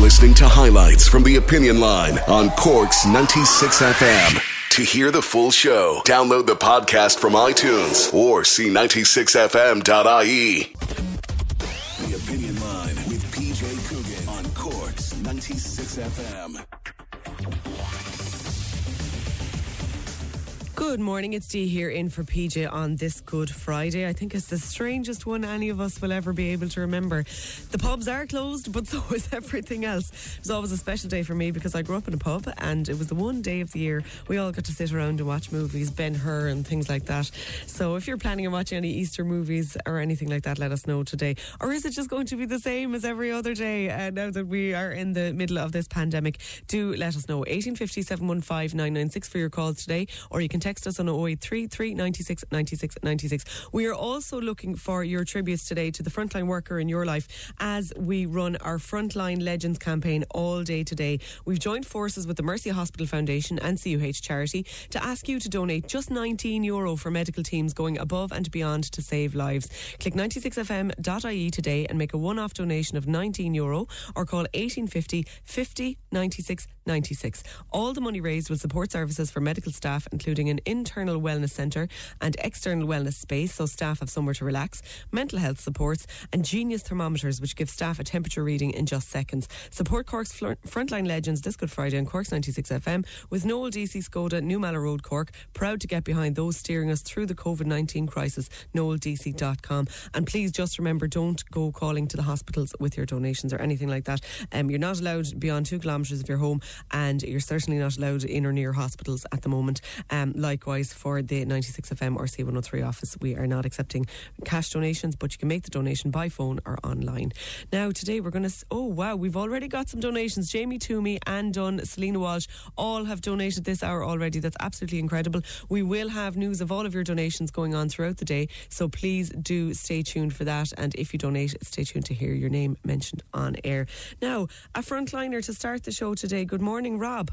listening to highlights from the Opinion Line on Cork's 96 FM. To hear the full show, download the podcast from iTunes or see 96fm.ie. The Opinion Line with PJ Coogan on Cork's 96 FM. Good morning, it's Dee here in for PJ on this Good Friday. I think it's the strangest one any of us will ever be able to remember. The pubs are closed, but so is everything else. It was always a special day for me because I grew up in a pub and it was the one day of the year we all got to sit around and watch movies, Ben Hur and things like that. So if you're planning on watching any Easter movies or anything like that, let us know today. Or is it just going to be the same as every other day uh, now that we are in the middle of this pandemic? Do let us know. 1850 715 996 for your calls today, or you can text us on 083 396 96 96. We are also looking for your tributes today to the frontline worker in your life as we run our Frontline Legends campaign all day today. We've joined forces with the Mercy Hospital Foundation and CUH Charity to ask you to donate just 19 euro for medical teams going above and beyond to save lives. Click 96fm.ie today and make a one off donation of 19 euro or call 1850 50 96 96. All the money raised will support services for medical staff, including an internal wellness centre and external wellness space so staff have somewhere to relax, mental health supports, and genius thermometers which give staff a temperature reading in just seconds. Support Cork's fl- frontline legends this Good Friday on Cork's 96 FM with Noel DC Skoda, New Mallow Road, Cork. Proud to get behind those steering us through the COVID 19 crisis. NoelDC.com. And please just remember don't go calling to the hospitals with your donations or anything like that. Um, you're not allowed beyond two kilometres of your home, and you're certainly not allowed in or near hospitals at the moment. Um, likewise, for the 96 FM or C103 office, we are not accepting cash donations, but you can make the donation by phone or online. Now, today we're going to. Oh, wow, we've already got some donations. Jamie Toomey, Anne Dunn, Selena Walsh all have donated this hour already. That's absolutely incredible. We will have news of all of your donations going on throughout the day, so please do stay tuned for that. And if you donate, stay tuned to hear your name mentioned on air. Now, a frontliner to start the show today. Good morning, Rob.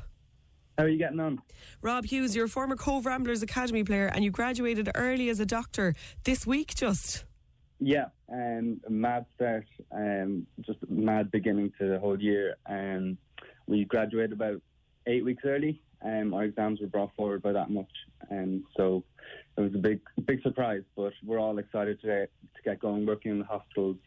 How are you getting on? Rob Hughes, you're a former Cobh Ramblers Academy player and you graduated early as a doctor this week just. Yeah, um, mad start, um, just a mad beginning to the whole year. Um, we graduated about eight weeks early. Um, our exams were brought forward by that much, and so it was a big, big surprise. But we're all excited today to get going, working in the hospitals,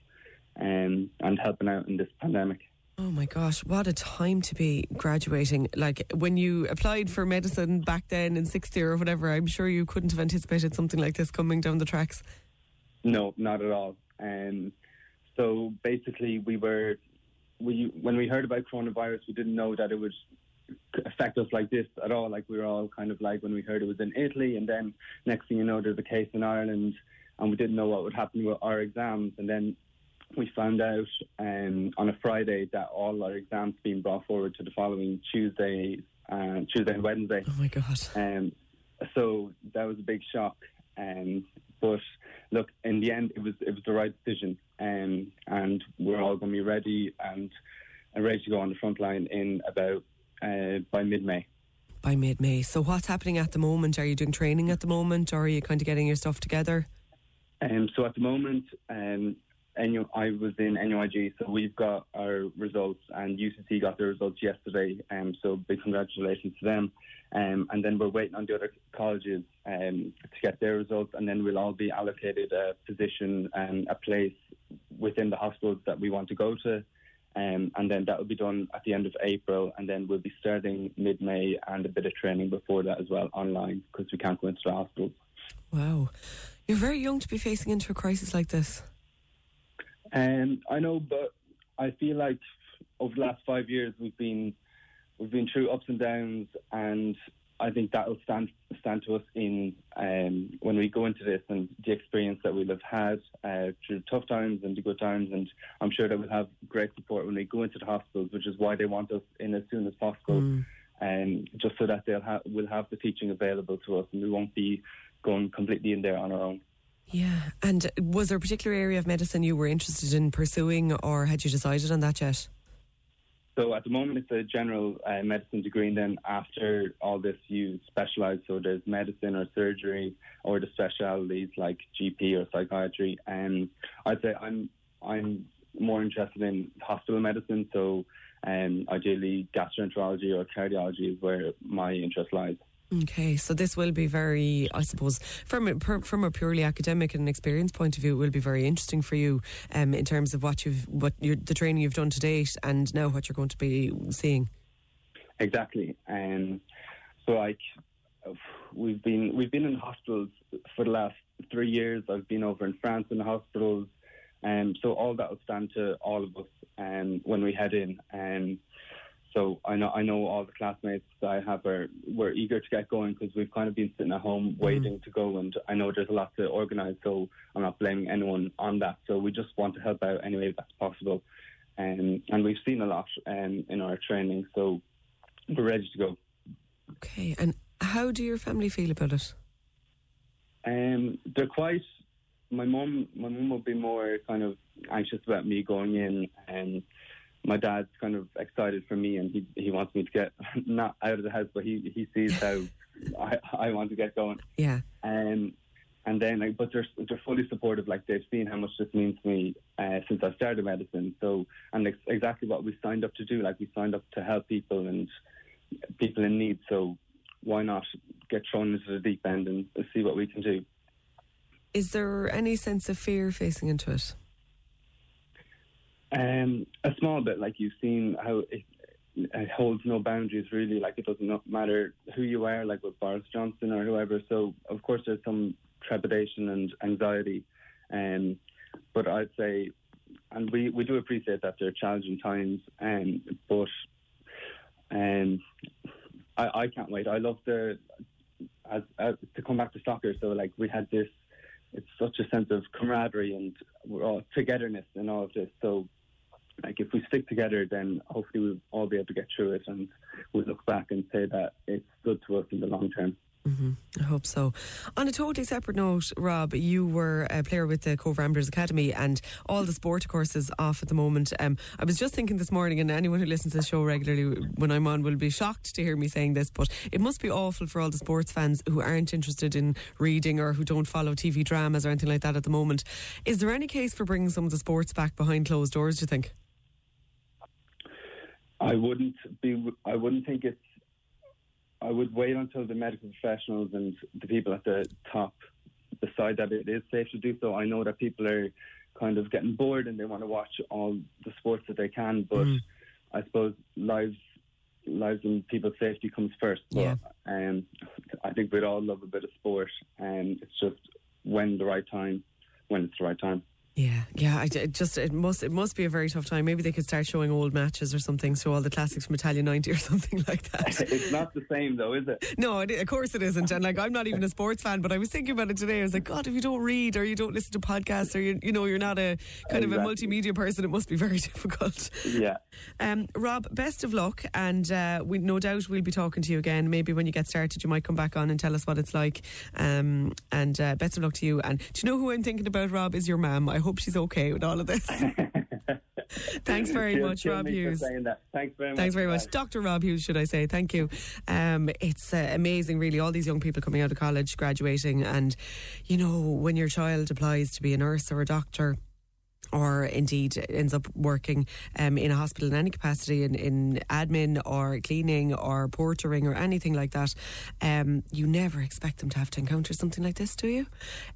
um, and helping out in this pandemic. Oh my gosh, what a time to be graduating. Like when you applied for medicine back then in sixth year or whatever, I'm sure you couldn't have anticipated something like this coming down the tracks. No, not at all. Um, so basically, we were we when we heard about coronavirus, we didn't know that it would affect us like this at all. Like we were all kind of like when we heard it was in Italy, and then next thing you know, there's a case in Ireland, and we didn't know what would happen with our exams, and then we found out um, on a Friday that all our exams being brought forward to the following Tuesday, uh, Tuesday and Wednesday. Oh my god! Um, so that was a big shock. Um, but look, in the end, it was it was the right decision, um, and we're all going to be ready and, and ready to go on the front line in about uh, by mid May. By mid May. So what's happening at the moment? Are you doing training at the moment, or are you kind of getting your stuff together? Um, so at the moment, um, NU, I was in NUIG, so we've got our results, and UCC got their results yesterday. Um, so big congratulations to them. Um, and then we're waiting on the other colleges um, to get their results, and then we'll all be allocated a position and a place within the hospitals that we want to go to. Um, and then that will be done at the end of April, and then we'll be starting mid-May and a bit of training before that as well online because we can't go into the hospitals. Wow. You're very young to be facing into a crisis like this. Um, I know, but I feel like over the last five years we've been we've been through ups and downs, and I think that will stand stand to us in um, when we go into this and the experience that we'll have had uh, through tough times and the good times, and I'm sure that we'll have great support when we go into the hospitals, which is why they want us in as soon as possible, Mm. and just so that they'll ha- will have the teaching available to us, and we won't be going completely in there on our own. Yeah. And was there a particular area of medicine you were interested in pursuing, or had you decided on that yet? So at the moment, it's a general uh, medicine degree, and then after all this, you specialise. So there's medicine or surgery, or the specialities like GP or psychiatry. And I'd say I'm I'm more interested in hospital medicine. So um, ideally, gastroenterology or cardiology is where my interest lies. Okay, so this will be very, I suppose, from a, per, from a purely academic and experience point of view, it will be very interesting for you um, in terms of what you've, what the training you've done to date, and now what you're going to be seeing. Exactly. And so like we've been we've been in hospitals for the last three years. I've been over in France in the hospitals. And so all that will stand to all of us um, when we head in. And so I know I know all the classmates that I have are we're eager to get going because we've kind of been sitting at home waiting to go. And I know there's a lot to organise, so I'm not blaming anyone on that. So we just want to help out any way that's possible. Um, and we've seen a lot um, in our training, so we're ready to go. Okay, and how do your family feel about it? Um, they're quite. My mum, my mum will be more kind of anxious about me going in, and my dad's kind of excited for me, and he he wants me to get not out of the house, but he he sees how I I want to get going. Yeah. Um, and then, like, but they're they're fully supportive. Like they've seen how much this means to me uh, since I started medicine. So, and it's exactly what we signed up to do. Like we signed up to help people and people in need. So, why not get thrown into the deep end and see what we can do? Is there any sense of fear facing into it? Um, a small bit. Like you've seen how it, it holds no boundaries really. Like it doesn't matter who you are. Like with Boris Johnson or whoever. So of course there's some trepidation and anxiety. Um, but I'd say, and we, we do appreciate that they're challenging times. Um, but um, I, I can't wait. I love the as, as to come back to soccer. So like we had this. It's such a sense of camaraderie and we're all togetherness in all of this. So like if we stick together, then hopefully we'll all be able to get through it, and we'll look back and say that it's good to us in the long term. hmm I hope so. On a totally separate note, Rob, you were a player with the Cobh Ramblers Academy, and all the sport courses off at the moment. Um, I was just thinking this morning, and anyone who listens to the show regularly when I'm on will be shocked to hear me saying this, but it must be awful for all the sports fans who aren't interested in reading or who don't follow TV dramas or anything like that at the moment. Is there any case for bringing some of the sports back behind closed doors? Do you think? I wouldn't be. I wouldn't think it's. I would wait until the medical professionals and the people at the top decide that it is safe to do so. I know that people are kind of getting bored and they want to watch all the sports that they can, but I suppose lives, lives and people's safety comes first. But, Yeah. um, I think we'd all love a bit of sport, and it's just when the right time, when it's the right time. Yeah, yeah. I, it just it must it must be a very tough time. Maybe they could start showing old matches or something, so all the classics from Italia '90 or something like that. it's not the same though, is it? No, it, of course it isn't. And like, I'm not even a sports fan, but I was thinking about it today. I was like, God, if you don't read or you don't listen to podcasts or you, you know, you're not a kind of a multimedia person, it must be very difficult. Yeah. Um, Rob, best of luck, and uh, we no doubt we'll be talking to you again. Maybe when you get started, you might come back on and tell us what it's like. Um, and uh, best of luck to you. And do you know who I'm thinking about? Rob is your mum. I hope she's okay with all of this. Thanks very She'll much, kill Rob Hughes. saying that. Thanks very much. Thanks very much. Dr. Rob Hughes, should I say. Thank you. Um, it's uh, amazing, really, all these young people coming out of college, graduating, and, you know, when your child applies to be a nurse or a doctor, or indeed ends up working um, in a hospital in any capacity in, in admin or cleaning or portering or anything like that, um, you never expect them to have to encounter something like this, do you?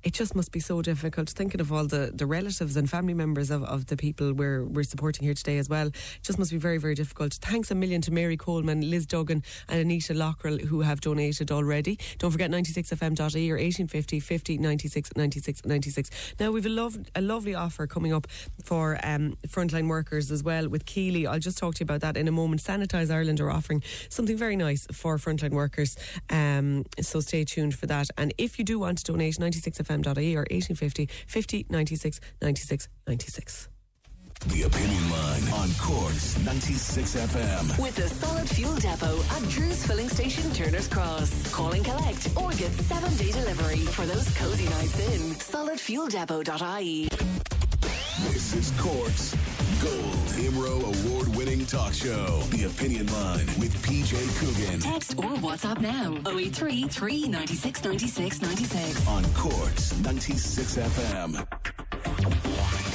It just must be so difficult. Thinking of all the, the relatives and family members of, of the people we're, we're supporting here today as well, it just must be very, very difficult. Thanks a million to Mary Coleman, Liz Duggan, and Anita Lockrell who have donated already. Don't forget 96fm.e or 1850 50 96 96 96. Now, we've a, lov- a lovely offer coming up for um, frontline workers as well with Keeley. I'll just talk to you about that in a moment. Sanitise Ireland are offering something very nice for frontline workers. Um, so stay tuned for that. And if you do want to donate, 96fm.ie or 1850 50 96 96 96. The Opinion Line on Corks 96 FM. With the Solid Fuel Depot at Drew's Filling Station, Turner's Cross. Call and collect or get seven day delivery for those cozy nights in. SolidFuelDepot.ie. This is Corks Gold IMRO award winning talk show. The Opinion Line with PJ Coogan Text or WhatsApp now 083 396 96 96. on Corks 96 FM.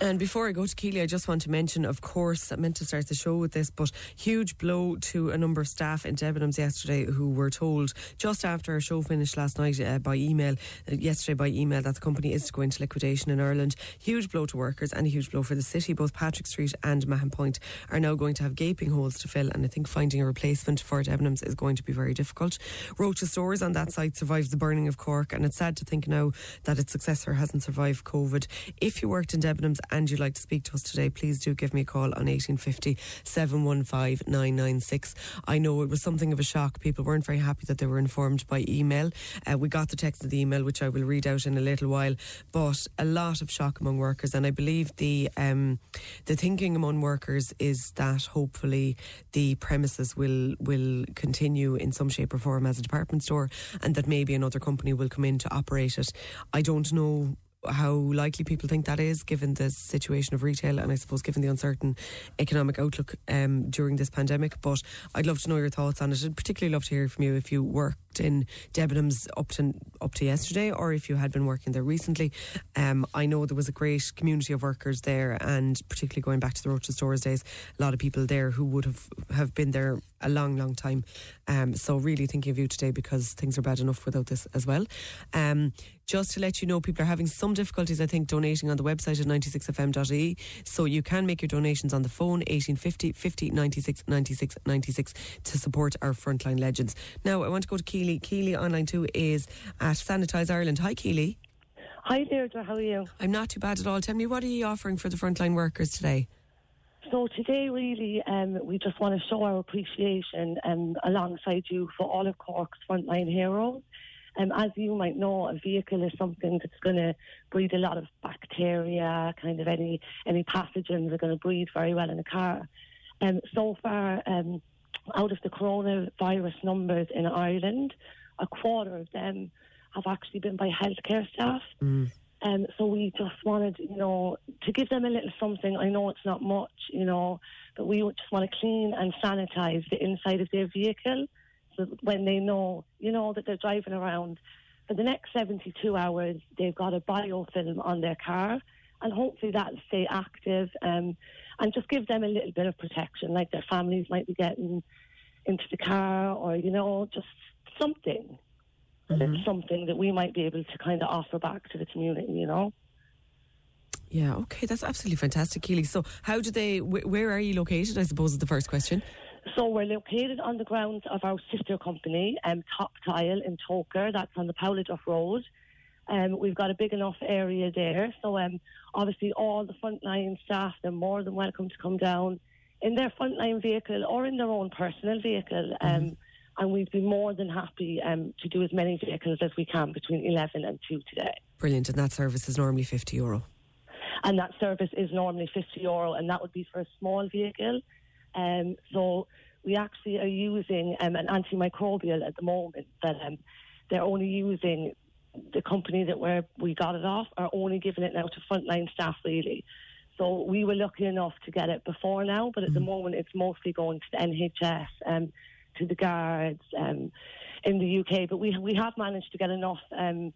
And before I go to Keeley, I just want to mention, of course, I meant to start the show with this, but huge blow to a number of staff in Debenhams yesterday who were told just after our show finished last night uh, by email, uh, yesterday by email, that the company is going to liquidation in Ireland. Huge blow to workers and a huge blow for the city. Both Patrick Street and Mahon Point are now going to have gaping holes to fill, and I think finding a replacement for Debenhams is going to be very difficult. Roches Stores on that site survived the burning of Cork, and it's sad to think now that its successor hasn't survived COVID. If you worked in Debenhams and you'd like to speak to us today, please do give me a call on 1850 715 996. I know it was something of a shock. People weren't very happy that they were informed by email. Uh, we got the text of the email, which I will read out in a little while, but a lot of shock among workers. And I believe the um, the thinking among workers is that hopefully the premises will will continue in some shape or form as a department store, and that maybe another company will come in to operate it. I don't know how likely people think that is given the situation of retail and I suppose given the uncertain economic outlook um, during this pandemic. But I'd love to know your thoughts on it. I'd particularly love to hear from you if you worked in Debenhams up to up to yesterday or if you had been working there recently. Um, I know there was a great community of workers there and particularly going back to the Roches Stores days, a lot of people there who would have, have been there a long, long time. Um, so really thinking of you today because things are bad enough without this as well. Um, just to let you know, people are having some difficulties, I think, donating on the website at 96fm.e. So you can make your donations on the phone, 1850 50 96 96 96, to support our frontline legends. Now, I want to go to Keeley. Keeley online too is at Sanitise Ireland. Hi, Keeley. Hi Deirdre, how are you? I'm not too bad at all. Tell me, what are you offering for the frontline workers today? So today, really, um, we just want to show our appreciation um, alongside you for all of Cork's frontline heroes. Um, as you might know, a vehicle is something that's going to breed a lot of bacteria, kind of any any pathogens are going to breed very well in a car. Um, so far, um, out of the coronavirus numbers in Ireland, a quarter of them have actually been by healthcare staff. Um, so we just wanted, you know, to give them a little something. I know it's not much, you know, but we just want to clean and sanitize the inside of their vehicle so when they know, you know, that they're driving around for the next 72 hours, they've got a biofilm on their car, and hopefully that'll stay active um, and just give them a little bit of protection, like their families might be getting into the car, or you know, just something. It's something that we might be able to kind of offer back to the community, you know. Yeah, okay, that's absolutely fantastic, Keely. So, how do they? Wh- where are you located? I suppose is the first question. So we're located on the grounds of our sister company, um, Top Tile in Togher. That's on the Pouladuff Road. Um, we've got a big enough area there. So um, obviously all the frontline staff, they're more than welcome to come down in their frontline vehicle or in their own personal vehicle. Um, And we'd be more than happy um, to do as many vehicles as we can between 11 and 2 today. Brilliant, and that service is normally fifty euro. and that service is normally 50 euro, and that would be for a small vehicle. Um, so we actually are using um, an antimicrobial at the moment that um, they're only using. The company that we're, we got it off are only giving it now to frontline staff, really. So we were lucky enough to get it before now, but at the moment it's mostly going to the NHS, um, to the guards um, in the UK. But we we have managed to get enough um,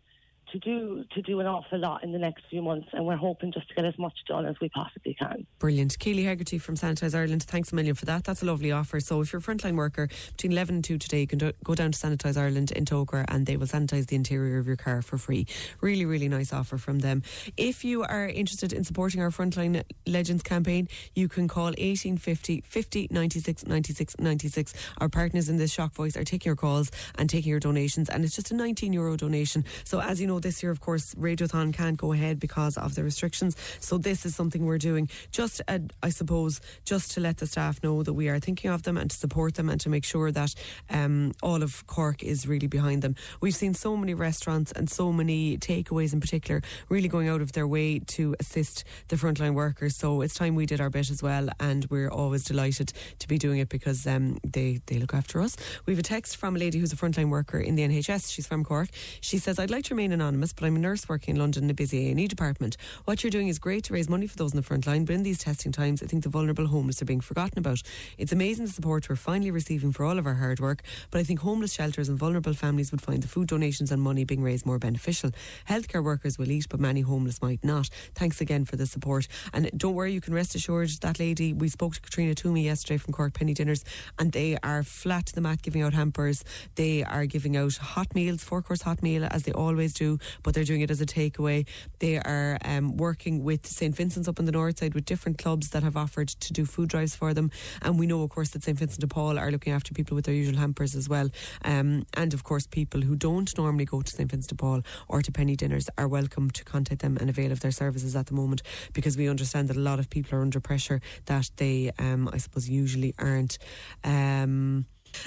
to do to do an awful lot in the next few months, and we're hoping just to get as much done as we possibly can. Brilliant. Keely Hegarty from Sanitize Ireland, thanks a million for that. That's a lovely offer. So if you're a frontline worker between 11 and 2 today, you can do, go down to Sanitize Ireland in Togher and they will sanitize the interior of your car for free. Really, really nice offer from them. If you are interested in supporting our Frontline Legends campaign, you can call 1850 50 96 96 96. Our partners in this shock voice are taking your calls and taking your donations, and it's just a 19 euro donation. So, as you know, this year, of course, Radiothon can't go ahead because of the restrictions. So, this is something we're doing just, uh, I suppose, just to let the staff know that we are thinking of them and to support them and to make sure that um, all of Cork is really behind them. We've seen so many restaurants and so many takeaways in particular really going out of their way to assist the frontline workers. So it's time we did our bit as well, and we're always delighted to be doing it because um, they they look after us. We have a text from a lady who's a frontline worker in the NHS. She's from Cork. She says, "I'd like to remain anonymous, but I'm a nurse working in London in a busy A&E department. What you're doing is great to raise money for those in the front line, but in these testing times, I think the vulnerable homeless are being forgotten about. It's amazing the support we're finally receiving for all of our hard work, but I think homeless shelters and vulnerable families would find the food donations and money being raised more beneficial. Healthcare workers will eat, but many homeless might not. Thanks again for the support. And don't worry, you can rest assured that lady, we spoke to Caitriona Twomey yesterday from Cork Penny Dinners, and they are flat to the mat giving out hampers. They are giving out hot meals, four course hot meal, as they always do, but they're doing it as a takeaway. They are um, working with St. Vincent's up on the north side with different clubs that have offered to do food drives for them. And we know, of course, that St. Vincent de Paul are looking after people with their usual hampers as well. Um, and of course, people who don't normally go to St. Vincent de Paul or to Penny Dinners are welcome to contact them and avail of their services at the moment because we understand that a lot of people are under pressure that they, um, I suppose, usually aren't. Um,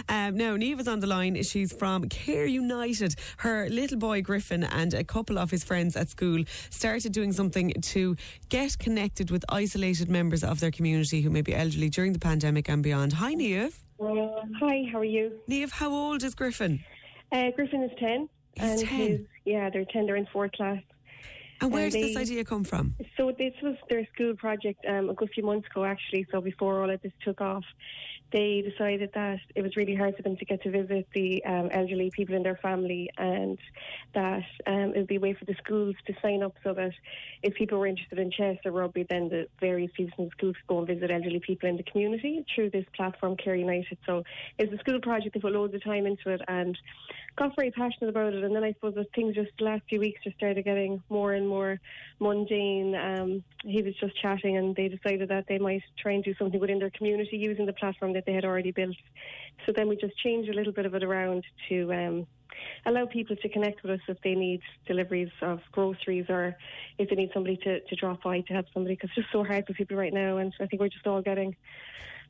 um, now, Neva's on the line. She's from Care United. Her little boy Griffin and a couple of his friends at school started doing something to get connected with isolated members of their community who may be elderly during the pandemic and beyond. Hi, Neve. Hi, how are you? Neve, how old is Griffin? Uh, Griffin is 10. He's and 10. he's- yeah, they're 10, they're in fourth class. And where did this idea come from? So this was their school project um, a good few months ago, actually. So before all of this took off, they decided that it was really hard for them to get to visit the um, elderly people in their family, and that um, it would be a way for the schools to sign up so that if people were interested in chess or rugby, then the various people in the schools could go and visit elderly people in the community through this platform, Care United. So it's a school project. They put loads of time into it and got very passionate about it. And then I suppose that things just the last few weeks just started getting more and more mundane. Um, he was just chatting, and they decided that they might try and do something within their community using the platform that they had already built. So then we just changed a little bit of it around to. Um, Allow people to connect with us if they need deliveries of groceries or if they need somebody to, to drop by to help somebody because it's just so hard for people right now. And I think we're just all getting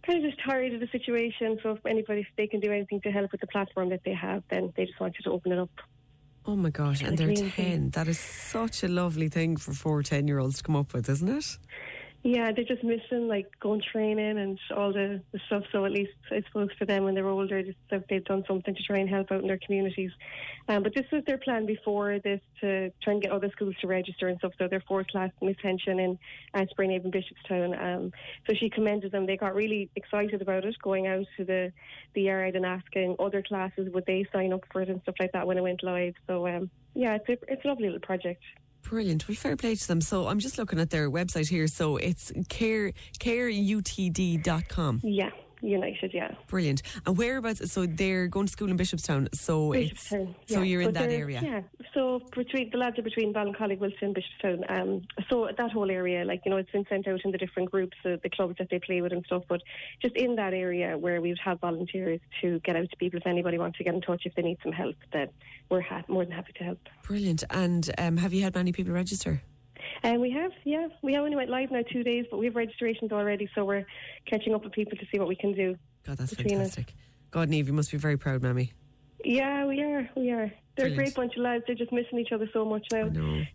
kind of just tired of the situation. So if anybody, if they can do anything to help with the platform that they have, then they just want you to open it up. Oh my gosh, and the they're 10. That is such a lovely thing for four 10 year olds to come up with, isn't it? Yeah, they're just missing like going training and all the, the stuff. So at least I suppose for them when they're older, just they've done something to try and help out in their communities. Um, but this was their plan before this to try and get other schools to register and stuff. So their fourth class Miss Hension in uh, Springhaven Bishopstown. Um, so she commended them. They got really excited about it, going out to the the yard and asking other classes would they sign up for it and stuff like that when it went live. So um, yeah, it's a, it's a lovely little project. Brilliant. We fair play to them. So I'm just looking at their website here. So it's care careutd.com. Yeah, United. Yeah. Brilliant. And whereabouts? So they're going to school in Bishopstown. So it's Bishopstown, so you're in But that area. Yeah. So between the lads are between Ballincollig, Wilton, Bishopstown. Um, so that whole area, like you know, it's been sent out in the different groups, uh, the clubs that they play with and stuff. But just in that area where we would have volunteers to get out to people if anybody wants to get in touch if they need some help, then we're ha- more than happy to help. Brilliant. And um, have you had many people register? And we have, yeah, we only went live now two days, but we have registrations already, so we're catching up with people to see what we can do. God, that's Between us. fantastic. God, Neve, you must be very proud, Mammy. Yeah, we are. We are. They're a great bunch of lads. They're just missing each other so much now.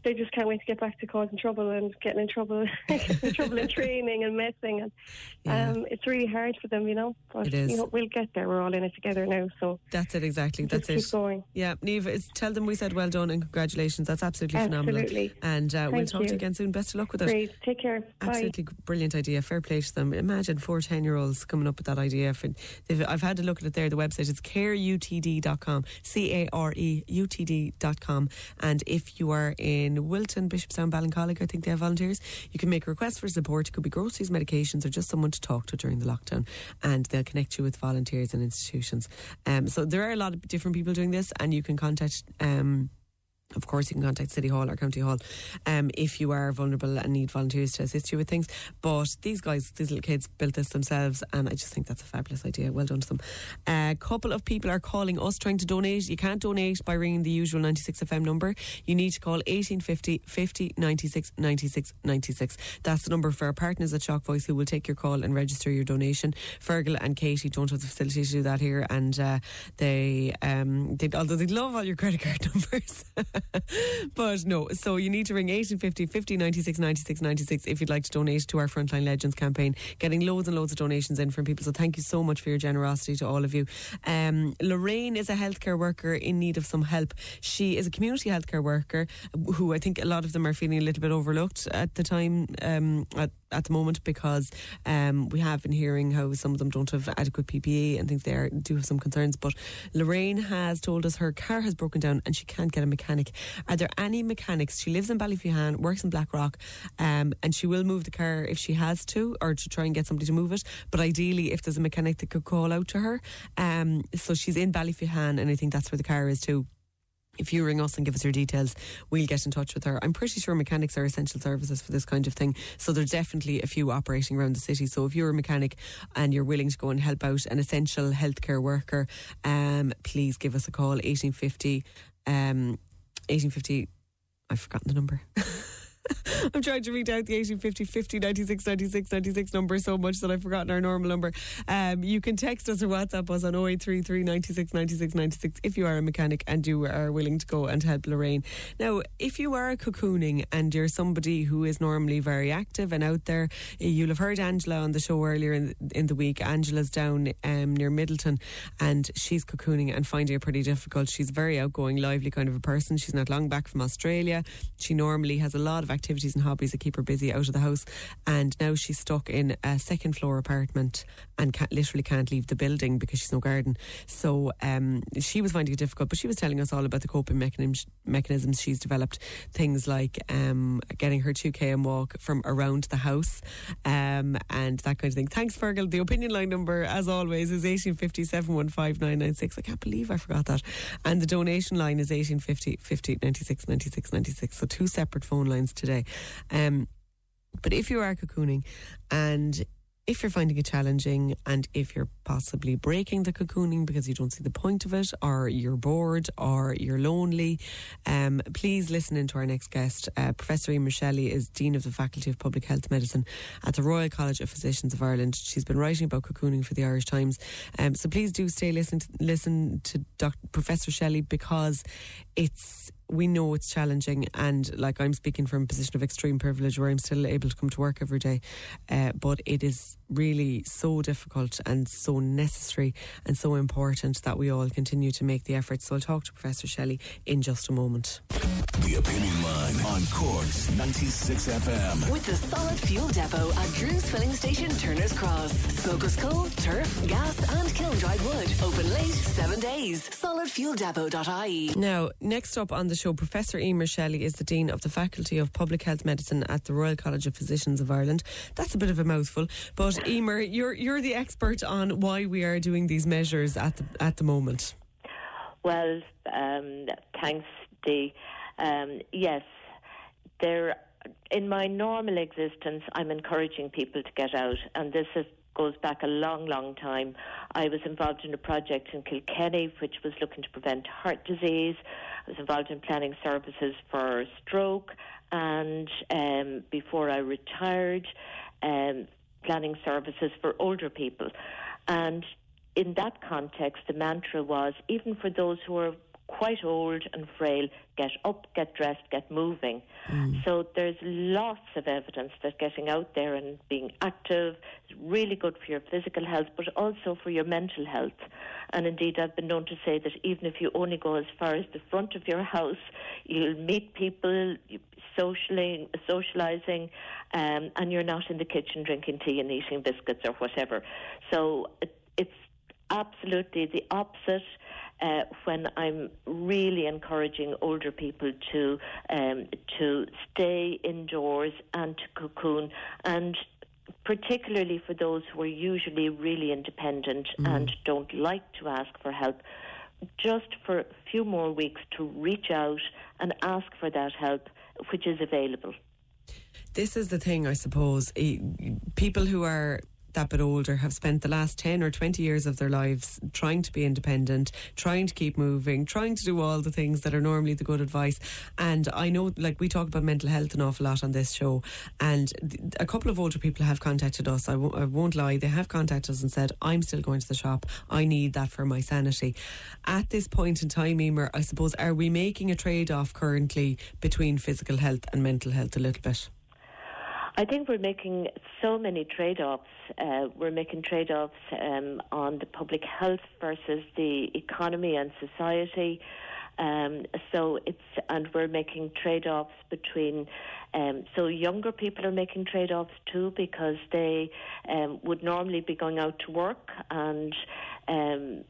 They just can't wait to get back to causing trouble and getting in trouble, getting in trouble in training and messing. And Yeah. um, it's really hard for them, you know. But It is. you know, we'll get there. We're all in it together now. So That's it, exactly. That's keep it. going. Yeah, Neve, it's, tell them we said well done and congratulations. That's absolutely, phenomenal. Absolutely. And uh, we'll talk to you you. again soon. Best of luck with it. Great. Take care. Bye. Absolutely brilliant idea. Fair play to them. Imagine four 10 year olds coming up with that idea. For, I've had to look at it there. The website is careutd.com. C A R E volunteersutd.com. And if you are in Wilton, Bishopstown, Ballincollig, I think they have volunteers, you can make a request for support. It could be groceries, medications, or just someone to talk to during the lockdown. And they'll connect you with volunteers and institutions. Um, so there are a lot of different people doing this, and you can contact. Um, of course, you can contact City Hall or County Hall um, if you are vulnerable and need volunteers to assist you with things. But these guys, these little kids, built this themselves, and I just think that's a fabulous idea. Well done to them. A couple of people are calling us trying to donate. You can't donate by ringing the usual 96 FM number. You need to call 1850 50 96 96 96. That's the number for our partners at Shock Voice who will take your call and register your donation. Fergal and Katie don't have the facility to do that here, and uh, they, um, they, although they love all your credit card numbers. but no, so you need to ring 1850 50 96 96 96 if you'd like to donate to our Frontline Legends campaign. Getting loads and loads of donations in from people. So thank you so much for your generosity to all of you. Um, Lorraine is a healthcare worker in need of some help. She is a community healthcare worker who I think a lot of them are feeling a little bit overlooked at the time, um, at at the moment because um, we have been hearing how some of them don't have adequate PPE and things there do have some concerns. But Lorraine has told us her car has broken down and she can't get a mechanic. Are there any mechanics? She lives in Ballyphehane, works in Blackrock, um, and she will move the car if she has to or to try and get somebody to move it. But ideally, if there's a mechanic that could call out to her. Um, so she's in Ballyphehane and I think that's where the car is too if you ring us and give us your details, we'll get in touch with her. I'm pretty sure mechanics are essential services for this kind of thing. So there's definitely a few operating around the city. So if you're a mechanic and you're willing to go and help out an essential healthcare worker, um, please give us a call, 1850, um, 1850, I've forgotten the number. I'm trying to read out the 1850 50 96 96 96 number so much that I've forgotten our normal number. Um, you can text us or WhatsApp us on 0833 96 96 96 if you are a mechanic and you are willing to go and help Lorraine. Now, if you are cocooning and you're somebody who is normally very active and out there, you'll have heard Angela on the show earlier in, in the week. Angela's down um, near Midleton and she's cocooning and finding it pretty difficult. She's very outgoing, lively kind of a person. She's not long back from Australia. She normally has a lot of activities and hobbies that keep her busy out of the house. And now she's stuck in a second floor apartment and can't, literally can't leave the building because she's no garden. So um, she was finding it difficult, but she was telling us all about the coping mechanisms, mechanisms she's developed. Things like um, getting her 2km walk from around the house um, and that kind of thing. Thanks, Fergal. The opinion line number, as always, is 1850 715 I can't believe I forgot that. And the donation line is 1850 50 96 96 96. So two separate phone lines today. Um, but if you are cocooning and if you're finding it challenging and if you're possibly breaking the cocooning because you don't see the point of it or you're bored or you're lonely, um, please listen in to our next guest. Uh, Professor Emer Shelley is Dean of the Faculty of Public Health Medicine at the Royal College of Physicians of Ireland. She's been writing about cocooning for the Irish Times. Um, so please do stay listen to, listen to Dr. Professor Shelley because it's we know it's challenging and like I'm speaking from a position of extreme privilege where I'm still able to come to work every day uh, but it is really so difficult and so necessary and so important that we all continue to make the effort so I'll talk to Professor Shelley in just a moment The Opinion Line on Corks 96 FM. With the Solid Fuel Depot at Drew's Filling Station, Turner's Cross. Smokeless coal, turf, gas, and kiln dried wood. Open late, seven days. Solidfueldepot.ie. Now, next up on the show, Professor Emer Shelley is the Dean of the Faculty of Public Health Medicine at the Royal College of Physicians of Ireland. That's a bit of a mouthful, but Emer, you're you're the expert on why we are doing these measures at the at the moment. Well, um, thanks, Dee. Um, yes, there. In my normal existence, I'm encouraging people to get out, and this is, goes back a long, long time. I was involved in a project in Kilkenny which was looking to prevent heart disease. Was involved in planning services for stroke, and um, before I retired, um, planning services for older people. And in that context, the mantra was even for those who are quite old and frail, get up, get dressed, get moving. So there's lots of evidence that getting out there and being active is really good for your physical health, but also for your mental health. And indeed, I've been known to say that even if you only go as far as the front of your house, you'll meet people, socially, socializing, um, and you're not in the kitchen drinking tea and eating biscuits or whatever. So it, it's absolutely the opposite. Uh, when I'm really encouraging older people to um, to stay indoors and to cocoon and particularly for those who are usually really independent and don't like to ask for help, just for a few more weeks to reach out and ask for that help, which is available. This is the thing, I suppose. People who are that bit older have spent the last 10 or 20 years of their lives trying to be independent, trying to keep moving, trying to do all the things that are normally the good advice. And I know, like, we talk about mental health an awful lot on this show. And a couple of older people have contacted us. I w- I won't lie. They have contacted us and said, I'm still going to the shop. I need that for my sanity. At this point in time, Emer, I suppose, are we making a trade off currently between physical health and mental health a little bit? I think we're making so many trade offs. Uh, we're making trade offs um, on the public health versus the economy and society. Um, so it's and we're making trade offs between. Um, so younger people are making trade offs too because they um, would normally be going out to work and um,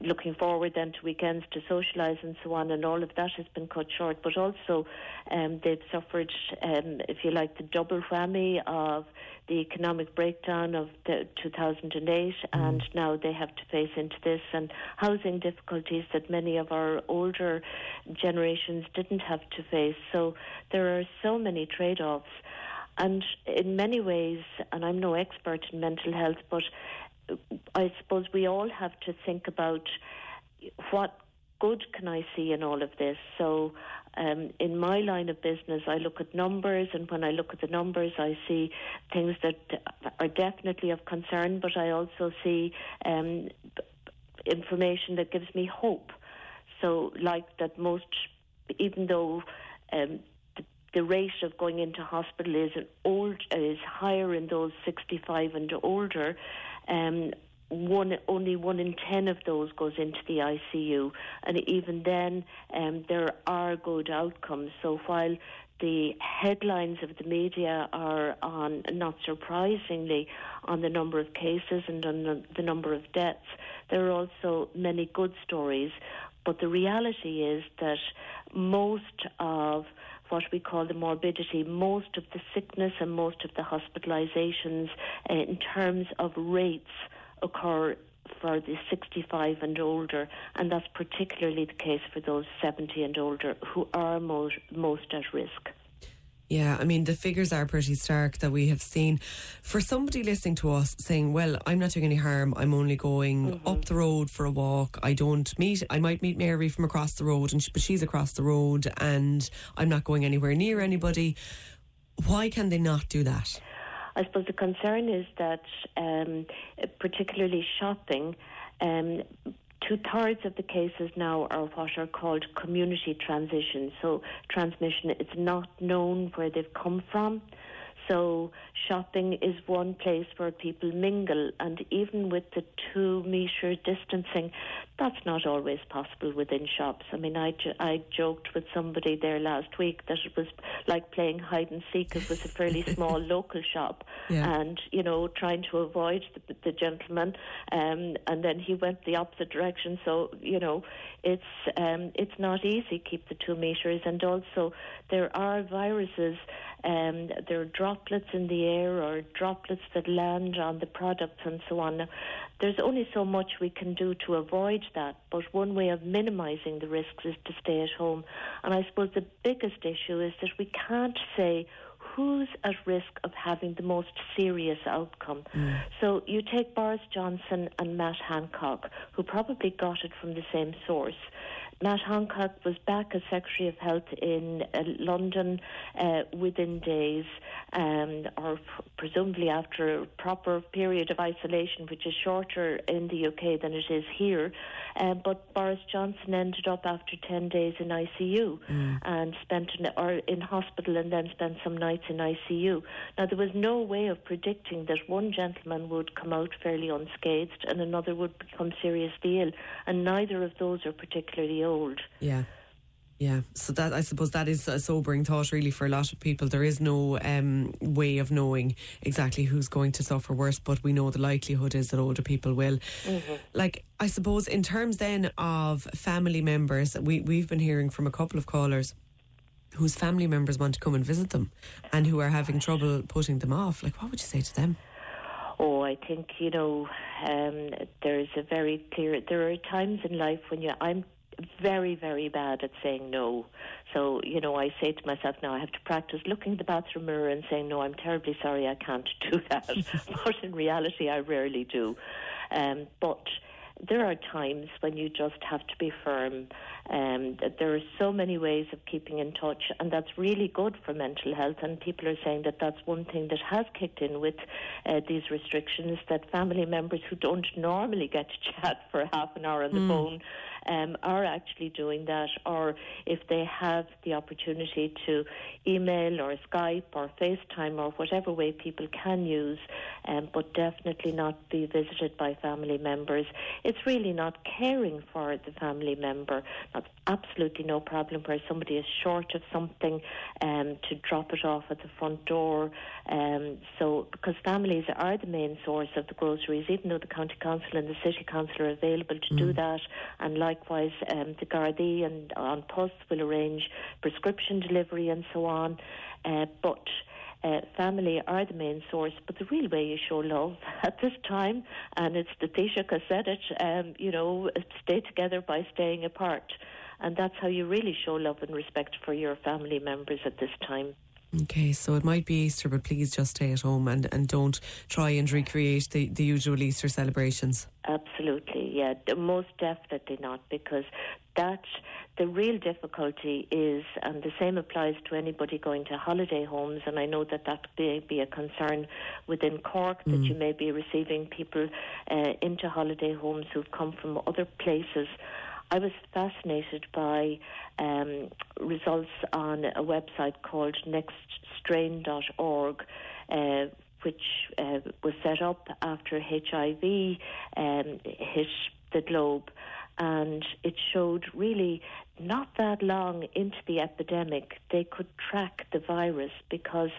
looking forward then to weekends to socialise and so on, and all of that has been cut short. But also, um, they've suffered, um, if you like, the double whammy of the economic breakdown of the 2008, and now they have to face into this and housing difficulties that many of our older generations didn't have to face. So there are so many trade-offs. And in many ways, and I'm no expert in mental health, but I suppose we all have to think about what good can I see in all of this. So, um, in my line of business, I look at numbers, and when I look at the numbers, I see things that are definitely of concern, but I also see um, information that gives me hope. So, like that, most, even though um, the, rate of going into hospital is an old is higher in those 65 and older. Um, one only one in ten of those goes into the ICU, and even then, um, there are good outcomes. So while the headlines of the media are on, not surprisingly, on the number of cases and on the, the number of deaths, there are also many good stories. But the reality is that most of what we call the morbidity, most of the sickness and most of the hospitalizations uh, in terms of rates occur for the 65 and older, and that's particularly the case for those 70 and older who are most, most at risk. Yeah, I mean, the figures are pretty stark that we have seen. For somebody listening to us saying, well, I'm not doing any harm, I'm only going up the road for a walk, I don't meet, I might meet Mary from across the road, and she, but she's across the road, and I'm not going anywhere near anybody. Why can they not do that? I suppose the concern is that, um, particularly shopping, um, two thirds of the cases now are what are called community transition. So transmission, it's not known where they've come from. So shopping is one place where people mingle, and even with the two metre distancing, that's not always possible within shops. I mean, I, jo- I joked with somebody there last week that it was like playing hide and seek. It was a fairly small local shop, Yeah. and you know, trying to avoid the, the gentleman, um, and then he went the opposite direction. So you know, it's um, it's not easy keep the two meters, and also there are viruses. Um, there are droplets in the air or droplets that land on the products and so on. There's only so much we can do to avoid that, but one way of minimising the risks is to stay at home. And I suppose the biggest issue is that we can't say who's at risk of having the most serious outcome. So you take Boris Johnson and Matt Hancock, who probably got it from the same source. Matt Hancock was back as Secretary of Health in uh, London uh, within days, um, or p- presumably after a proper period of isolation, which is shorter in the UK than it is here. Uh, but Boris Johnson ended up after 10 days in ICU and spent an, or in hospital and then spent some nights in ICU. Now, there was no way of predicting that one gentleman would come out fairly unscathed and another would become seriously ill, and neither of those are particularly old. Yeah. Yeah, so that I suppose that is a sobering thought, really, for a lot of people. There is no um, way of knowing exactly who's going to suffer worse, but we know the likelihood is that older people will. Mm-hmm. Like, I suppose, in terms then of family members, we we've been hearing from a couple of callers whose family members want to come and visit them, and who are having trouble putting them off. Like, what would you say to them? Oh, I think you know um, there's a very clear. There are times in life when you. I'm very, very bad at saying no. So, you know, I say to myself now I have to practice looking in the bathroom mirror and saying, no, I'm terribly sorry, I can't do that. but in reality, I rarely do. Um, but there are times when you just have to be firm. Um, there are so many ways of keeping in touch, and that's really good for mental health. And people are saying that that's one thing that has kicked in with uh, these restrictions that family members who don't normally get to chat for half an hour on the Mm. phone um, are actually doing that, or if they have the opportunity to email or Skype or FaceTime or whatever way people can use, um, but definitely not be visited by family members. It's really not caring for the family member. That's absolutely no problem where somebody is short of something um, to drop it off at the front door. Um, so, because families are the main source of the groceries, even though the county council and the city council are available to do that, and likewise um, the Gardaí and An Post will arrange prescription delivery and so on. Uh, but uh, family are the main source, but the real way you show love at this time, and it's the Taoiseach said it, um, you know, stay together by staying apart. And that's how you really show love and respect for your family members at this time. Okay, so it might be Easter, but please just stay at home and, and don't try and recreate the, the usual Easter celebrations. Absolutely, yeah, most definitely not, because that the real difficulty is, and the same applies to anybody going to holiday homes, and I know that that may be a concern within Cork that you may be receiving people uh, into holiday homes who've come from other places. I was fascinated by um, results on a website called nextstrain.org. Uh, which uh, was set up after HIV um, hit the globe. And it showed really not that long into the epidemic, they could track the virus because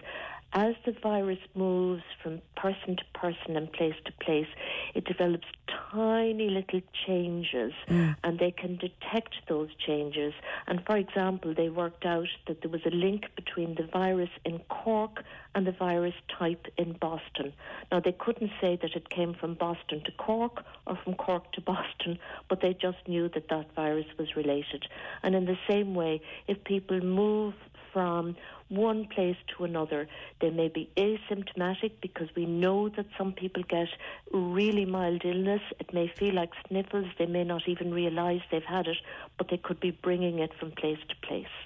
as the virus moves from person to person and place to place, it develops tiny little changes and they can detect those changes. And for example, they worked out that there was a link between the virus in Cork and the virus type in Boston. Now, they couldn't say that it came from Boston to Cork or from Cork to Boston, but they just knew that that virus was related. And in the same way, if people move from one place to another. They may be asymptomatic because we know that some people get really mild illness. It may feel like sniffles. They may not even realise they've had it, but they could be bringing it from place to place.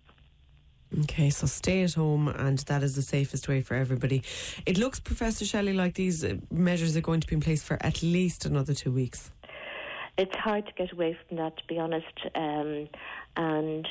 Okay, so stay at home, and that is the safest way for everybody. It looks, Professor Shelley, like these uh, measures are going to be in place for at least another two weeks. It's hard to get away from that, to be honest. Um, and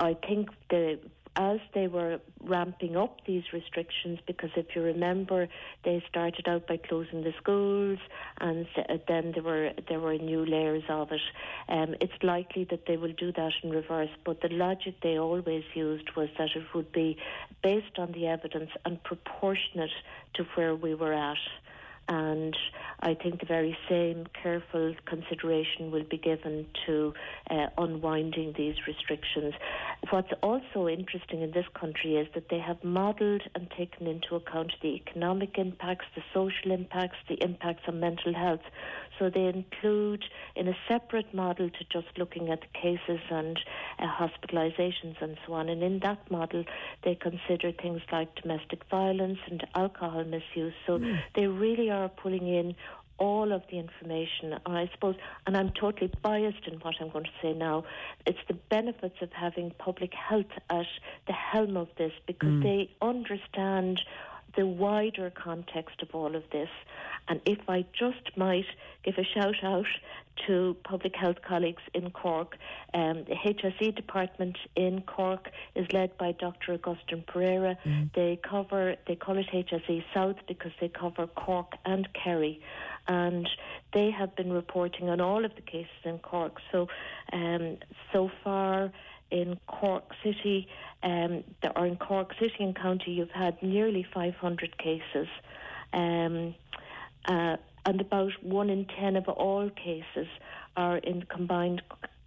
I think the as they were ramping up these restrictions, because if you remember, they started out by closing the schools, and then there were there were new layers of it. Um, it's likely that they will do that in reverse, but the logic they always used was that it would be based on the evidence and proportionate to where we were at. And I think the very same careful consideration will be given to uh, unwinding these restrictions. What's also interesting in this country is that they have modelled and taken into account the economic impacts, the social impacts, the impacts on mental health. So they include in a separate model to just looking at the cases and uh, hospitalizations and so on. And in that model, they consider things like domestic violence and alcohol misuse. So they really are pulling in all of the information. And I suppose, and I'm totally biased in what I'm going to say now, it's the benefits of having public health at the helm of this because hmm. they understand the wider context of all of this. And if I just might give a shout out to public health colleagues in Cork, um, the HSE department in Cork is led by Dr. Augustine Pereira. They cover, they call it HSE South because they cover Cork and Kerry. And they have been reporting on all of the cases in Cork. So, um, so far, in Cork City, um, there, or in Cork City and County, you've had nearly 500 cases. Um, uh, and about one in ten of all cases are in combined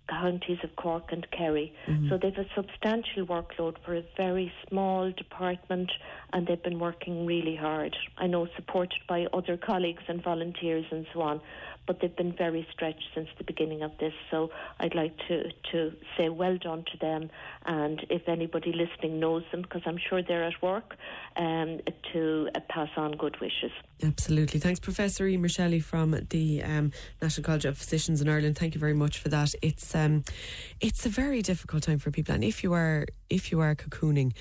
counties of Cork and Kerry. Mm-hmm. So they've a substantial workload for a very small department and they've been working really hard. I know supported by other colleagues and volunteers and so on, but they've been very stretched since the beginning of this. So I'd like to, to say well done to them and if anybody listening knows them, because I'm sure they're at work, um, to uh, pass on good wishes. Absolutely. Thanks, Professor Emer Shelley from the um, National College of Physicians in Ireland. Thank you very much for that. It's um, it's a very difficult time for people, and if you are if you are cocooning,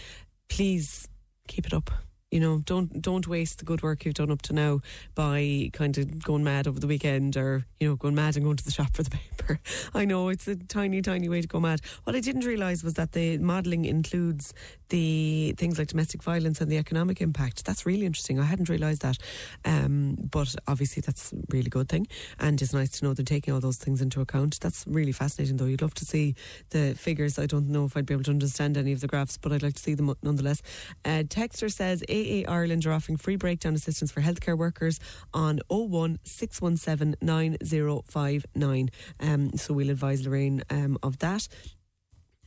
please keep it up. You know, don't don't waste the good work you've done up to now by kind of going mad over the weekend or you know going mad and going to the shop for the paper. I know it's a tiny, tiny way to go mad. What I didn't realise was that the modelling includes the things like domestic violence and the economic impact. That's really interesting. I hadn't realised that, um, but obviously that's a really good thing, and it's nice to know they're taking all those things into account. That's really fascinating, though. You'd love to see the figures. I don't know if I'd be able to understand any of the graphs, but I'd like to see them nonetheless. Uh, Texter says AA Ireland are offering free breakdown assistance for healthcare workers on 01 617 9059. Um, so we'll advise Lorraine um, of that.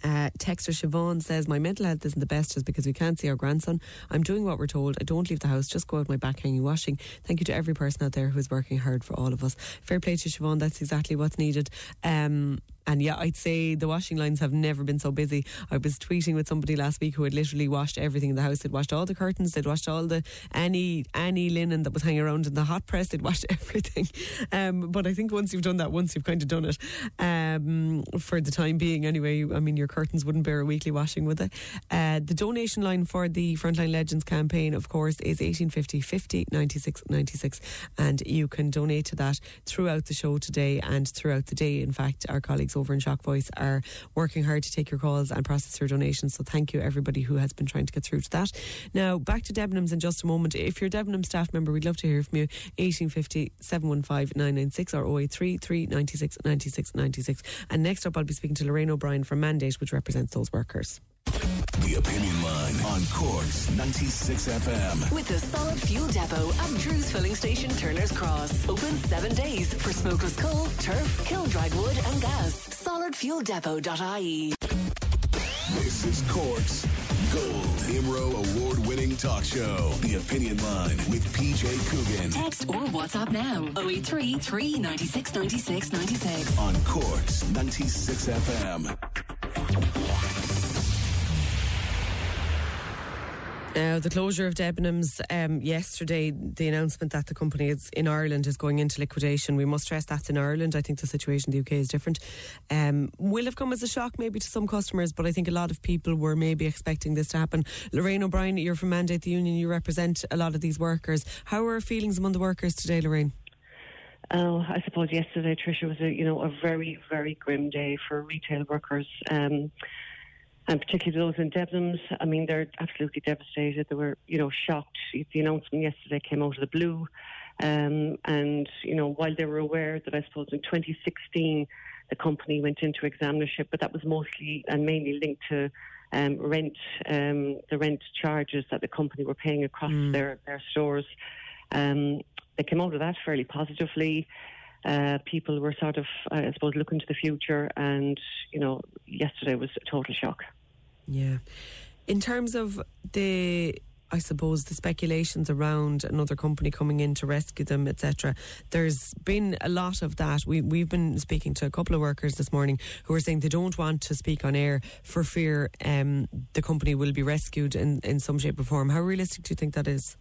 Uh, Texter Siobhan says, My mental health isn't the best just because we can't see our grandson. I'm doing what we're told. I don't leave the house, just go out my back hanging washing. Thank you to every person out there who is working hard for all of us. Fair play to Siobhan, that's exactly what's needed. Um, and yeah, I'd say the washing lines have never been so busy. I was tweeting with somebody last week who had literally washed everything in the house. They'd washed all the curtains, they'd washed all the any any linen that was hanging around in the hot press, they'd washed everything. Um, but I think once you've done that, once you've kind of done it, um, for the time being anyway, I mean, your curtains wouldn't bear a weekly washing, would they? Uh, the donation line for the Frontline Legends campaign, of course, is 1850 50 96 96. And you can donate to that throughout the show today and throughout the day. In fact, our colleagues over in Shock Voice are working hard to take your calls and process your donations. So thank you, everybody who has been trying to get through to that. Now, back to Debenhams in just a moment. If you're a Debenhams staff member, we'd love to hear from you. 1850 715 996 or 083 396 96 96. And next up, I'll be speaking to Lorraine O'Brien from Mandate, which represents those workers. The Opinion Line on Cork's 96 FM. With the Solid Fuel Depot at Drew's Filling Station, Turner's Cross. Open seven days for smokeless coal, turf, kiln dried wood, and gas. SolidFuelDepot.ie. This is Cork's Gold Imro Award winning talk show. The Opinion Line with PJ Coogan Text or WhatsApp now 083 396 96 96. on Cork's 96 FM. Now, the closure of Debenhams um, yesterday, the announcement that the company is in Ireland is going into liquidation. We must stress that's in Ireland. I think the situation in the UK is different. Um, will have come as a shock maybe to some customers, but I think a lot of people were maybe expecting this to happen. Lorraine O'Brien, you're from Mandate the Union. You represent a lot of these workers. How are feelings among the workers today, Lorraine? Uh, I suppose yesterday, Tricia, was a you know a very very grim day for retail workers, um, and particularly those in Debenhams. I mean, they're absolutely devastated. They were you know shocked. The announcement yesterday came out of the blue, um, and you know while they were aware that I suppose in 2016 the company went into examinership, but that was mostly and mainly linked to. Um, rent, um, the rent charges that the company were paying across their, their stores. Um, they came out of that fairly positively. Uh, people were sort of, I suppose, looking to the future, and you know, yesterday was a total shock. Yeah. In terms of the, I suppose, the speculations around another company coming in to rescue them, etc., there's been a lot of that. We, we've been speaking to a couple of workers this morning who are saying they don't want to speak on air for fear um, the company will be rescued in, in some shape or form. How realistic do you think that is?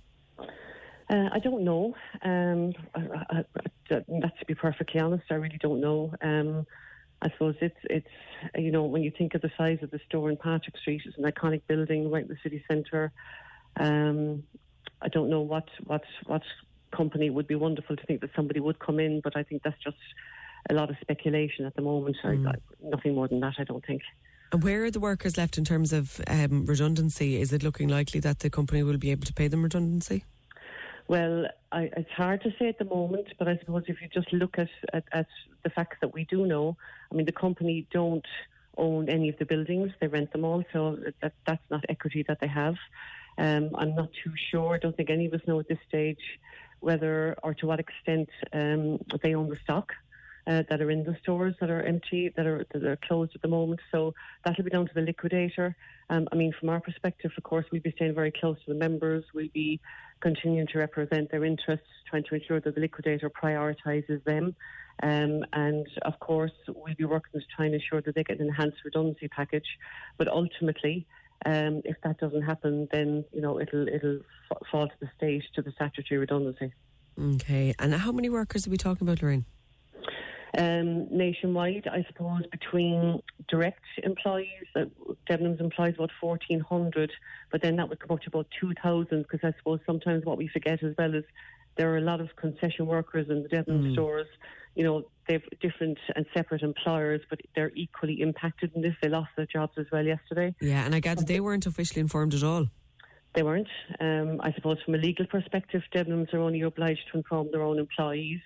Uh, I don't know. Um, I, I, I, that's to be perfectly honest. I really don't know. Um, I suppose it's it's you know when you think of the size of the store in Patrick Street, it's an iconic building right in the city centre. Um, I don't know what what what company would be wonderful to think that somebody would come in, but I think that's just a lot of speculation at the moment. I, I, nothing more than that, I don't think. And where are the workers left in terms of um, redundancy? Is it looking likely that the company will be able to pay them redundancy? Well, I, it's hard to say at the moment, but I suppose if you just look at, at, at the facts that we do know, I mean, the company don't own any of the buildings; they rent them all. So that that's not equity that they have. Um, I'm not too sure. I don't think any of us know at this stage whether or to what extent um, they own the stock. Uh, that are in the stores that are empty, that are that are closed at the moment. So that'll be down to the liquidator. Um, I mean, from our perspective, of course, we'll be staying very close to the members. We'll be continuing to represent their interests, trying to ensure that the liquidator prioritises them. Um, and of course, we'll be working to try and ensure that they get an enhanced redundancy package. But ultimately, um, if that doesn't happen, then you know it'll it'll fall to the state to the statutory redundancy. Okay, and how many workers are we talking about, Lorraine? Um, nationwide, I suppose between direct employees, uh, Debenhams employs about 1,400, but then that would come up to about 2,000 because I suppose sometimes what we forget as well is there are a lot of concession workers in the Debenhams Mm. stores. You know, they've different and separate employers, but they're equally impacted in this. They lost their jobs as well yesterday. Yeah, and I gather they weren't officially informed at all. They weren't. Um, I suppose from a legal perspective, Debenhams are only obliged to inform their own employees.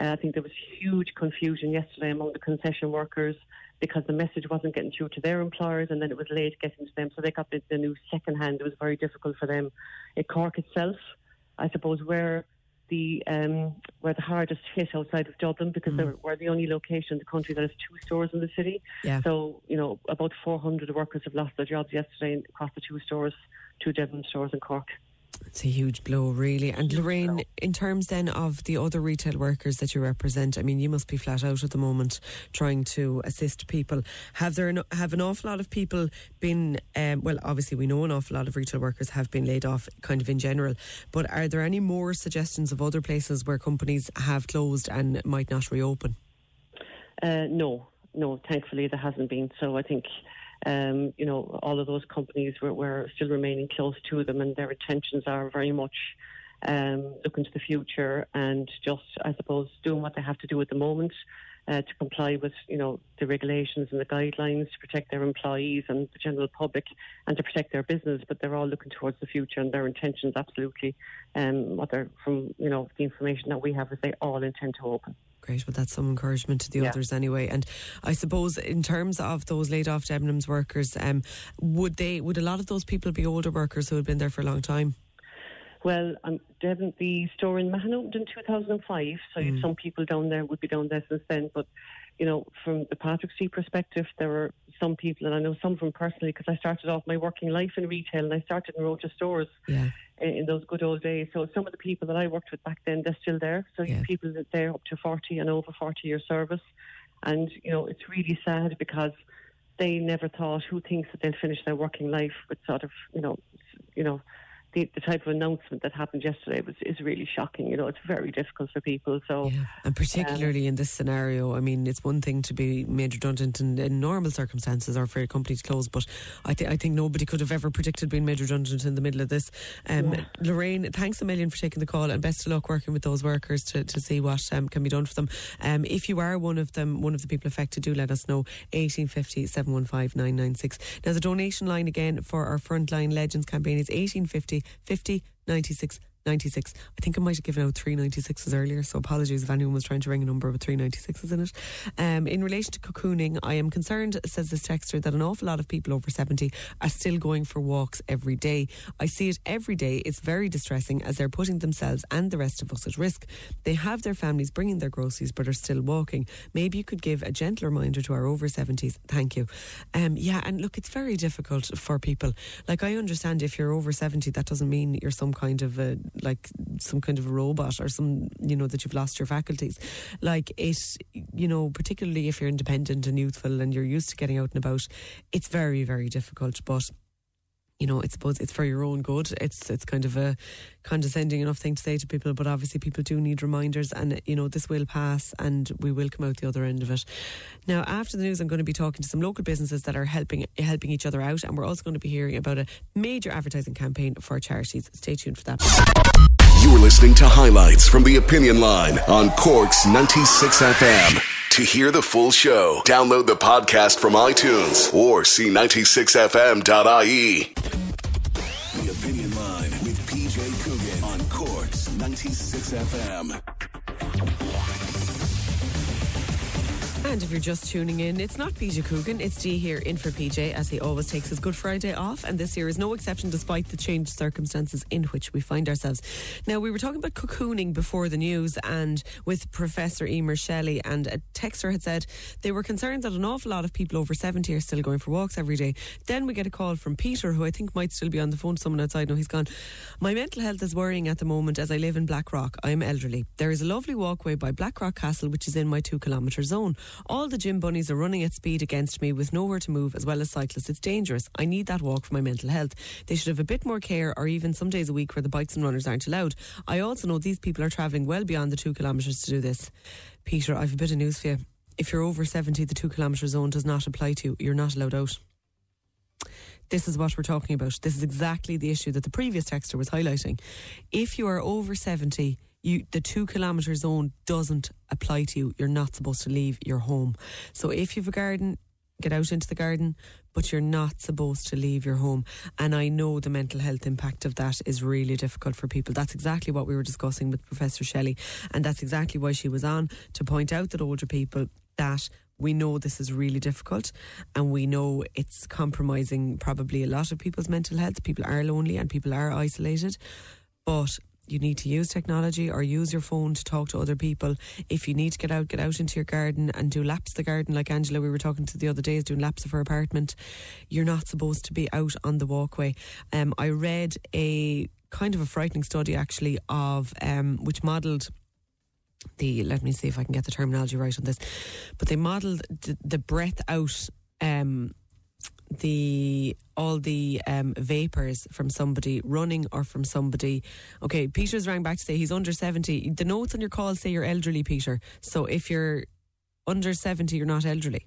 Uh, I think there was huge confusion yesterday among the concession workers because the message wasn't getting through to their employers and then it was late getting to them. So they got the, the news secondhand. It was very difficult for them. In Cork itself, I suppose, where the um, where the hardest hit outside of Dublin because they were, we're the only location in the country that has two stores in the city. Yeah. So you know about 400 workers have lost their jobs yesterday across the two stores, two Debenhams stores in Cork. It's a huge blow, really. And Lorraine, in terms then of the other retail workers that you represent, I mean, you must be flat out at the moment trying to assist people. Have there an, have an awful lot of people been? Um, well, obviously we know an awful lot of retail workers have been laid off, kind of in general. But are there any more suggestions of other places where companies have closed and might not reopen? Uh, no, no, thankfully there hasn't been. So I think, um, you know, all of those companies were, were still remaining close to them and their intentions are very much um, looking to the future and just, I suppose, doing what they have to do at the moment. Uh, to comply with, you know, the regulations and the guidelines to protect their employees and the general public, and to protect their business. But they're all looking towards the future, and their intentions absolutely, um, what they're from, you know, the information that we have is they all intend to open. Great, well, that's some encouragement to the Yeah. others anyway. And I suppose in terms of those laid off Debenhams workers, um, would they would a lot of those people be older workers who had been there for a long time? Well, um, Debenhams, the store in Mahon opened in 2005, so Mm. some people down there would be down there since then. But, you know, from the Patrick Street perspective, there were some people, and I know some of them personally, because I started off my working life in retail and I started in Roches Stores Yeah. in, in those good old days. So some of the people that I worked with back then, they're still there. So Yeah. people that they're up to 40 and over 40 year service. And, you know, it's really sad because they never thought who thinks that they'll finish their working life with sort of, you know, you know, the, the type of announcement that happened yesterday was is really shocking. You know, it's very difficult for people. So Yeah, and particularly in this scenario, I mean, it's one thing to be made redundant in, in normal circumstances or for a company to close, but I think I think nobody could have ever predicted being made redundant in the middle of this. Um, Lorraine, thanks a million for taking the call, and best of luck working with those workers to, to see what um, can be done for them. Um, if you are one of them, one of the people affected, do let us know. 1850 715 996. Now the donation line again for our Frontline Legends campaign is 1850 50 96 96. I think I might have given out 396s earlier, so apologies if anyone was trying to ring a number with 396s in it. Um, in relation to cocooning, I am concerned, says this texter, that an awful lot of people over 70 are still going for walks every day. I see it every day. It's very distressing as they're putting themselves and the rest of us at risk. They have their families bringing their groceries but are still walking. Maybe you could give a gentle reminder to our over 70s. Thank you. Um, yeah, and look, it's very difficult for people. Like, I understand if you're over 70, that doesn't mean you're some kind of a like some kind of a robot or some you know that you've lost your faculties like it you know particularly if you're independent and youthful and you're used to getting out and about it's very very difficult but you know, I suppose it's for your own good. It's it's kind of a condescending enough thing to say to people, but obviously people do need reminders, and you know this will pass, and we will come out the other end of it. Now, after the news, I'm going to be talking to some local businesses that are helping helping each other out, and we're also going to be hearing about a major advertising campaign for charities. Stay tuned for that. Listening to highlights from the Opinion Line on Cork's 96 FM. To hear the full show, download the podcast from iTunes or see 96fm.ie. The Opinion Line with PJ Coogan on Cork's 96 FM. And if you're just tuning in, it's not PJ Coogan, it's Dee here in for PJ as he always takes his Good Friday off. And this year is no exception despite the changed circumstances in which we find ourselves. Now, we were talking about cocooning before the news and with Professor Emer Shelley, and a texter had said they were concerned that an awful lot of people over 70 are still going for walks every day. Then we get a call from Peter, who I think might still be on the phone to someone outside. No, he's gone. My mental health is worrying at the moment as I live in Blackrock. I am elderly. There is a lovely walkway by Blackrock Castle, which is in my two kilometre zone. All the gym bunnies are running at speed against me with nowhere to move, as well as cyclists. It's dangerous. I need that walk for my mental health. They should have a bit more care, or even some days a week where the bikes and runners aren't allowed. I also know these people are travelling well beyond the two kilometres to do this. Peter, I've a bit of news for you. If you're over 70, the two kilometre zone does not apply to you. You're not allowed out. This is what we're talking about. This is exactly the issue that the previous texter was highlighting. If you are over 70, you the two kilometre zone doesn't apply to you. You're not supposed to leave your home. So if you've a garden, get out into the garden, but you're not supposed to leave your home. And I know the mental health impact of that is really difficult for people. That's exactly what we were discussing with Professor Shelley, and that's exactly why she was on to point out that older people that we know this is really difficult and we know it's compromising probably a lot of people's mental health. People are lonely and people are isolated. But you need to use technology or use your phone to talk to other people. If you need to get out, get out into your garden and do laps the garden, like Angela, we were talking to the other day, is doing laps of her apartment. You're not supposed to be out on the walkway. Um, I read a kind of a frightening study actually of um, which modelled the let me see if I can get the terminology right on this, but they modelled the, the breath out. Um, the all the um, vapors from somebody running or from somebody. Okay, Peter's rang back to say he's under seventy. The notes on your call say you're elderly, Peter. So if you're under seventy, you're not elderly.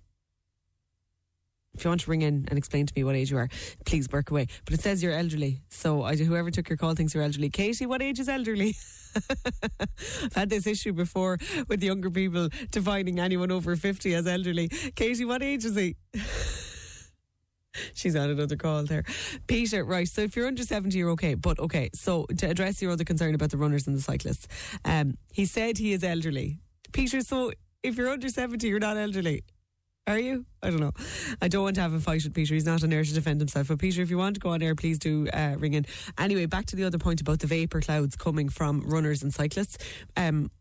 If you want to ring in and explain to me what age you are, please work away. But it says you're elderly. So I, whoever took your call thinks you're elderly. Katie, what age is elderly? I've had this issue before with younger people defining anyone over 50 as elderly. Katie, what age is he? She's on another call there. Peter, right. So if you're under 70, you're okay. But okay, so to address your other concern about the runners and the cyclists, um, he said he is elderly. Peter, so if you're under 70, you're not elderly. Are you? I don't know. I don't want to have a fight with Peter. He's not on air to defend himself. But Peter, if you want to go on air, please do uh, ring in. Anyway, back to the other point about the vapour clouds coming from runners and cyclists. Um,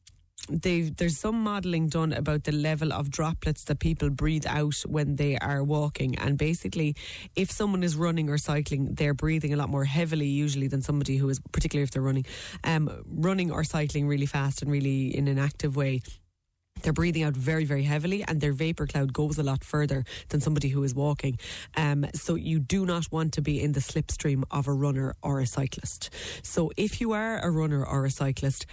there's some modelling done about the level of droplets that people breathe out when they are walking. And basically, if someone is running or cycling, they're breathing a lot more heavily usually than somebody who is, particularly if they're running, um, running or cycling really fast and really in an active way they're breathing out very, very heavily, and their vapor cloud goes a lot further than somebody who is walking. Um, so you do not want to be in the slipstream of a runner or a cyclist. So if you are a runner or a cyclist,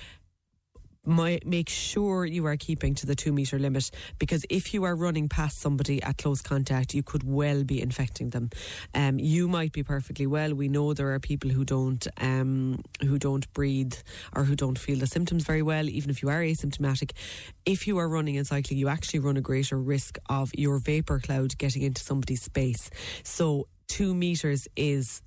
my, make sure you are keeping to the two metre limit because if you are running past somebody at close contact, you could well be infecting them. Um, you might be perfectly well. We know there are people who don't um, who don't breathe or who don't feel the symptoms very well, even if you are asymptomatic. If you are running and cycling, you actually run a greater risk of your vapor cloud getting into somebody's space. So two meters is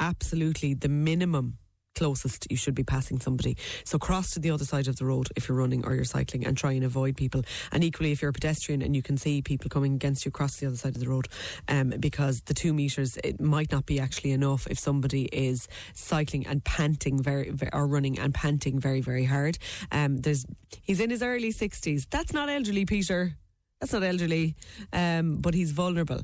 absolutely the minimum closest you should be passing somebody. So cross to the other side of the road if you're running or you're cycling and try and avoid people. And equally, if you're a pedestrian and you can see people coming against you, cross the other side of the road um, because the two metres, it might not be actually enough if somebody is cycling and panting very, or running and panting very, very hard. Um, there's He's in his early 60s. That's not elderly, Peter. That's not elderly, um, but he's vulnerable.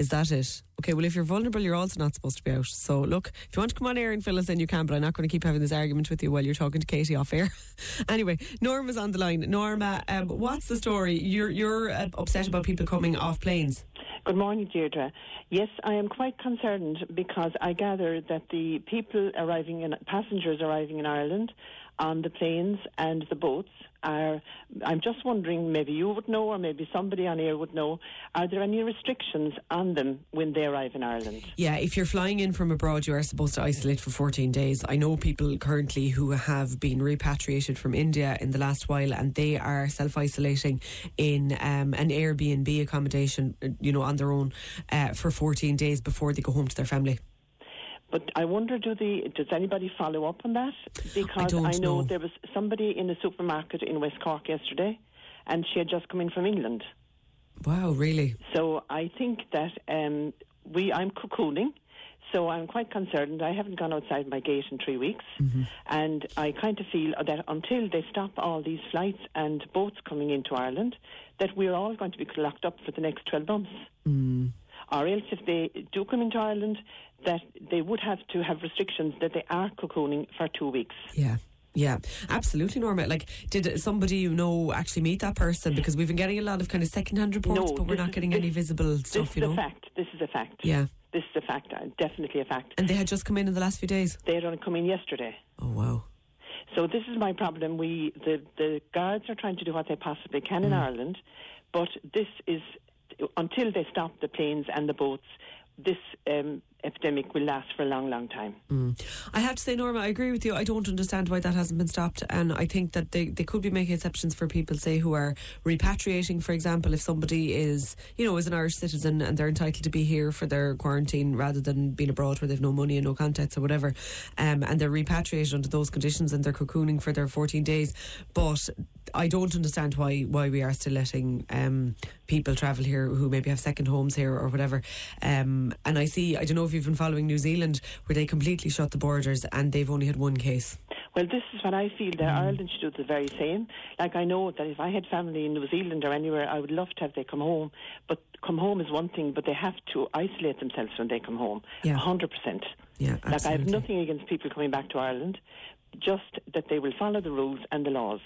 Is that it? Okay, well, if you're vulnerable, you're also not supposed to be out. So, look, if you want to come on air and fill us in, you can, but I'm not going to keep having this argument with you while you're talking to Katie off air. anyway, Norma's on the line. Norma, um, what's the story? You're, you're uh, upset about people coming off planes. Good morning, Deirdre. Yes, I am quite concerned because I gather that the people arriving in, passengers arriving in Ireland on the planes and the boats are, I'm just wondering, maybe you would know or maybe somebody on air would know, are there any restrictions on them when they arrive in Ireland? Yeah, if you're flying in from abroad, you are supposed to isolate for 14 days. I know people currently who have been repatriated from India in the last while and they are self isolating in um, an Airbnb accommodation, you know, on their own uh, for 14 days before they go home to their family. But I wonder, do the does anybody follow up on that? Because I, I know, know, there was somebody in a supermarket in West Cork yesterday, and she had just come in from England. Wow, really? So I think that um, we, I'm cocooning. So I'm quite concerned. I haven't gone outside my gate in three weeks, and I kind of feel that until they stop all these flights and boats coming into Ireland, that we're all going to be locked up for the next 12 months. Or else, if they do come into Ireland, that they would have to have restrictions that they are cocooning for two weeks. Yeah. Yeah, absolutely, Norma. Like, did somebody you know actually meet that person? Because we've been getting a lot of kind of second-hand reports, No, but we're not getting this- any visible This stuff. is You know. This is a fact. This is a fact. Yeah. This is a fact. uh, Definitely a fact. And they had just come in in the last few days. They had only come in yesterday. Oh wow. So this is my problem. We the the guards are trying to do what they possibly can in Ireland, but this is until they stop the planes and the boats. This um, epidemic will last for a long, long time. I have to say, Norma, I agree with you. I don't understand why that hasn't been stopped, and I think that they, they could be making exceptions for people, say, who are repatriating, for example, if somebody is, you know, is an Irish citizen and they're entitled to be here for their quarantine rather than being abroad where they've no money and no contacts or whatever, um, and they're repatriated under those conditions and they're cocooning for their 14 days. But I don't understand why why we are still letting um, people travel here who maybe have second homes here or whatever. Um, and I see, I don't know if you've been following New Zealand, where they completely shut the borders and they've only had one case. Well, this is what I feel that Ireland should do the very same. Like I know that if I had family in New Zealand or anywhere, I would love to have they come home. But come home is one thing, but they have to isolate themselves when they come home. Yeah. hundred percent. Yeah, Like I have nothing against people coming back to Ireland, just that they will follow the rules and the laws.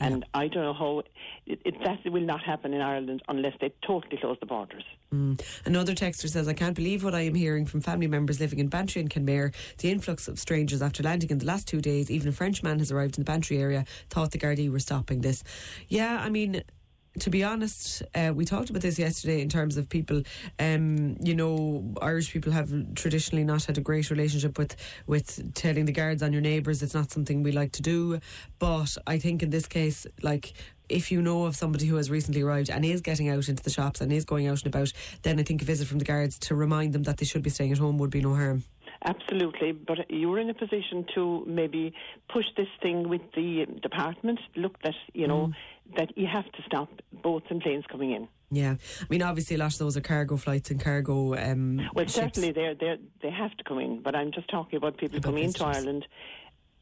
And I don't know how it, it, that will not happen in Ireland unless they totally close the borders. Mm. Another texter says, I can't believe what I am hearing from family members living in Bantry and Kenmare. The influx of strangers after landing in the last two days. Even a French man has arrived in the Bantry area, thought the Gardaí were stopping this. Yeah, I mean, to be honest, uh, we talked about this yesterday in terms of people. Um, you know, Irish people have traditionally not had a great relationship with with telling the guards on your neighbours. It's not something we like to do. But I think in this case, like if you know of somebody who has recently arrived and is getting out into the shops and is going out and about, then I think a visit from the guards to remind them that they should be staying at home would be no harm. Absolutely, but you're in a position to maybe push this thing with the department. Look, that you know that you have to stop boats and planes coming in. Yeah, I mean, obviously, a lot of those are cargo flights and cargo. Um, Well, ships. certainly they they they have to come in, but I'm just talking about people About coming into. Ireland.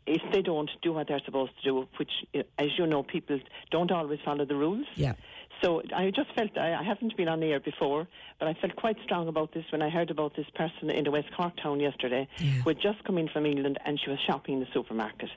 If they don't do what they're supposed to do, which, as you know, people don't always follow the rules. Yeah. So I just felt I, I haven't been on the air before, but I felt quite strong about this when I heard about this person in the West Cork town yesterday who had just come in from England and she was shopping in the supermarket.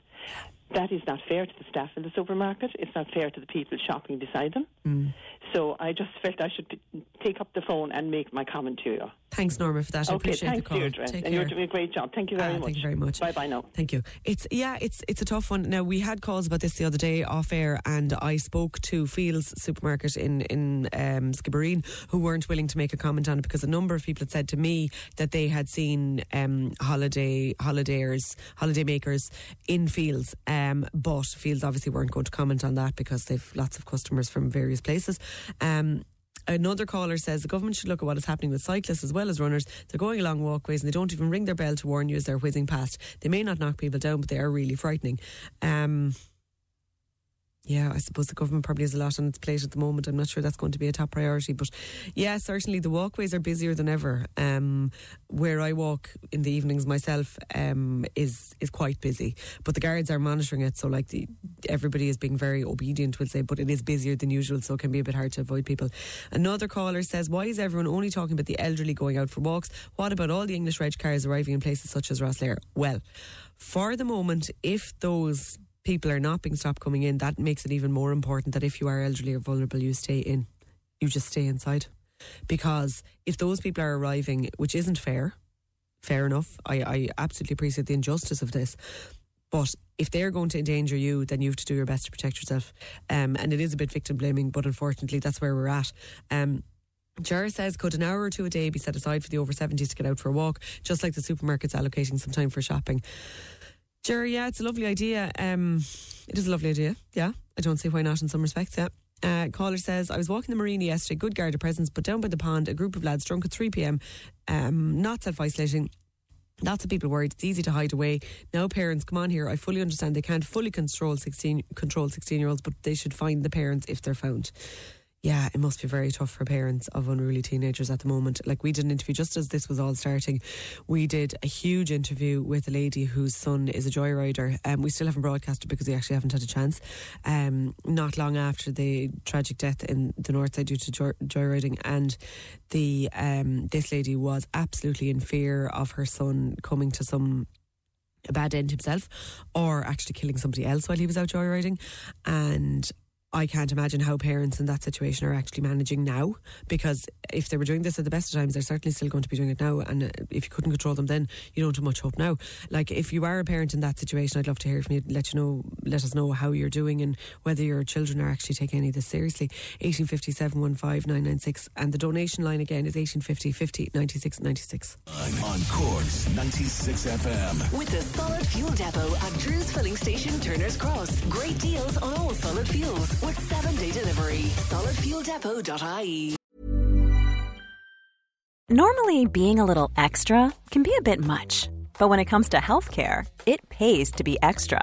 That is not fair to the staff in the supermarket. It's not fair to the people shopping beside them. Mm. So I just felt I should p- take up the phone and make my comment to you. Thanks, Norma, for that. I appreciate thanks, the call. Deirdre. Take and care. you're doing a great job. Thank you very Ah, much. Thank you very much. Bye bye now. Thank you. It's yeah, it's it's a tough one. Now we had calls about this the other day off air, and I spoke to Fields Supermarket in in um, Skibbereen who weren't willing to make a comment on it because a number of people had said to me that they had seen um, holiday holidayers, holiday makers in Fields, um, but Fields obviously weren't going to comment on that because they've lots of customers from various places. Um, Another caller says the government should look at what is happening with cyclists as well as runners. They're going along walkways and they don't even ring their bell to warn you as they're whizzing past. They may not knock people down, but they are really frightening. Um, yeah, I suppose the government probably has a lot on its plate at the moment. I'm not sure that's going to be a top priority, but yeah, certainly the walkways are busier than ever. Um, where I walk in the evenings myself um, is is quite busy, but the guards are monitoring it. So like the, everybody is being very obedient, we'll say, but it is busier than usual, so it can be a bit hard to avoid people. Another caller says, "Why is everyone only talking about the elderly going out for walks? What about all the English reg cars arriving in places such as Rosslare?" Well, for the moment, if those people are not being stopped coming in, that makes it even more important that if you are elderly or vulnerable, you stay in. You just stay inside. Because if those people are arriving, which isn't fair, fair enough, I, I absolutely appreciate the injustice of this. But if they're going to endanger you, then you have to do your best to protect yourself. Um, and it is a bit victim blaming, but unfortunately, that's where we're at. Um, Jar says, could an hour or two a day be set aside for the over 70s to get out for a walk, just like the supermarket's allocating some time for shopping? Jar, yeah, it's a lovely idea. Um, it is a lovely idea. Yeah, I don't see why not in some respects. Yeah. Uh, caller says, I was walking the marina yesterday, good guard of presence, but down by the pond, a group of lads drunk at 3 pm, um, not self isolating. Lots of people worried. It's easy to hide away. Now, parents, come on here. I fully understand they can't fully control sixteen control sixteen year olds, but they should find the parents if they're found. Yeah, it must be very tough for parents of unruly teenagers at the moment. Like we did an interview just as this was all starting. We did a huge interview with a lady whose son is a joyrider. Um, we still haven't broadcast it because we actually haven't had a chance. Um, not long after the tragic death in the north side due to joy- joyriding, and the um, this lady was absolutely in fear of her son coming to some bad end himself or actually killing somebody else while he was out joyriding. And I can't imagine how parents in that situation are actually managing now because if they were doing this at the best of times, they're certainly still going to be doing it now. And uh, if you couldn't control them then, you don't have much hope now. Like if you are a parent in that situation, I'd love to hear from you. Let you know, let us know how you're doing and whether your children are actually taking any of this seriously. 1857 996 and the donation line again is 1850 50 96 96. On Corks 96 FM. With the Solid Fuel Depot at Drew's Filling Station, Turner's Cross. Great deals on all solid fuels with seven day delivery. SolidFuelDepot.ie. Normally, being a little extra can be a bit much, but when it comes to healthcare, it pays to be extra.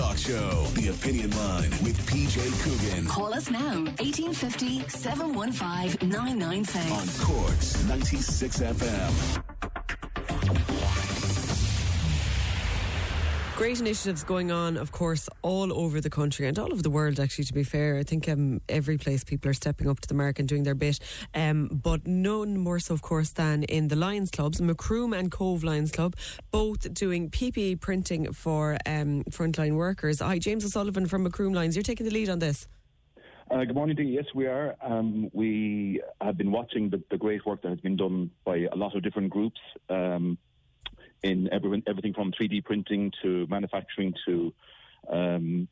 talk show. The Opinion Line with PJ Coogan. Call us now, 1850 715 996. On Cork's 96 FM. Great initiatives going on, of course, all over the country and all over the world, actually, to be fair. I think um, every place people are stepping up to the mark and doing their bit. Um, but none more so, of course, than in the Lions Clubs, Macroom and Cobh Lions Club, both doing PPE printing for um, frontline workers. Hi, James O'Sullivan from Macroom Lions. You're taking the lead on this. Uh, good morning to. Yes, we are. Um, we have been watching the, the, great work that has been done by a lot of different groups um, in every, everything from 3D printing to manufacturing to um,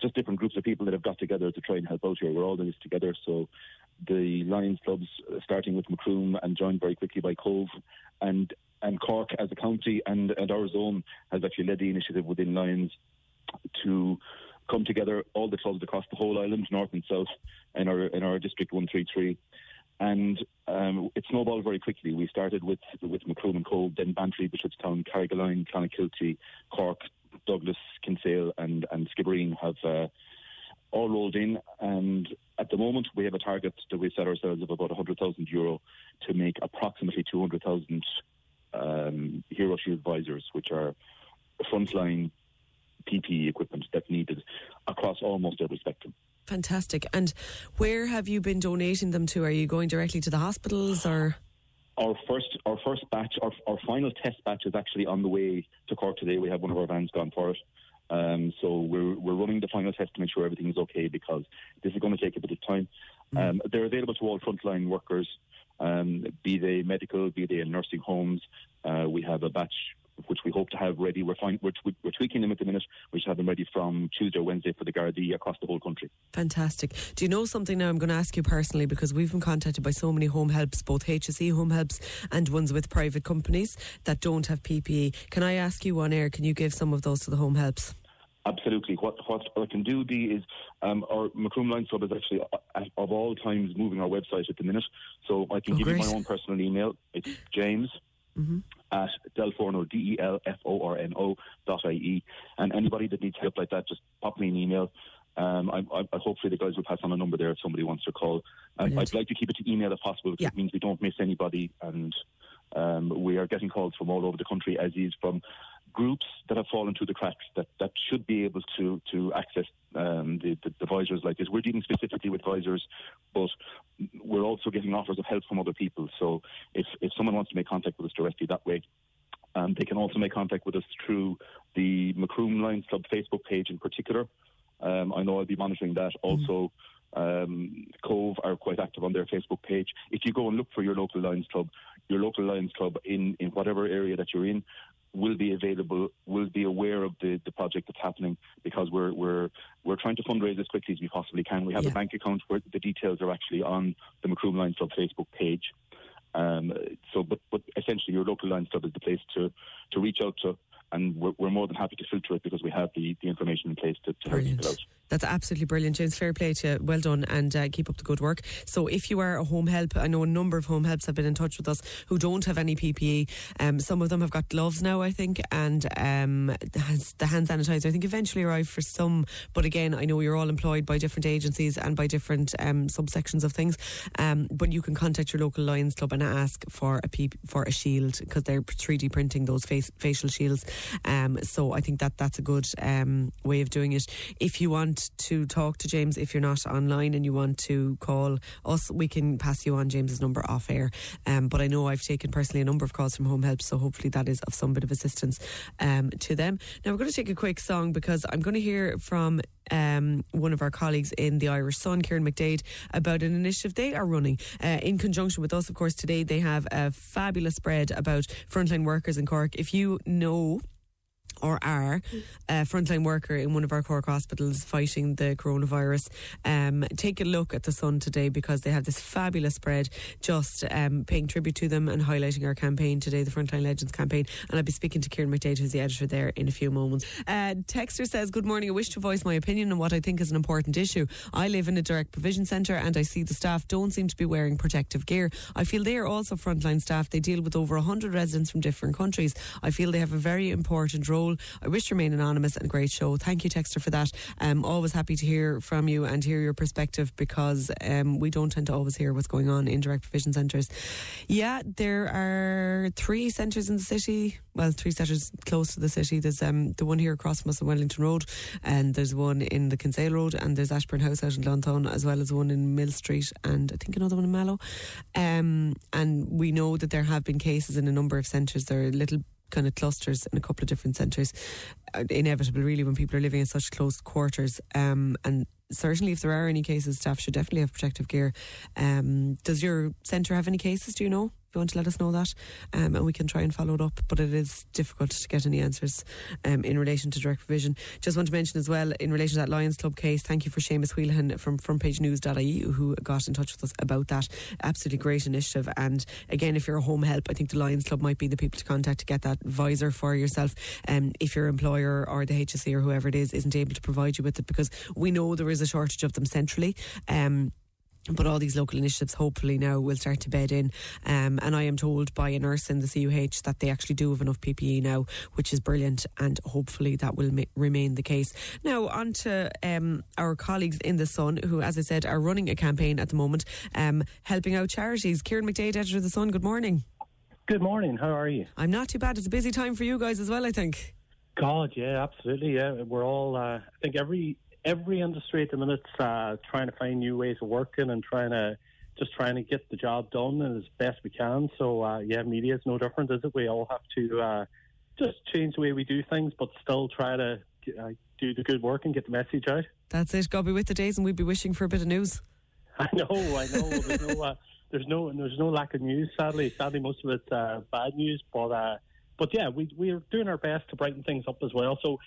just different groups of people that have got together to try and help out here. We're all in this together. So the Lions clubs, starting with Macroom and joined very quickly by Cobh, and and Cork as a county and, and our zone has actually led the initiative within Lions to come together all the clubs across the whole island, north and south, in our in our district 133 and um, it snowballed very quickly. We started with with Macroom and Cobh, then Bantry, Bishopstown, Carrigaline, Clonakilty, Cork, Douglas, Kinsale, and and Skibbereen have uh, all rolled in. And at the moment, we have a target that we set ourselves of about 100,000 euro to make approximately 200,000 um, Hero Shield visors, which are frontline PPE equipment that's needed across almost every spectrum. Fantastic. And where have you been donating them to? Are you going directly to the hospitals or? Our first, our first batch, our, our final test batch is actually on the way to Cork today. We have one of our vans gone for it. Um, so we're we're running the final test to make sure everything is okay because this is going to take a bit of time. Um, they're available to all frontline workers, um, be they medical, be they in nursing homes. Uh, we have a batch which we hope to have ready. We're, fine, we're, we're tweaking them at the minute. We should have them ready from Tuesday or Wednesday for the Gardaí across the whole country. Fantastic. Do you know something now? I'm going to ask you personally because we've been contacted by so many home helps, both HSE home helps and ones with private companies that don't have PPE. Can I ask you on air? Can you give some of those to the home helps? Absolutely. What what I can do, Dee, is um, our Macroom Lions Club is actually uh, of all times moving our website at the minute. So I can Oh, give great. you my own personal email. It's James Mm-hmm. at Delforno D E L F O R N O dot I E. And anybody that needs help like that, just pop me an email. Um, I, I, hopefully the guys will pass on a number there if somebody wants to call. Um, I'd like to keep it to email if possible because it means we don't miss anybody and um, we are getting calls from all over the country, as is from groups that have fallen through the cracks that, that should be able to to access um, the, the, the visors like this. We're dealing specifically with visors, but we're also getting offers of help from other people. So if, if someone wants to make contact with us directly that way, um, they can also make contact with us through the Macroom Lions Club Facebook page in particular. Um, I know I'll be monitoring that. Also, um, Cobh are quite active on their Facebook page. If you go and look for your local Lions Club, your local Lions Club in, in whatever area that you're in will be available, will be aware of the, the project that's happening because we're, we're, we're trying to fundraise as quickly as we possibly can. We have a bank account where the details are actually on the Macroom Lions Club Facebook page. Um, so, but, but essentially, your local Lions Club is the place to, to reach out to, and we're, we're more than happy to filter it because we have the, the information in place to, to help people out. That's absolutely brilliant, James. Fair play to you. Well done, and uh, keep up the good work. So, if you are a home help, I know a number of home helps have been in touch with us who don't have any PPE. Um, some of them have got gloves now, I think, and um, the hand- the hand sanitizer. I think eventually arrive for some. But again, I know you're all employed by different agencies and by different um, subsections of things. Um, but you can contact your local Lions Club and ask for a P- for a shield because they're 3D printing those face- facial shields. Um, so I think that that's a good um, way of doing it. If you want to talk to James, if you're not online and you want to call us, we can pass you on James's number off air. Um, but I know I've taken personally a number of calls from Home Help, so hopefully that is of some bit of assistance um, to them. Now we're going to take a quick song because I'm going to hear from um, one of our colleagues in the Irish Sun, Kieran McDade, about an initiative they are running uh, in conjunction with us. Of course, today they have a fabulous spread about frontline workers in Cork. If you know or are a frontline worker in one of our Cork hospitals fighting the coronavirus, um, take a look at the Sun today because they have this fabulous spread just um, paying tribute to them and highlighting our campaign today, the Frontline Legends campaign. And I'll be speaking to Kieran McDade, who's the editor there, in a few moments. Uh, Texter says, Good morning. I wish to voice my opinion on what I think is an important issue. I live in a direct provision centre and I see the staff don't seem to be wearing protective gear. I feel they are also frontline staff. They deal with over 100 residents from different countries. I feel they have a very important role. I wish to remain anonymous and great show. Thank you, Texter, for that. Um, always happy to hear from you and hear your perspective because um, we don't tend to always hear what's going on in direct provision centres. Yeah, there are three centres in the city. Well, three centres close to the city. There's um, the one here across from us on Wellington Road, and there's one in the Kinsale Road, and there's Ashbourne House out in Glounthaune, as well as one in Mill Street, and I think another one in Mallow. Um, and we know that there have been cases in a number of centres. There are a little kind of clusters in a couple of different centres. Uh, Inevitable, really, when people are living in such close quarters. Um, and certainly, if there are any cases, staff should definitely have protective gear. Um, does your centre have any cases? Do you know? You want to let us know that, um, and we can try and follow it up. But it is difficult to get any answers um, in relation to direct provision. Just want to mention as well, in relation to that Lions Club case, thank you for Seamus Wheelahan from frontpagenews.ie who got in touch with us about that. Absolutely great initiative. And again, if you're a home help, I think the Lions Club might be the people to contact to get that visor for yourself. Um, if your employer or the HSE or whoever it is isn't able to provide you with it, because we know there is a shortage of them centrally. Um, but all these local initiatives hopefully now will start to bed in. Um, and I am told by a nurse in the CUH that they actually do have enough PPE now, which is brilliant. And hopefully that will ma- remain the case. Now, on to um, our colleagues in The Sun, who, as I said, are running a campaign at the moment um, helping out charities. Kieran McDade, editor of The Sun, good morning. Good morning. How are you? I'm not too bad. It's a busy time for you guys as well, I think. God, yeah, absolutely. Yeah, we're all. Uh, I think every every industry at the minute's uh, trying to find new ways of working and trying to just trying to get the job done as best we can. So uh, yeah, media is no different, is it? We all have to uh, just change the way we do things, but still try to uh, do the good work and get the message out. That's it. God be with the days, and we'd be wishing for a bit of news. I know, I know. There's no, uh, there's no, there's no lack of news. Sadly, sadly, most of it's uh, bad news. But, uh, but yeah, we we're doing our best to brighten things up as well. So,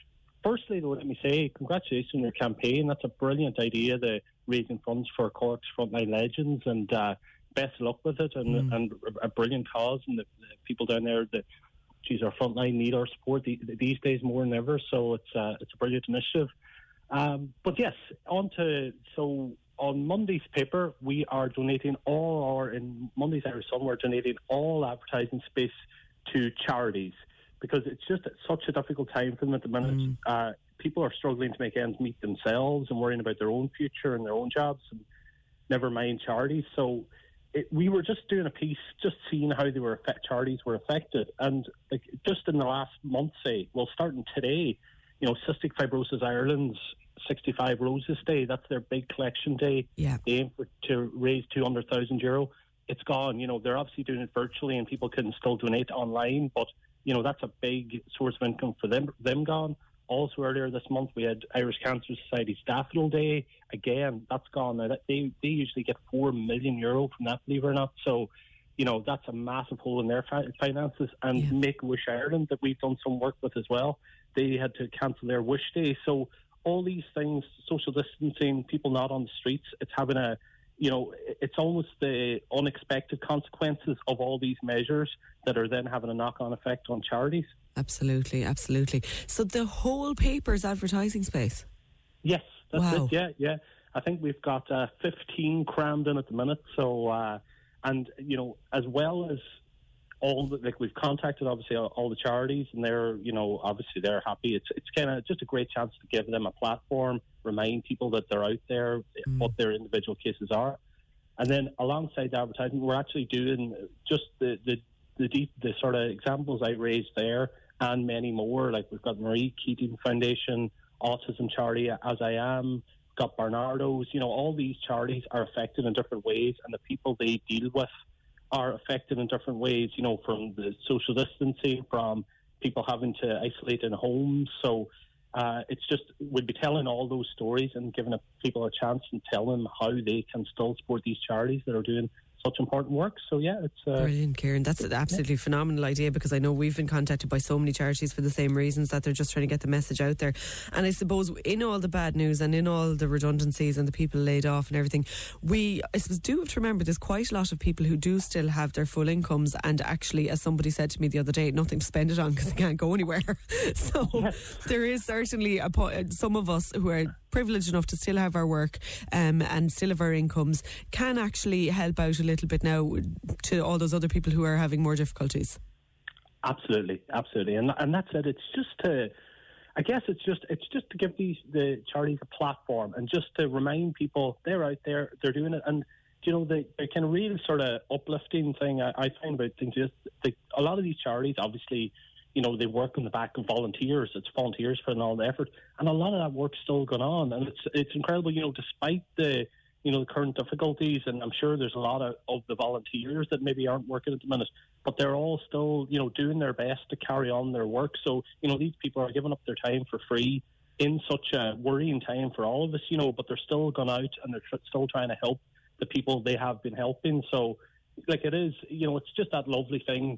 firstly, though, let me say congratulations on your campaign. That's a brilliant idea. The raising funds for Cork's frontline legends, and uh, best luck with it. And, and a brilliant cause, and the, the people down there that. Geez, our frontline need our support the- these days more than ever. So it's uh, it's a brilliant initiative. Um, but yes, on to so on Monday's paper, we are donating all our in Monday's Irish Sun, we're donating all advertising space to charities because it's just such a difficult time for them at the minute. Uh, people are struggling to make ends meet themselves and worrying about their own future and their own jobs, and never mind charities. So. It, we were just doing a piece, just seeing how they were affect, charities were affected, and like just in the last month, say, well, starting today, you know, Cystic Fibrosis Ireland's 65 Roses Day. That's their big collection day. Yeah. They aim for, to raise 200,000 euro. It's gone. You know, they're obviously doing it virtually and people can still donate online, but, you know, that's a big source of income for them, them gone. Also, earlier this month, we had Irish Cancer Society's Daffodil Day. Again, that's gone. Now, that, they, they usually get 4 million euro from that, believe it or not. So, you know, that's a massive hole in their fi- finances. And Make Wish Ireland, that we've done some work with as well, they had to cancel their Wish Day. So, all these things, social distancing, people not on the streets, it's having a, you know, it's almost the unexpected consequences of all these measures that are then having a knock on effect on charities. Absolutely, absolutely. So the whole paper's advertising space. Yes, that's Wow. it. Yeah, yeah. I think we've got uh, 15 crammed in at the minute. So, uh, and you know, as well as all the, like we've contacted obviously all, all the charities, and they're you know obviously they're happy. It's it's kind of just a great chance to give them a platform, remind people that they're out there, mm. what their individual cases are, and then alongside the advertising, we're actually doing just the the the deep the sort of examples I raised there, and many more. Like we've got Marie Keating Foundation, Autism Charity, As I Am, got Barnardo's. You know, all these charities are affected in different ways, and the people they deal with are affected in different ways. You know, from the social distancing, from people having to isolate in homes. So uh, it's just we'd be telling all those stories and giving people a chance and telling how they can still support these charities that are doing such important work. So yeah, it's uh, Brilliant, Kieran. That's an absolutely phenomenal idea because I know we've been contacted by so many charities for the same reasons that they're just trying to get the message out there. And I suppose in all the bad news and in all the redundancies and the people laid off and everything, we I suppose do have to remember there's quite a lot of people who do still have their full incomes and actually, as somebody said to me the other day, nothing to spend it on because they can't go anywhere. so there is certainly a po- some of us who are privileged enough to still have our work um, and still have our incomes can actually help out a little bit now to all those other people who are having more difficulties. Absolutely, absolutely, and and that's it. It's just to, I guess it's just it's just to give these the charities a platform and just to remind people they're out there, they're doing it, and you know the, the kind of real sort of uplifting thing I, I find about things is the, a lot of these charities obviously. You know, they work on the back of volunteers. It's volunteers putting all the effort, and a lot of that work's still going on. And it's it's incredible. You know, despite the you know the current difficulties, and I'm sure there's a lot of, of the volunteers that maybe aren't working at the minute, but they're all still you know doing their best to carry on their work. So you know these people are giving up their time for free in such a worrying time for all of us. You know, but they're still gone out and they're tr- still trying to help the people they have been helping. So like it is, you know, it's just that lovely thing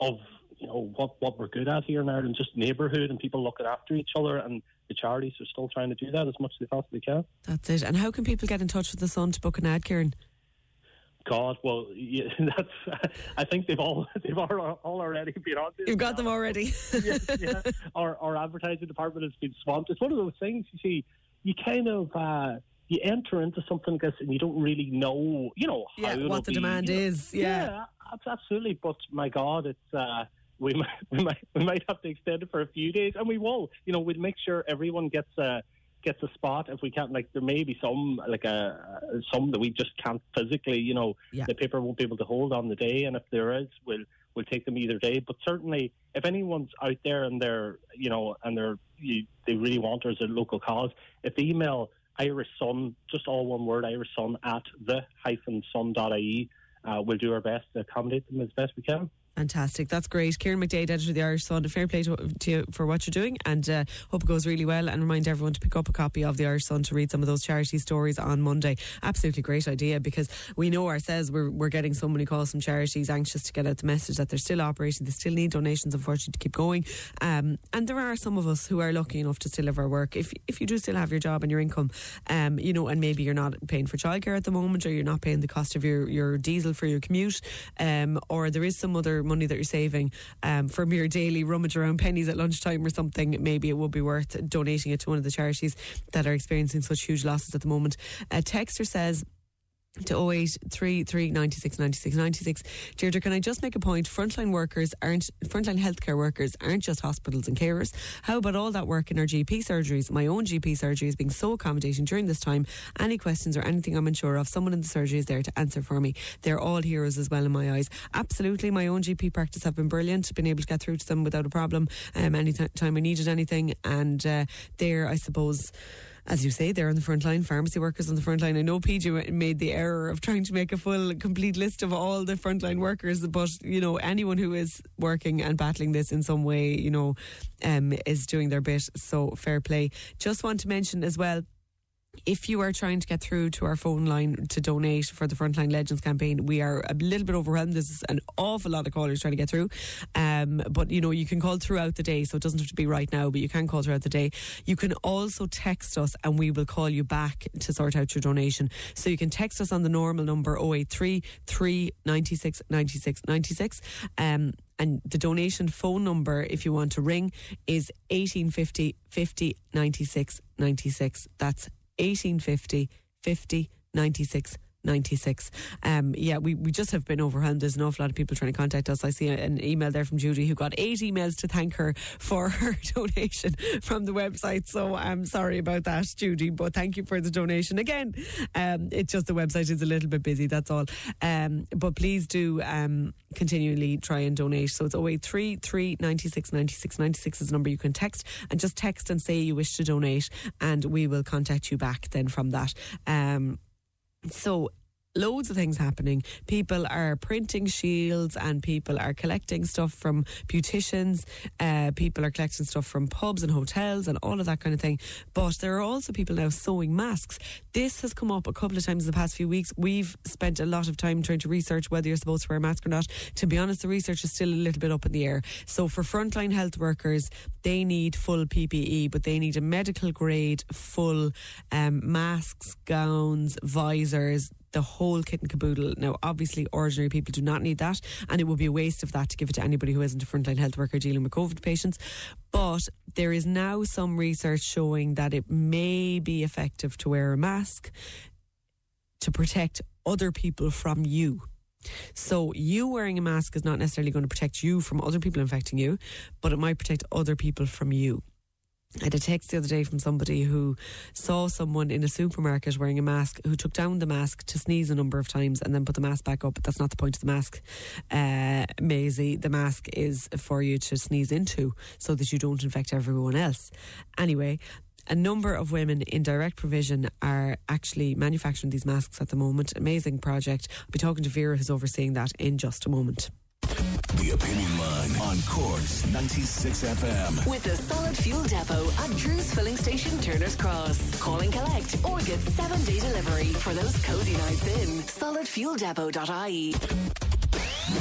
of you know what what we're good at here in Ireland, just neighbourhood and people looking after each other, and the charities are still trying to do that as much as they possibly can. That's it. And how can people get in touch with the Sun to book an ad, Kieran? God, well, yeah, that's. I think they've all they've all, all already been on. This You've got them already. yeah, yeah. Our our advertising department has been swamped. It's one of those things you see. You kind of uh, you enter into something like this and you don't really know, you know, how Yeah, what the be, demand you know. is, yeah. ab- absolutely. But my God, it's. Uh, we might, we might we might have to extend it for a few days, and we will. You know, we'll make sure everyone gets a gets a spot. If we can't, like, there may be some like a some that we just can't physically. You know, Yeah. the paper won't be able to hold on the day, and if there is, we'll we'll take them either day. But certainly, if anyone's out there and they're, you know, and they're you, they really want there's a local cause, if they email Irish Sun, just all one word, Irish Sun at the hyphen sun.ie, uh, we'll do our best to accommodate them as best we can. Fantastic. That's great. Kieran McDade, editor of the Irish Sun, a fair play to, to you for what you're doing and uh, hope it goes really well. And remind everyone to pick up a copy of the Irish Sun to read some of those charity stories on Monday. Absolutely great idea because we know ourselves we're, we're getting so many calls from charities anxious to get out the message that they're still operating, they still need donations, unfortunately, to keep going. Um, and there are some of us who are lucky enough to still have our work. If, if you do still have your job and your income, um, you know, and maybe you're not paying for childcare at the moment or you're not paying the cost of your, your diesel for your commute, um, or there is some other money that you're saving um, from your daily rummage around pennies at lunchtime or something, maybe it would be worth donating it to one of the charities that are experiencing such huge losses at the moment. A texter says, to 0833 96 96 96. Deirdre, can I just make a point? Frontline workers aren't, frontline healthcare workers aren't just hospitals and carers. How about all that work in our GP surgeries? My own GP surgery is being so accommodating during this time. Any questions or anything I'm unsure of, someone in the surgery is there to answer for me. They're all heroes as well in my eyes. Absolutely, my own GP practice have been brilliant, been able to get through to them without a problem um, anytime I needed anything. And uh, they're, I suppose, as you say, they're on the front line, pharmacy workers on the front line. I know PJ made the error of trying to make a full, complete list of all the frontline workers, but, you know, anyone who is working and battling this in some way, you know, um, is doing their bit. So fair play. Just want to mention as well, if you are trying to get through to our phone line to donate for the Frontline Legends campaign, we are a little bit overwhelmed. There's an awful lot of callers trying to get through. Um, but, you know, you can call throughout the day, so it doesn't have to be right now, but you can call throughout the day. You can also text us and we will call you back to sort out your donation. So you can text us on the normal number 083 396 96 96. Um, and the donation phone number, if you want to ring, is 1850 50 96 96. That's 1850 50 96 96. Um, yeah, we, we just have been overwhelmed. There's an awful lot of people trying to contact us. I see an email there from Judy who got eight emails to thank her for her donation from the website. So I'm sorry about that, Judy, but thank you for the donation. Again, um, it's just the website is a little bit busy, that's all. Um, but please do um, continually try and donate. So it's 083 3 96 96 96 is the number you can text and just text and say you wish to donate and we will contact you back then from that. Um, so loads of things happening. People are printing shields and people are collecting stuff from beauticians. Uh, people are collecting stuff from pubs and hotels and all of that kind of thing. But there are also people now sewing masks. This has come up a couple of times in the past few weeks. We've spent a lot of time trying to research whether you're supposed to wear a mask or not. To be honest, the research is still a little bit up in the air. So for frontline health workers, they need full PPE, but they need a medical grade full um, masks, gowns, visors, the whole kit and caboodle. Now, obviously, ordinary people do not need that, and it would be a waste of that to give it to anybody who isn't a frontline health worker dealing with COVID patients. But there is now some research showing that it may be effective to wear a mask to protect other people from you. So, you wearing a mask is not necessarily going to protect you from other people infecting you, but it might protect other people from you. I had a text the other day from somebody who saw someone in a supermarket wearing a mask who took down the mask to sneeze a number of times and then put the mask back up. But that's not the point of the mask, uh, Maisie. The mask is for you to sneeze into so that you don't infect everyone else. Anyway, a number of women in direct provision are actually manufacturing these masks at the moment. Amazing project. I'll be talking to Vera, who's overseeing that, in just a moment. The Opinion Line on Corks 96 FM. With the Solid Fuel Depot at Drew's Filling Station, Turner's Cross. Call and collect or get seven day delivery for those cozy nights in. SolidFuelDepot.ie.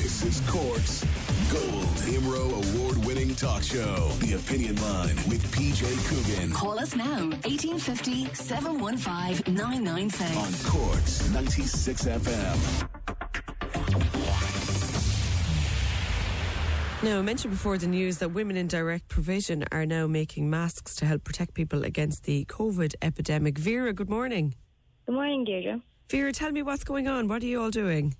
This is Corks Gold IMRO award winning talk show. The Opinion Line with PJ Coogan. Call us now, 1850 715 996. On Corks 96 FM. Now, I mentioned before the news that women in direct provision are now making masks to help protect people against the COVID epidemic. Vera, good morning. Good morning, Deirdre. Vera, tell me what's going on. What are you all doing?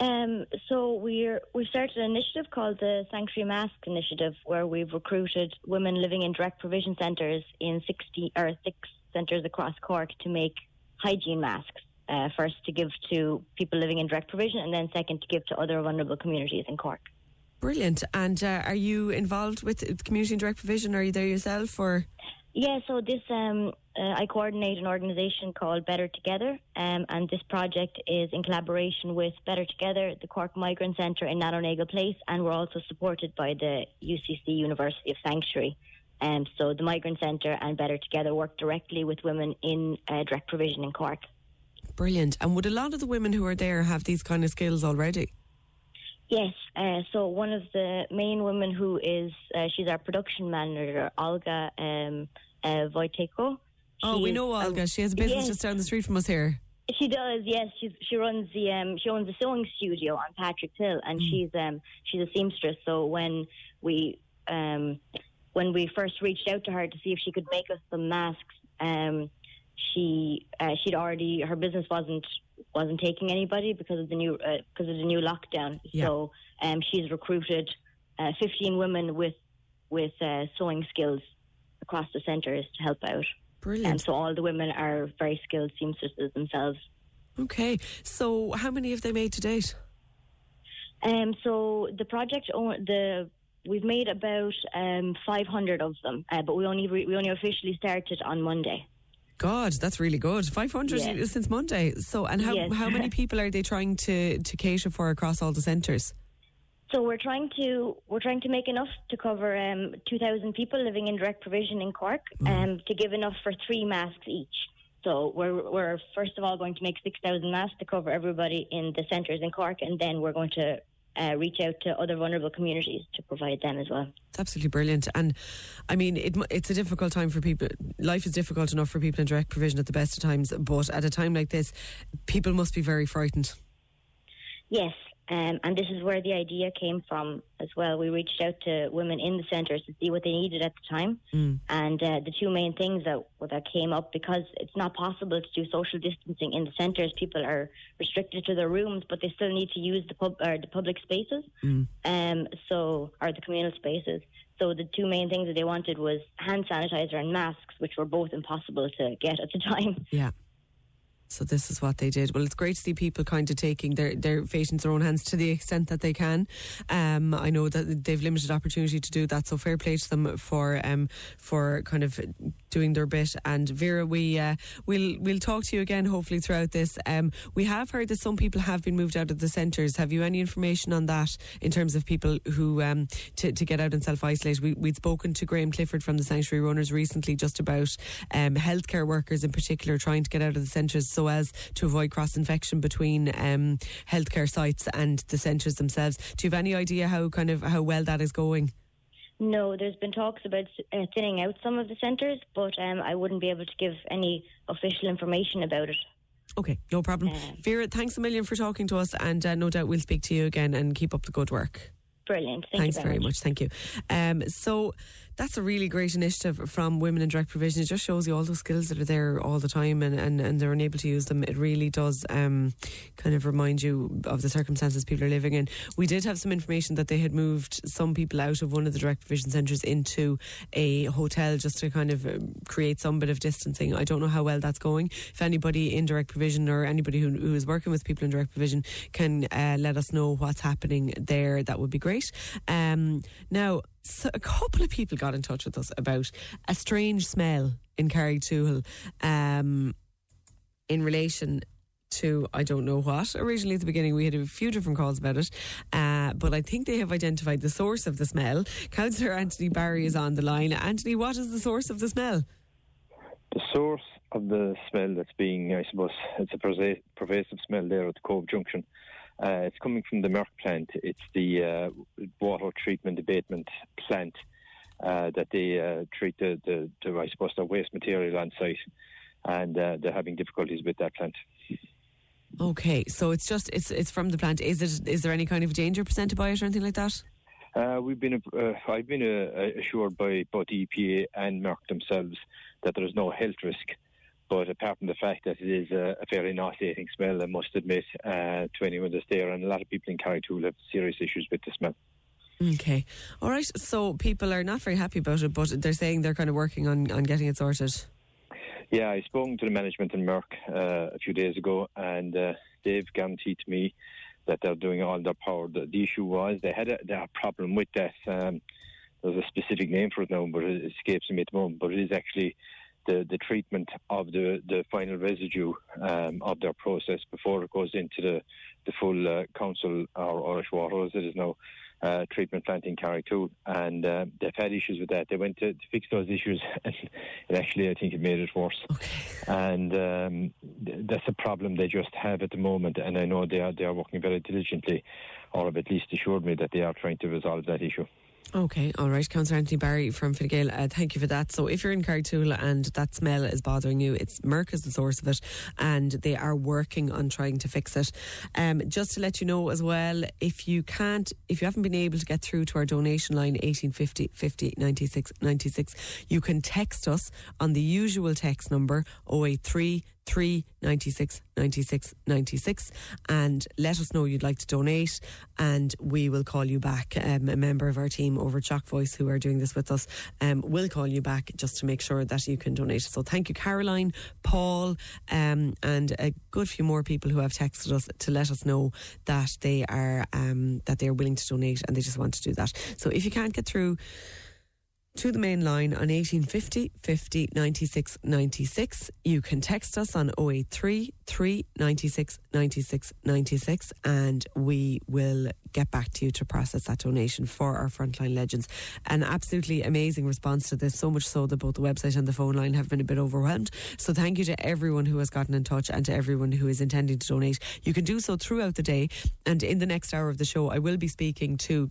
Um, so we're we started an initiative called the Sanctuary Mask Initiative, where we've recruited women living in direct provision centres in sixty or six centres across Cork to make hygiene masks. Uh, first to give to people living in direct provision, and then second to give to other vulnerable communities in Cork. Brilliant. And uh, are you involved with community and direct provision? Are you there yourself or? Yeah, so this um, uh, I coordinate an organisation called Better Together, um, and this project is in collaboration with Better Together, the Cork Migrant Centre in Nano Nagle Place, and we're also supported by the UCC University of Sanctuary. Um, so the Migrant Centre and Better Together work directly with women in uh, direct provision in Cork. Brilliant. And would a lot of the women who are there have these kind of skills already? Yes. Uh, so one of the main women who is uh, she's our production manager, Olga um, uh, Wojteko. Oh, we know Olga. She has a business yes. just down the street from us here. She does, yes. She's, she runs the um, she owns a sewing studio on Patrick's Hill, and she's um, she's a seamstress. So when we um, when we first reached out to her to see if she could make us some masks, um, she uh, she'd already her business wasn't wasn't taking anybody because of the new uh, because of the new lockdown. Yeah. So um, she's recruited uh, 15 women with with uh, sewing skills across the centres to help out. Brilliant. And so all the women are very skilled seamstresses themselves. Okay. So how many have they made to date? Um, so the project, the we've made about um, 500 of them, uh, but we only re- we only officially started on Monday. God, that's really good. 500 Yeah. since Monday. So, and how, Yes. how many people are they trying to, to cater for across all the centres? So we're trying to we're trying to make enough to cover um, 2,000 people living in direct provision in Cork, um, to give enough for three masks each. So we're we're first of all going to make 6,000 masks to cover everybody in the centres in Cork, and then we're going to uh, reach out to other vulnerable communities to provide them as well. It's absolutely brilliant. And I mean, it, it's a difficult time for people. Life is difficult enough for people in direct provision at the best of times, but at a time like this, people must be very frightened. Yes, um, and this is where the idea came from as well. We reached out to women in the centres to see what they needed at the time, Mm. and uh, the two main things that that came up because it's not possible to do social distancing in the centres. People are restricted to their rooms, but they still need to use the pub or the public spaces, um, so or the communal spaces. So the two main things that they wanted was hand sanitizer and masks, which were both impossible to get at the time. Yeah. So this is what they did. Well, it's great to see people kind of taking their, their fate into their own hands to the extent that they can. Um, I know that they've limited opportunity to do that, so fair play to them for um, for kind of doing their bit. And Vera, we uh, we'll we'll talk to you again hopefully throughout this. Um, we have heard that some people have been moved out of the centres. Have you any information on that in terms of people who um, to, to get out and self isolate? We, we'd spoken to Graham Clifford from the Sanctuary Runners recently just about um, healthcare workers in particular trying to get out of the centres so as to avoid cross infection between um, healthcare sites and the centres themselves. Do you have any idea how kind of how well that is going? No, there's been talks about uh, thinning out some of the centres, but um, I wouldn't be able to give any official information about it. Okay, no problem. Vera, thanks a million for talking to us, and uh, no doubt we'll speak to you again and keep up the good work. Brilliant. Thank Thanks you very, much. Thank you. Um, so that's a really great initiative from Women in Direct Provision. It just shows you all those skills that are there all the time and, and, and they're unable to use them. It really does um, kind of remind you of the circumstances people are living in. We did have some information that they had moved some people out of one of the direct provision centres into a hotel just to kind of um, create some bit of distancing. I don't know how well that's going. If anybody in direct provision or anybody who, who is working with people in direct provision can uh, let us know what's happening there, that would be great. Um, now, so a couple of people got in touch with us about a strange smell in Carrigtwohill um, in relation to I don't know what. Originally at the beginning we had a few different calls about it, uh, but I think they have identified the source of the smell. Councillor Anthony Barry is on the line. Anthony, what is the source of the smell? the source of the smell that's being, I suppose, it's a pervasive, pervasive smell there at the Cobh Junction. Uh, it's coming from the Merck plant. It's the uh, water treatment abatement plant uh, that they uh, treat the, the, the, I suppose, the waste material on site, and uh, they're having difficulties with that plant. Okay, so it's just it's it's from the plant. Is it is there any kind of danger presented by it or anything like that? Uh, we've been, uh, I've been uh, assured by both EPA and Merck themselves that there is no health risk. But apart from the fact that it is a, a fairly nauseating smell, I must admit uh, to anyone that's there, and a lot of people in Carrigtwohill have serious issues with the smell. Okay, all right. So people are not very happy about it, but they're saying they're kind of working on on getting it sorted. Yeah, I spoke to the management in Merck uh, a few days ago, and uh, they've guaranteed to me that they're doing all their power. The, the issue was they had a, they had a problem with that. Um, there's a specific name for it now, but it escapes me at the moment. But it is actually the, the treatment of the, the final residue um, of their process before it goes into the, the full uh, council or Irish Water as it is now. Uh, treatment plant in Carrigtwohill, and uh, they've had issues with that. They went to, to fix those issues, and it actually, I think, it made it worse. Okay. And um, th- that's a problem they just have at the moment. And I know they are they are working very diligently, or have at least assured me that they are trying to resolve that issue. Okay, all right. Councillor Anthony Barry from Fine Gael, uh, thank you for that. So, if you're in Carrigtwohill and that smell is bothering you, it's Merck is the source of it, and they are working on trying to fix it. Um, just to let you know as well, if you can't, if you haven't been able to get through to our donation line 1850 50 96 96, you can text us on the usual text number 083 3 96 96 96 and let us know you'd like to donate and we will call you back. Um, a member of our team over at Voice who are doing this with us um, will call you back just to make sure that you can donate. So thank you, Caroline, Paul, um, and a good few more people who have texted us to let us know that they are um, that they are willing to donate and they just want to do that. So if you can't get through to the main line on 1850 50 96 96. You can text us on 083 3 96 96 96 and we will get back to you to process that donation for our Frontline Legends. An absolutely amazing response to this, so much so that both the website and the phone line have been a bit overwhelmed. So thank you to everyone who has gotten in touch and to everyone who is intending to donate. You can do so throughout the day and in the next hour of the show I will be speaking to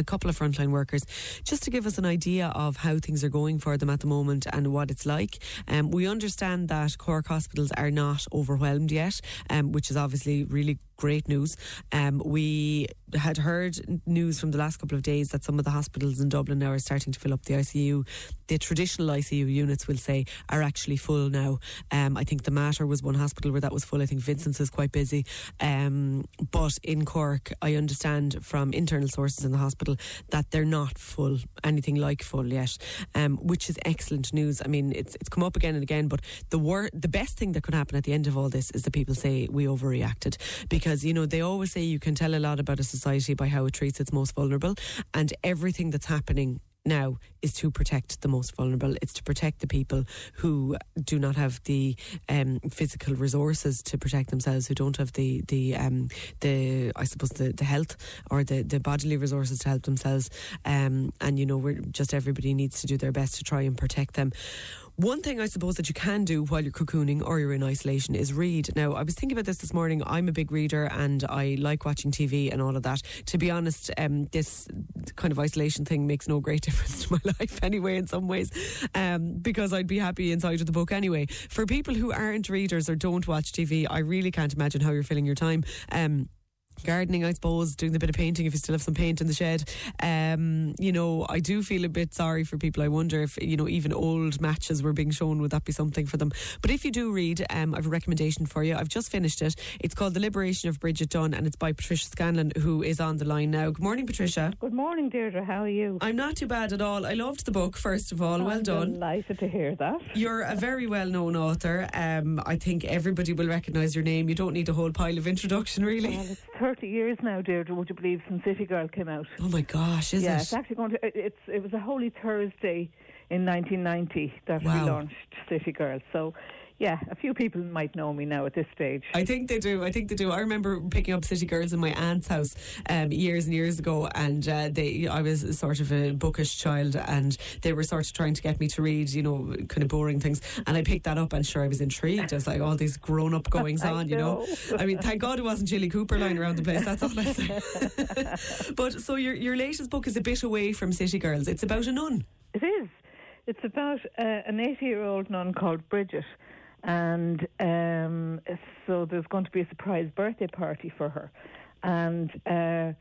a couple of frontline workers just to give us an idea of how things are going for them at the moment and what it's like. Um, we understand that Cork hospitals are not overwhelmed yet, um, which is obviously really great news. Um, we had heard news from the last couple of days that some of the hospitals in Dublin now are starting to fill up the ICU. The traditional ICU units, we'll say, are actually full now. Um, I think the Mater was one hospital where that was full. I think Vincent's is quite busy. Um, but in Cork, I understand from internal sources in the hospital that they're not full, anything like full yet, um, which is excellent news. I mean, it's it's come up again and again, but the wor- the best thing that could happen at the end of all this is that people say we overreacted because you know they always say you can tell a lot about a society by how it treats its most vulnerable, and everything that's happening now is to protect the most vulnerable. It's to protect the people who do not have the um, physical resources to protect themselves, who don't have the the um, the I suppose the, the health or the, the bodily resources to help themselves. Um, and you know, we're just everybody needs to do their best to try and protect them. One thing I suppose that you can do while you're cocooning or you're in isolation is read. Now, I was thinking about this this morning. I'm a big reader and I like watching TV and all of that. To be honest, um, this kind of isolation thing makes no great difference to my life anyway, in some ways, um, because I'd be happy inside of the book anyway. For people who aren't readers or don't watch TV, I really can't imagine how you're filling your time. Um, gardening, I suppose, doing the bit of painting if you still have some paint in the shed. Um, you know, I do feel a bit sorry for people. I wonder if, you know, even old matches were being shown, would that be something for them? But if you do read, um, I have a recommendation for you. I've just finished it. It's called The Liberation of Bridget Dunn and it's by Patricia Scanlon, who is on the line now. Good morning, Patricia. Good morning, Deirdre. How are you? I'm not too bad at all. I loved the book, first of all. well I'm done. Delighted to hear that. You're a very well known author. Um, I think everybody will recognise your name. You don't need a whole pile of introduction, really. Well, 30 years now, Deirdre. Would you believe since City Girl came out? Oh my gosh, is yeah, it? Yeah, it's actually going to. it- It's it was a Holy Thursday in 1990 that Wow. we launched City Girl. So, yeah, a few people might know me now at this stage. I think they do. I think they do. I remember picking up City Girls in my aunt's house um, years and years ago, and uh, they. I was sort of a bookish child, and they were sort of trying to get me to read, you know, kind of boring things. And I picked that up, and sure, I was intrigued. I was like, all these grown-up goings I on, you know. know. I mean, thank God it wasn't Jilly Cooper lying around the place. That's all I say. but so your your latest book is a bit away from City Girls. It's about a nun. It is. It's about uh, an 80 year old nun called Bridget. And um, so there's going to be a surprise birthday party for her. And uh,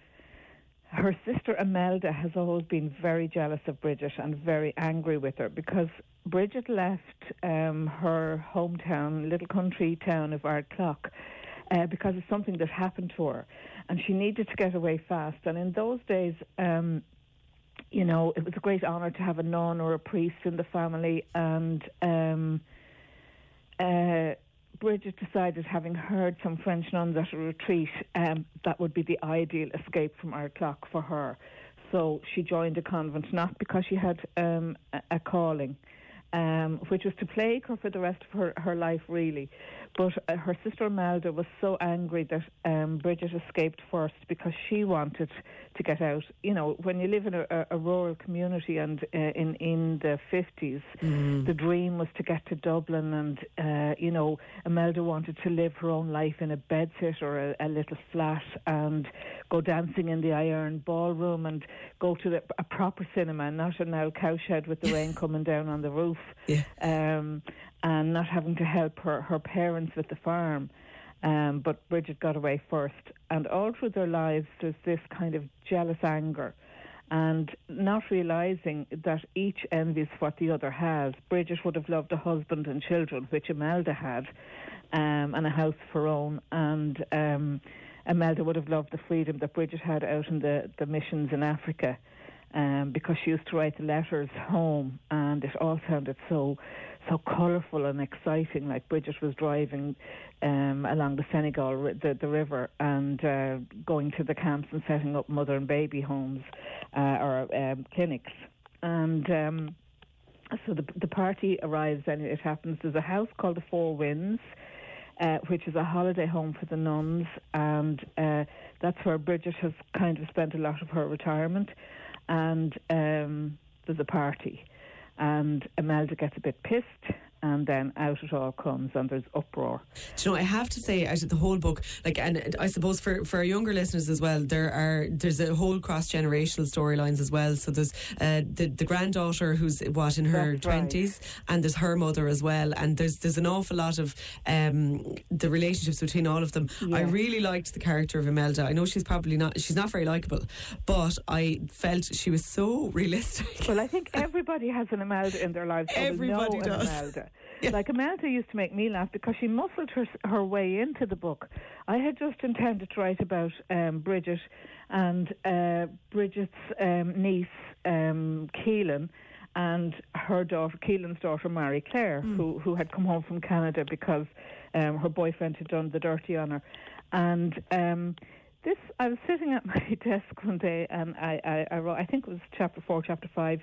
her sister Imelda has always been very jealous of Bridget and very angry with her because Bridget left um, her hometown, little country town of Ardclough, uh, because of something that happened to her. And she needed to get away fast. And in those days, um, you know, it was a great honour to have a nun or a priest in the family, and um, uh, Bridget decided, having heard some French nuns at a retreat, um, that would be the ideal escape from Ardclough for her. So she joined a convent, not because she had um, a, calling, um, which was to plague her for the rest of her, her life, really. But uh, her sister Imelda was so angry that um, Bridget escaped first because she wanted to get out. You know, when you live in a, a, a rural community and uh, in in the fifties, Mm. the dream was to get to Dublin, and uh, you know, Imelda wanted to live her own life in a bedsit or a, a little flat and go dancing in the Ierne Ballroom and go to the, a proper cinema, not an old cowshed with the rain coming down on the roof, Yeah. um, and not having to help her, her parents with the farm. Um, but Bridget got away first, and all through their lives, there's this kind of jealous anger and not realizing that each envies what the other has. Bridget would have loved a husband and children, which Imelda had, um, and a house of her own, and um, Imelda would have loved the freedom that Bridget had out in the, the missions in Africa. Um, because she used to write the letters home, and it all sounded so, so colourful and exciting. Like Bridget was driving um, along the Senegal, the, the river, and uh, going to the camps and setting up mother and baby homes uh, or um, clinics. And um, so the, the party arrives, and it happens. There's a house called the Four Winds. Uh, which is a holiday home for the nuns, and uh, that's where Bridget has kind of spent a lot of her retirement. And um, there's a party, and Imelda gets a bit pissed, and then out it all comes, and there's uproar. Do you know, I have to say, out of the whole book, like, and I suppose for, for our younger listeners as well, there are there's a whole cross generational storylines as well. So there's uh, the the granddaughter who's what in her That's right. twenties, and there's her mother as well, and there's there's an awful lot of um, the relationships between all of them. I really liked the character of Imelda. I know she's probably not she's not very likable, but I felt she was so realistic. Well, I think everybody has an Imelda in their lives. Everybody does. An Like Imelda used to make me laugh because she muscled her, her way into the book. I had just intended to write about um, Bridget and uh, Bridget's um, niece, um, Keelan, and her daughter, Keelan's daughter, Mary Claire, who, who had come home from Canada because um, her boyfriend had done the dirty on her. And um, this, I was sitting at my desk one day and I, I, I wrote, I think it was chapter four, chapter five,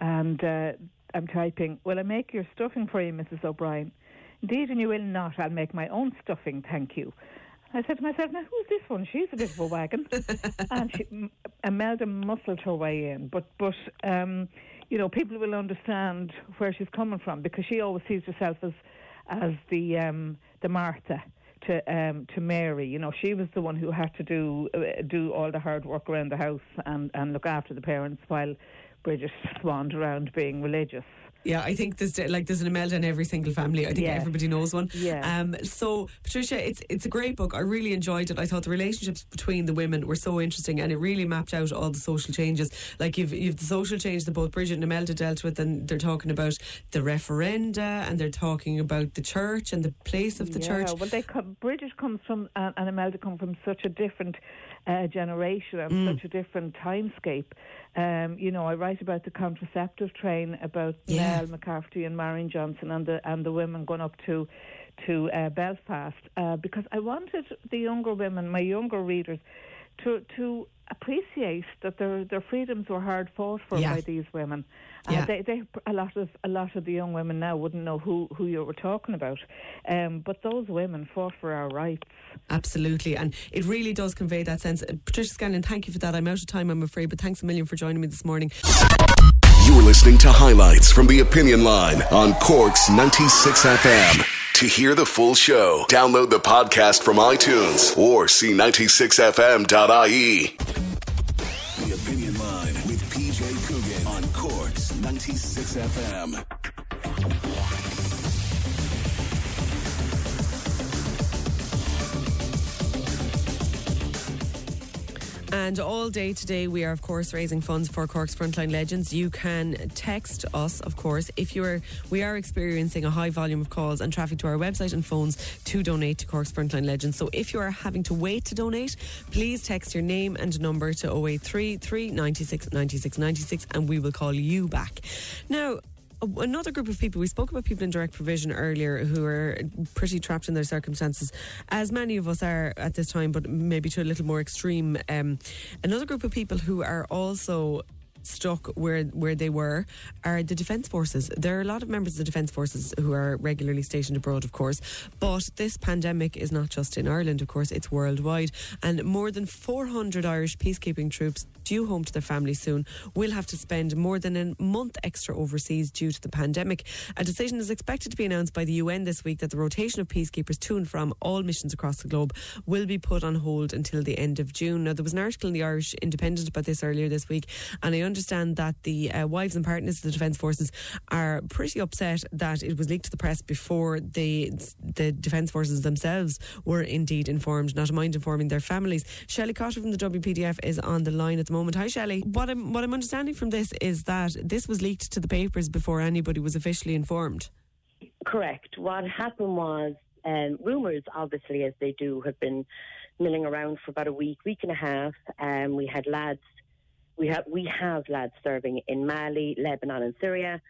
and uh, I'm typing, Will I make your stuffing for you, Mrs. O'Brien? Indeed, and you will not. I'll make my own stuffing, thank you. I said to myself, now who's this one? She's a bit of a wagon. and she, Imelda muscled her way in. But, but um, you know, people will understand where she's coming from because she always sees herself as, as the, um, the Martha to um, to Mary. You know, she was the one who had to do uh, do all the hard work around the house and, and look after the parents while Bridget swanned around being religious. Yeah, I think there's like there's an Imelda in every single family. I think Yeah. everybody knows one. Yeah. Um. So Patricia, it's it's a great book. I really enjoyed it. I thought the relationships between the women were so interesting, and it really mapped out all the social changes. Like you've you've the social change that both Bridget and Imelda dealt with, and they're talking about the referenda, and they're talking about the church and the place of the yeah, church. well, they come, Bridget comes from uh, and Imelda come from such a different uh, generation and Mm. such a different timescape. Um, you know, I write about the contraceptive train, about Yeah. Nell McCafferty and Máirín Johnston, and the and the women going up to to uh, Belfast uh, because I wanted the younger women, my younger readers, to to appreciate that their their freedoms were hard fought for Yeah. by these women. Uh, Yeah. they, they a lot of a lot of the young women now wouldn't know who, who you were talking about, um, but those women fought for our rights. Absolutely, and it really does convey that sense. Uh, Patricia Scanlon, thank you for that. I'm out of time, I'm afraid, but thanks a million for joining me this morning. You're listening to highlights from the Opinion Line on Cork's 96 FM. To hear the full show, download the podcast from iTunes or c96fm.ie. The Opinion Line with PJ Coogan on Cork's 96 FM. And all day today, we are, of course, raising funds for Cork's Frontline Legends. You can text us, of course, if you are. We are experiencing a high volume of calls and traffic to our website and phones to donate to Cork's Frontline Legends. So if you are having to wait to donate, please text your name and number to 083 396 96 96 and we will call you back. Now, another group of people. We spoke about people in direct provision earlier who are pretty trapped in their circumstances, as many of us are at this time, but maybe to a little more extreme. Um, another group of people who are also stuck where where they were are the defence forces. There are a lot of members of the defence forces who are regularly stationed abroad, of course, but this pandemic is not just in Ireland, of course, it's worldwide, and more than 400 Irish peacekeeping troops due home to their families soon will have to spend more than a month extra overseas due to the pandemic. A decision is expected to be announced by the UN this week that the rotation of peacekeepers to and from all missions across the globe will be put on hold until the end of June. Now, there was an article in the Irish Independent about this earlier this week, and I understand that the uh, wives and partners of the Defence Forces are pretty upset that it was leaked to the press before the the Defence Forces themselves were indeed informed, not to mind informing their families. Shelley Cotter from the WPDF is on the line at the moment. Hi, Shelley. What I'm what I'm understanding from this is that this was leaked to the papers before anybody was officially informed. Correct. What happened was um, rumours, obviously, as they do, have been milling around for about a week, week and a half. Um, we had lads, we have we have lads serving in Mali, Lebanon, and Syria.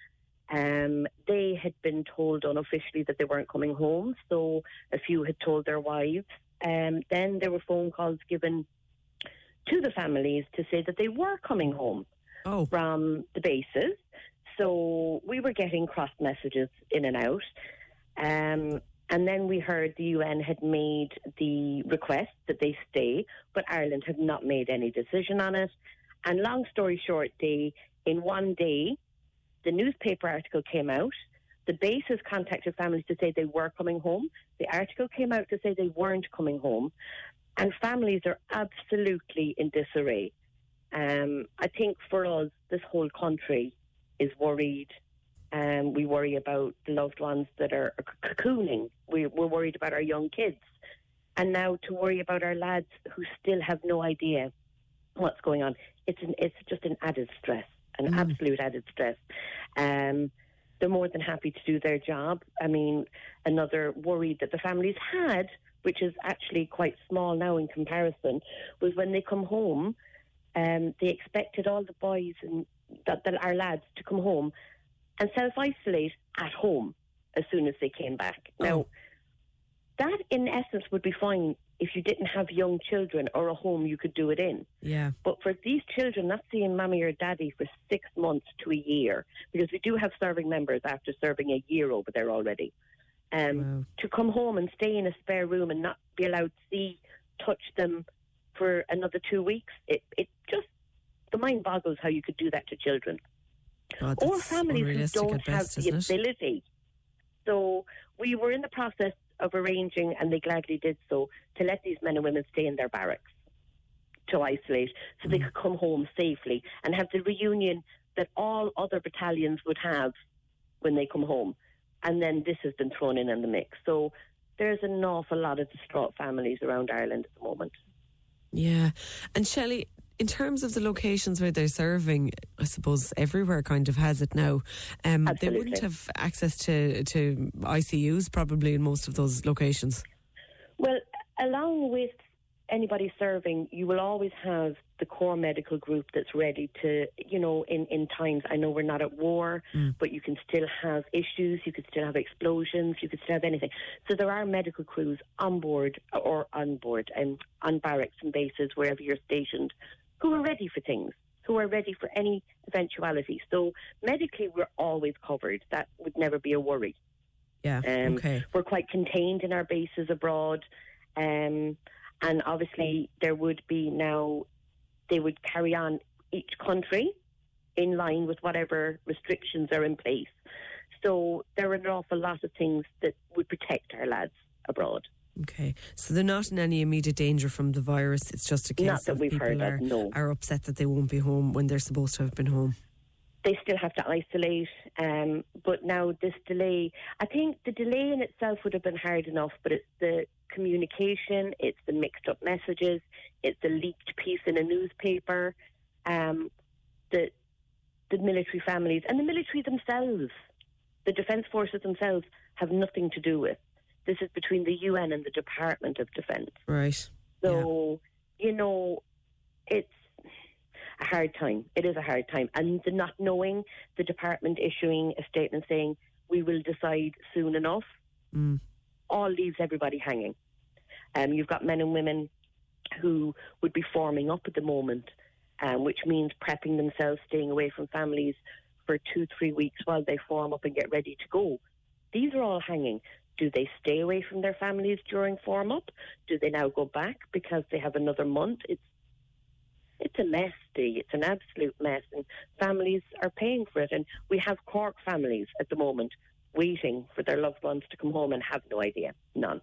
Um, they had been told unofficially that they weren't coming home, so a few had told their wives. Um, then there were phone calls given to the families to say that they were coming home from the bases. So we were getting cross messages in and out. Um, and then we heard the UN had made the request that they stay, but Ireland had not made any decision on it. And long story short, in one day, the newspaper article came out. The bases contacted families to say they were coming home. The article came out to say they weren't coming home. And families are absolutely in disarray. Um, I think for us, this whole country is worried. Um, we worry about the loved ones that are cocooning. We, we're worried about our young kids. And now to worry about our lads who still have no idea what's going on. It's an, it's just an added stress, an absolute added stress. Um, they're more than happy to do their job. I mean, another worry that the families had, which is actually quite small now in comparison, was when they come home, um, they expected all the boys and that, that our lads to come home and self isolate at home as soon as they came back. Now, that in essence would be fine if you didn't have young children or a home you could do it in. Yeah. But for these children, not seeing mommy or daddy for six months to a year, because we do have serving members after serving a year over there already, um, to come home and stay in a spare room and not be allowed to see, touch them for another two weeks, it, it just, the mind boggles how you could do that to children. God, or families who don't best, have the isn't it? ability. So we were in the process of arranging, and they gladly did so, to let these men and women stay in their barracks to isolate so Mm. they could come home safely and have the reunion that all other battalions would have when they come home. And then this has been thrown in in the mix. So there's an awful lot of distraught families around Ireland at the moment. Yeah. And Shelley, in terms of the locations where they're serving, I suppose everywhere kind of has it now. Um, they wouldn't have access to, to ICUs probably in most of those locations. Well, along with anybody serving, you will always have the core medical group that's ready to, you know, in, in times, I know we're not at war, but you can still have issues, you could still have explosions, you could still have anything. So there are medical crews on board or on board and on barracks and bases, wherever you're stationed, who are ready for things. Who are ready for any eventuality. So medically, we're always covered. That would never be a worry. Yeah. Um, okay. We're quite contained in our bases abroad. Um, and obviously, there would be now, they would carry on each country in line with whatever restrictions are in place. So there are an awful lot of things that would protect our lads abroad. Okay. So they're not in any immediate danger from the virus. It's just a case Not that of we've people heard are, no. are upset that they won't be home when they're supposed to have been home. they still have to isolate. Um, but now this delay, I think the delay in itself would have been hard enough, but it's the communication, it's the mixed up messages, it's the leaked piece in a newspaper, um, the the military families and the military themselves, the defence forces themselves have nothing to do with. This is between the UN and the Department of Defence. Right. So, you know, it's. a hard time. It is a hard time. And the not knowing, the department issuing a statement saying, we will decide soon enough, Mm. all leaves everybody hanging. Um, you've got men and women who would be forming up at the moment, um, which means prepping themselves, staying away from families for two, three weeks while they form up and get ready to go. These are all hanging. Do they stay away from their families during form up? Do they now go back because they have another month? It's it's a mess, Dee. It's an absolute mess, and families are paying for it. And we have Cork families at the moment waiting for their loved ones to come home and have no idea, none.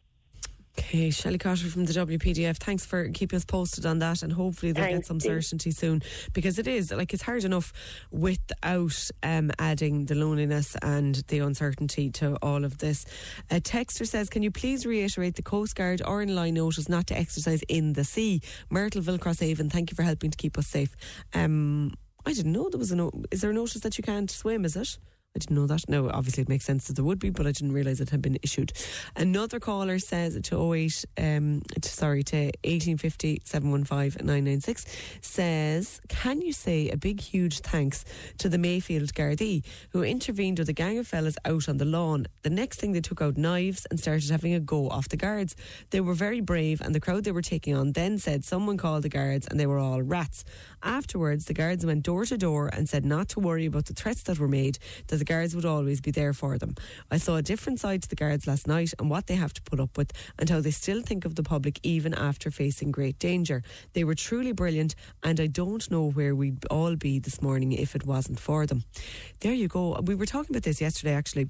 Okay, Shelley Cotter from the WPDF. Thanks for keeping us posted on that, and hopefully they'll get some certainty soon because it is like it's hard enough without um, adding the loneliness and the uncertainty to all of this. A texter says, "Can you please reiterate the Coast Guard or in line notice not to exercise in the sea?" Myrtleville, Crosshaven. Thank you for helping to keep us safe. Um, I didn't know there was a no- is there a notice that you can't swim? Is it? I didn't know that. No, obviously it makes sense that there would be, but I didn't realise it had been issued. Another caller says to 08, um, to, sorry, to 1850 715 996 says, Can you say a big, huge thanks to the Mayfield Gardaí who intervened with a gang of fellas out on the lawn? The next thing they took out knives and started having a go off the guards. They were very brave, and the crowd they were taking on then said someone called the guards and they were all rats. Afterwards, the guards went door to door and said not to worry about the threats that were made, that the guards would always be there for them. I saw a different side to the guards last night and what they have to put up with, and how they still think of the public even after facing great danger. They were truly brilliant, and I don't know where we'd all be this morning if it wasn't for them. There you go. We were talking about this yesterday, actually.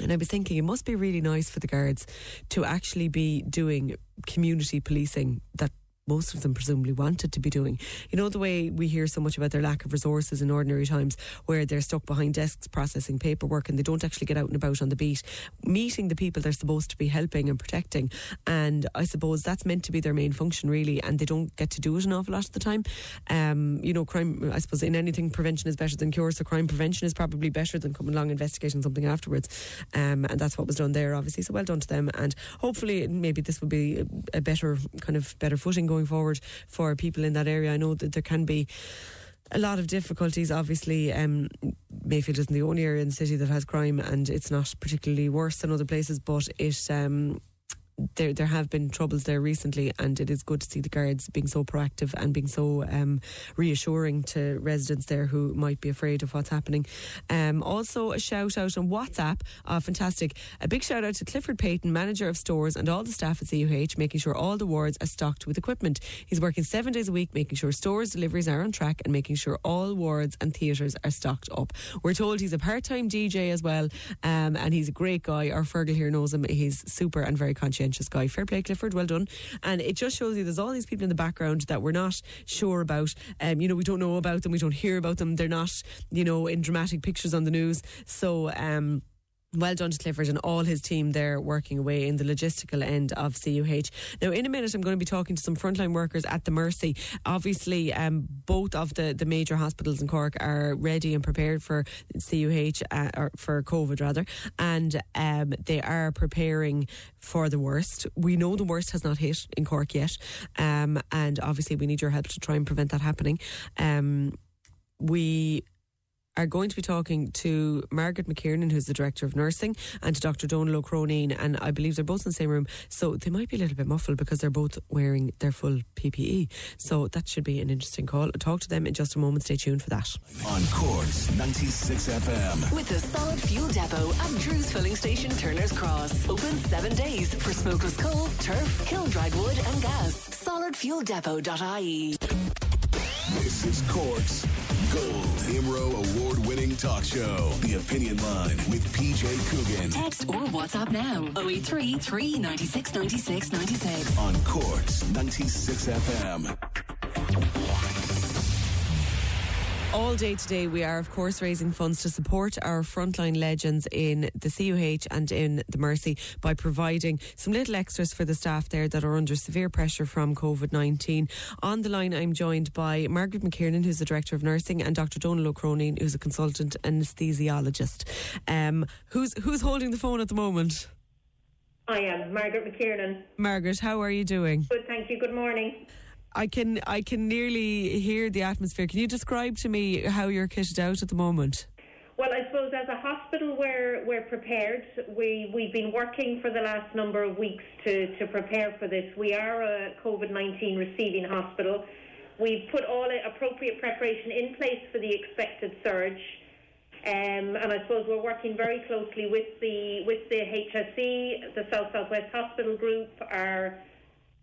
And I was thinking it must be really nice for the guards to actually be doing community policing that most of them presumably wanted to be doing. You know, the way we hear so much about their lack of resources in ordinary times, where they're stuck behind desks processing paperwork and they don't actually get out and about on the beat, meeting the people they're supposed to be helping and protecting. And I suppose that's meant to be their main function, really, and they don't get to do it an awful lot of the time. Um, you know, crime, I suppose in anything, prevention is better than cure, so crime prevention is probably better than coming along investigating something afterwards. Um, and that's what was done there, obviously. So well done to them. And hopefully, maybe this will be a, better kind of better footing going forward for people in that area. I know that there can be a lot of difficulties. Obviously, um, Mayfield isn't the only area in the city that has crime, and it's not particularly worse than other places. But it, um, there, there have been troubles there recently, and it is good to see the guards being so proactive and being so um, reassuring to residents there who might be afraid of what's happening. Um, also, a shout out on WhatsApp. Uh, fantastic! A big shout out to Clifford Payton, manager of stores, and all the staff at CUH, making sure all the wards are stocked with equipment. He's working seven days a week, making sure stores deliveries are on track, and making sure all wards and theatres are stocked up. We're told he's a part-time DJ as well, um, and he's a great guy. Our Fergal here knows him. He's super and very conscientious guy. Fair play, Clifford. Well done. And it just shows you there's all these people in the background that we're not sure about. Um, you know, we don't know about them. We don't hear about them. They're not, you know, in dramatic pictures on the news. So, um, well done to Clifford and all his team there working away in the logistical end of CUH. Now, in a minute, I'm going to be talking to some frontline workers at the Mercy. Obviously, um, both of the, the major hospitals in Cork are ready and prepared for CUH, uh, or for COVID rather, and um, they are preparing for the worst. We know the worst has not hit in Cork yet, um, and obviously, we need your help to try and prevent that happening. Um, we are going to be talking to Margaret McKiernan, who's the Director of Nursing, and to Dr. Donal O'Croneen, and I believe they're both in the same room, so they might be a little bit muffled because they're both wearing their full PPE. So that should be an interesting call. I'll talk to them in just a moment. Stay tuned for that. On Cork's 96 FM. With the Solid Fuel Depot at Drew's Filling Station, Turner's Cross. Open seven days for smokeless coal, turf, kiln dried wood, and gas. Solidfueldepot.ie. This is Cork's Gold Imro Award winning talk show. The Opinion Line with PJ Coogan. Text or WhatsApp now 083 396 96 96. On Cork's 96 FM. All day today, we are, of course, raising funds to support our frontline legends in the CUH and in the Mercy by providing some little extras for the staff there that are under severe pressure from COVID 19. On the line, I'm joined by Margaret McKiernan, who's the Director of Nursing, and Dr. Donal O'Croneen, who's a consultant anesthesiologist. Um, who's, who's holding the phone at the moment? I am Margaret McKiernan. Margaret, how are you doing? Good, thank you. Good morning. I can I can nearly hear the atmosphere. Can you describe to me how you're kitted out at the moment? Well, I suppose as a hospital, we're we're prepared. We we've been working for the last number of weeks to to prepare for this. We are a COVID nineteen receiving hospital. We've put all appropriate preparation in place for the expected surge. Um, and I suppose we're working very closely with the with the HSE, the South Southwest Hospital Group, our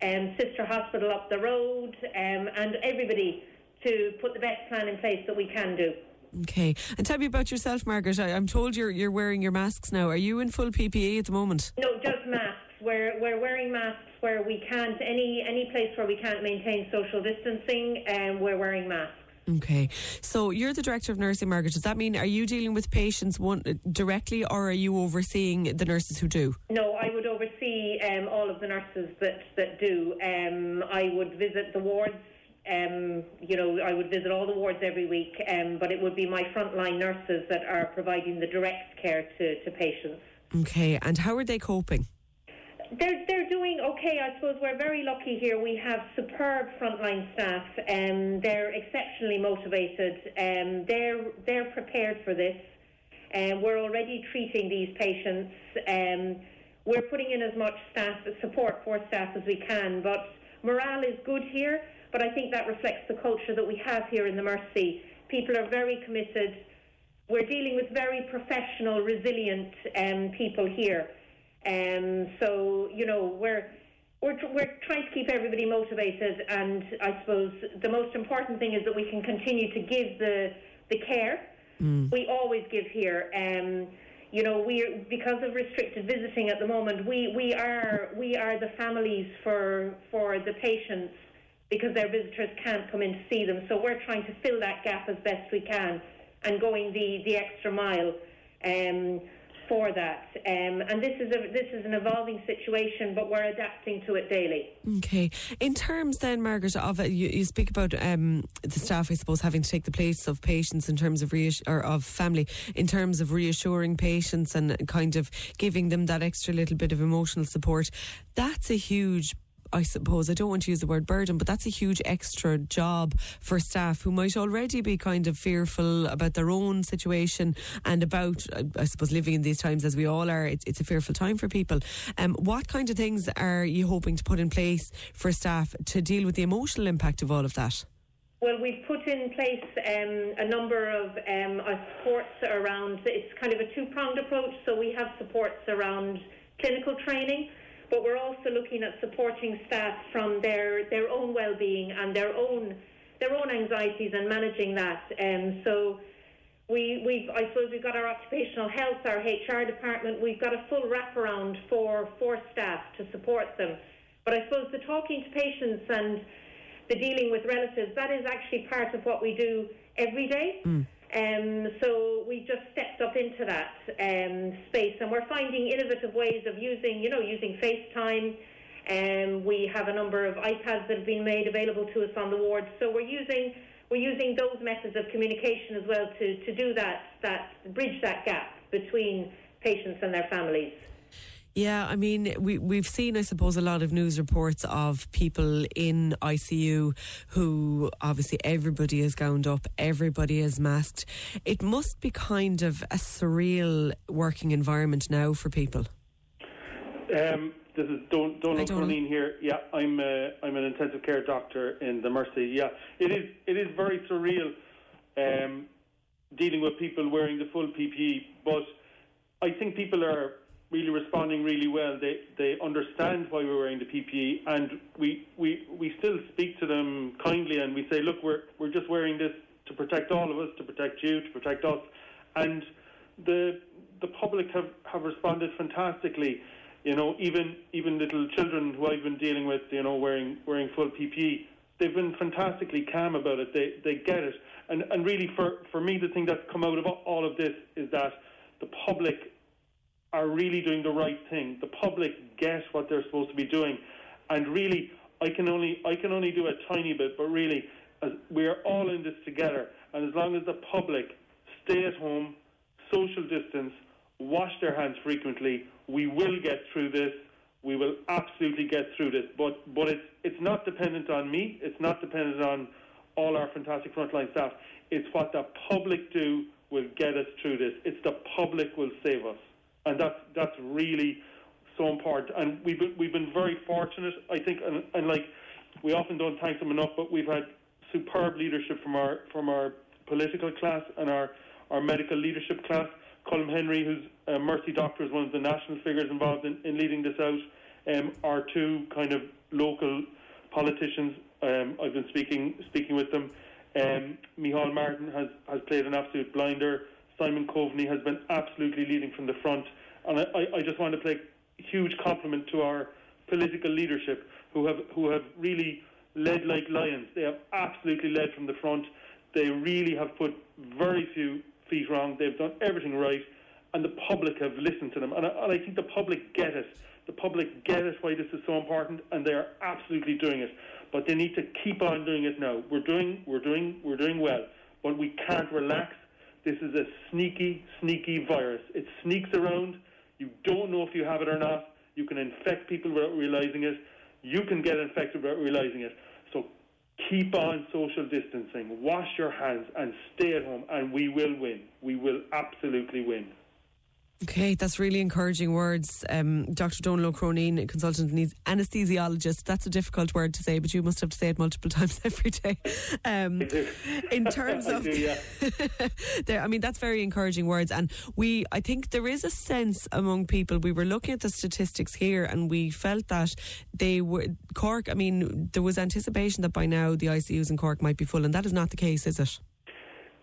um, sister hospital up the road, um, and everybody to put the best plan in place that we can do. Okay, and tell me about yourself, Margaret. I, am told you're you're wearing your masks now. Are you in full PPE at the moment? No, just masks. We're we're wearing masks where we can't any any place where we can't maintain social distancing, and we're wearing masks. Okay, so you're the director of nursing, Margaret. Does that mean are you dealing with patients one directly, or are you overseeing the nurses who do? No, I would oversee um, all of the nurses that that do. Um, I would visit the wards um, you know, I would visit all the wards every week, um, but it would be my frontline nurses that are providing the direct care to, to patients. Okay, and how are they coping? They're, they're doing okay. I suppose we're very lucky here. We have superb frontline staff. Um, they're exceptionally motivated. Um, they're, they're prepared for this. Um, we're already treating these patients. Um, we're putting in as much staff support for staff as we can, but morale is good here. But I think that reflects the culture that we have here in the Mercy. People are very committed. We're dealing with very professional, resilient um, people here. Um, so, you know, we're, we're, we're trying to keep everybody motivated. And I suppose the most important thing is that we can continue to give the, the care mm. we always give here. Um, you know, we because of restricted visiting at the moment, we, we are we are the families for for the patients because their visitors can't come in to see them. So we're trying to fill that gap as best we can and going the, the extra mile um, for that. Um, and this is a this is an evolving situation, but we're adapting to it daily. Okay. In terms then, Margaret, of uh, you, you speak about um, the staff, I suppose, having to take the place of patients in terms of reass- or of family, in terms of reassuring patients and kind of giving them that extra little bit of emotional support. That's a huge I suppose, I don't want to use the word burden, but that's a huge extra job for staff who might already be kind of fearful about their own situation and about, I suppose, living in these times as we all are. It's, it's a fearful time for people. Um, what kind of things are you hoping to put in place for staff to deal with the emotional impact of all of that? Well, we've put in place um, a number of um, supports around, it's kind of a two pronged approach. So we have supports around clinical training but we're also looking at supporting staff from their, their own well-being and their own their own anxieties and managing that. Um, so we, we've, I suppose we've got our occupational health, our HR department, we've got a full wraparound for, for staff to support them. But I suppose the talking to patients and the dealing with relatives, that is actually part of what we do every day. Mm. Um, so we just stepped up into that um, space, and we're finding innovative ways of using, you know, using FaceTime. Um, we have a number of iPads that have been made available to us on the ward. So we're using we're using those methods of communication as well to, to do that that bridge that gap between patients and their families. Yeah, I mean, we, we've seen, I suppose, a lot of news reports of people in ICU who obviously everybody is gowned up, everybody is masked. It must be kind of a surreal working environment now for people. Um, this is Don, Donald Colleen here. Yeah, I'm uh, I'm an intensive care doctor in the Mercy. Yeah, it is it is very surreal um, dealing with people wearing the full PPE, but I think people are really responding really well. They they understand why we're wearing the PPE, and we, we we still speak to them kindly, and we say, look, we're we're just wearing this to protect all of us, to protect you, to protect us, and the the public have, have responded fantastically. You know, even even little children who I've been dealing with, you know, wearing wearing full PPE, they've been fantastically calm about it. They they get it, and and really for for me, the thing that's come out of all of this is that the public are really doing the right thing. The public get what they're supposed to be doing, and really, I can only I can only do a tiny bit, but really, we're all in this together. And as long as the public stay at home, social distance, wash their hands frequently, we will get through this. We will absolutely get through this, but but it's it's not dependent on me. It's not dependent on all our fantastic frontline staff. It's what the public do will get us through this. It's the public will save us, and that's that's really so important. And we've been, we've been very fortunate, I think, and, and like we often don't thank them enough, but we've had superb leadership from our from our political class and our our medical leadership class. Colm Henry, who's a Mercy doctor, is one of the national figures involved in, in leading this out. Um, our two kind of local politicians, um, I've been speaking speaking with them. Um, Micheál Martin has, has played an absolute blinder. Simon Coveney has been absolutely leading from the front. And I, I just want to play huge compliment to our political leadership who have who have really led like lions. They have absolutely led from the front. They really have put very few feet wrong. They've done everything right, and the public have listened to them. And I, and I think the public get it. The public get it why this is so important, and they are absolutely doing it. But they need to keep on doing it now. We're doing, we're doing, we're doing well, but we can't relax. This is a sneaky, sneaky virus. It sneaks around. You don't know if you have it or not. You can infect people without realizing it. You can get infected without realizing it. So keep on social distancing, wash your hands, and stay at home, and we will win. We will absolutely win. Okay, that's really encouraging words. Um, Dr. Donal O'Croneen, consultant anesthesiologist. That's a difficult word to say, but you must have to say it multiple times every day. Um, in terms of, do, yeah. there, I mean, that's very encouraging words. And we, I think there is a sense among people. We were looking at the statistics here, and we felt that they were Cork. I mean, there was anticipation that by now the ICUs in Cork might be full, and that is not the case, is it?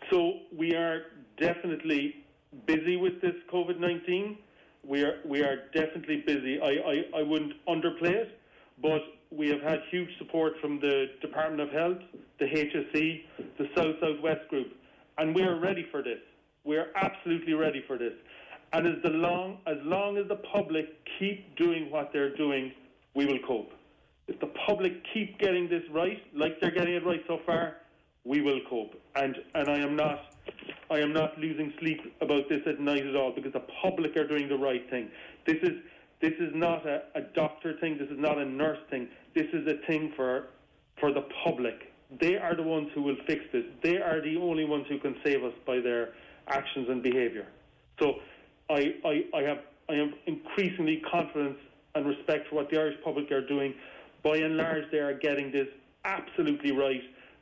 So we are definitely busy with this COVID nineteen. We are we are definitely busy. I, I, I wouldn't underplay it, but we have had huge support from the Department of Health, the HSE, the South Southwest Group, and we are ready for this. We are absolutely ready for this. And as long as long as the public keep doing what they're doing, we will cope. If the public keep getting this right, like they're getting it right so far, we will cope. And and I am not I am not losing sleep about this at night at all because the public are doing the right thing. This is this is not a, a doctor thing. This is not a nurse thing. This is a thing for for the public. They are the ones who will fix this. They are the only ones who can save us by their actions and behaviour. So I, I, I have I am increasingly confident and respect for what the Irish public are doing. By and large, they are getting this absolutely right.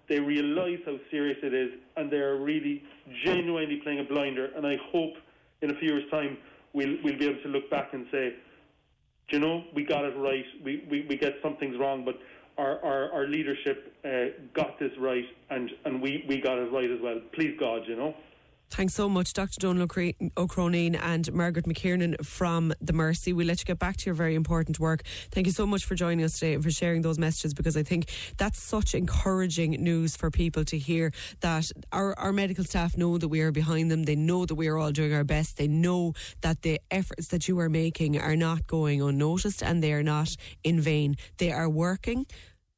They realise how serious it is, and they are really genuinely playing a blinder. And I hope in a few years' time we'll we'll be able to look back and say, "Do you know, we got it right. We we, we get some things wrong, but our our, our leadership uh, got this right, and and we we got it right as well. Please God, you know." Thanks so much, Dr. Donal O'Croneen and Margaret McKiernan from the Mercy. We'll let you get back to your very important work. Thank you so much for joining us today and for sharing those messages because I think that's such encouraging news for people to hear that our, our medical staff know that we are behind them. They know that we are all doing our best. They know that the efforts that you are making are not going unnoticed and they are not in vain. They are working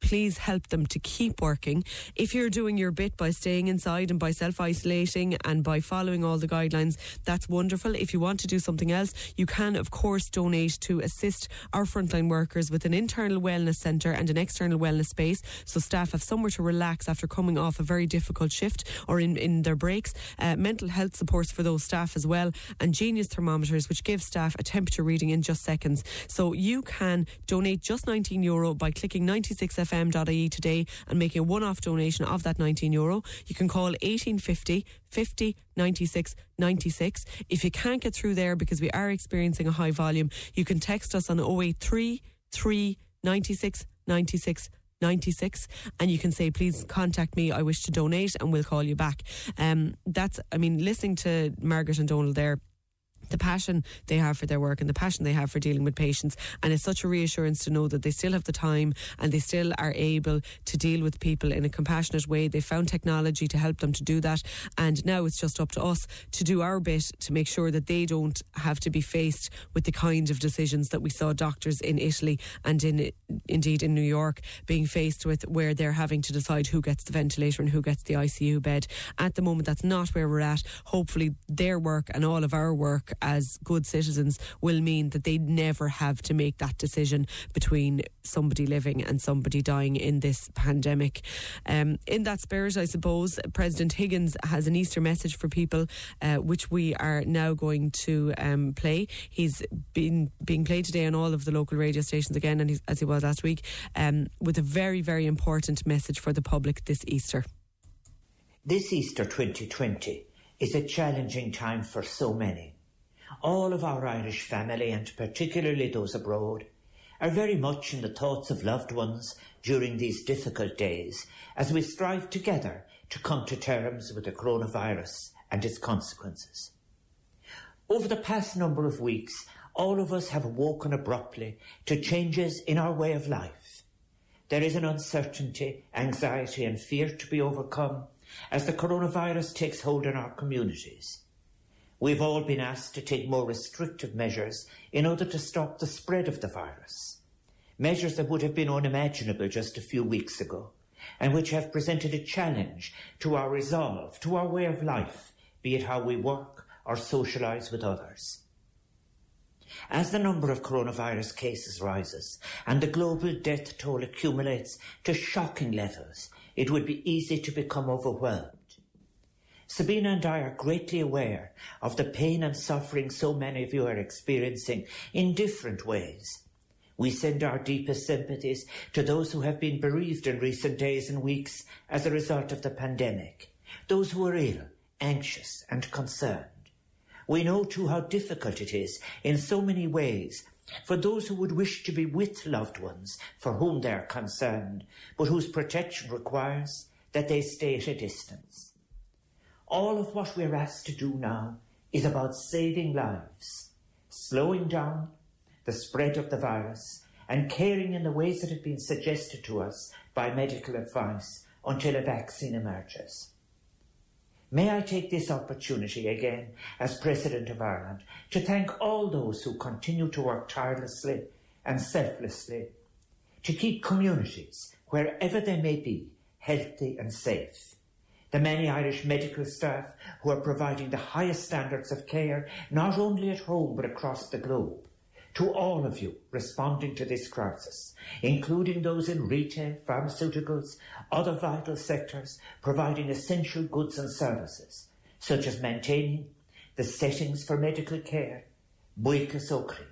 please help them to keep working. If you're doing your bit by staying inside and by self isolating and by following all the guidelines, that's wonderful. If you want to do something else, you can, of course, donate to assist our frontline workers with an internal wellness centre and an external wellness space so staff have somewhere to relax after coming off a very difficult shift or in, in their breaks. Uh, mental health supports for those staff as well, and Genius thermometers, which give staff a temperature reading in just seconds. So you can donate just 19 euro by clicking 96 fm.ie today and making a one off donation of that 19 euro. You can call 1850 50 96 96. If you can't get through there because we are experiencing a high volume, you can text us on 083 3 96 96 96 and you can say please contact me I wish to donate and we'll call you back um, that's I mean listening to Margaret and Donal there the passion they have for their work and the passion they have for dealing with patients. And it's such a reassurance to know that they still have the time and they still are able to deal with people in a compassionate way. They found technology to help them to do that. And now it's just up to us to do our bit to make sure that they don't have to be faced with the kind of decisions that we saw doctors in Italy and in indeed in New York being faced with where they're having to decide who gets the ventilator and who gets the ICU bed. At the moment, that's not where we're at. Hopefully, their work and all of our work as good citizens will mean that they never have to make that decision between somebody living and somebody dying in this pandemic. Um, in that spirit, I suppose, President Higgins has an Easter message for people, uh, which we are now going to um, play. He's been being played today on all of the local radio stations again, and as he was last week, um, with a very, very important message for the public this Easter. This Easter 2020 is a challenging time for so many. All of our Irish family, and particularly those abroad, are very much in the thoughts of loved ones during these difficult days as we strive together to come to terms with the coronavirus and its consequences. Over the past number of weeks, all of us have awoken abruptly to changes in our way of life. There is an uncertainty, anxiety, and fear to be overcome as the coronavirus takes hold in our communities. We've all been asked to take more restrictive measures in order to stop the spread of the virus. Measures that would have been unimaginable just a few weeks ago, and which have presented a challenge to our resolve, to our way of life, be it how we work or socialise with others. As the number of coronavirus cases rises and the global death toll accumulates to shocking levels, it would be easy to become overwhelmed. Sabina and I are greatly aware of the pain and suffering so many of you are experiencing in different ways. We send our deepest sympathies to those who have been bereaved in recent days and weeks as a result of the pandemic, those who are ill, anxious, and concerned. We know too how difficult it is in so many ways for those who would wish to be with loved ones for whom they are concerned, but whose protection requires that they stay at a distance. All of what we're asked to do now is about saving lives, slowing down the spread of the virus, and caring in the ways that have been suggested to us by medical advice until a vaccine emerges. May I take this opportunity again, as President of Ireland, to thank all those who continue to work tirelessly and selflessly to keep communities, wherever they may be, healthy and safe. The many Irish medical staff who are providing the highest standards of care, not only at home but across the globe to all of you responding to this crisis, including those in retail, pharmaceuticals, other vital sectors providing essential goods and services, such as maintaining the settings for medical care, Buíochas ó chroí.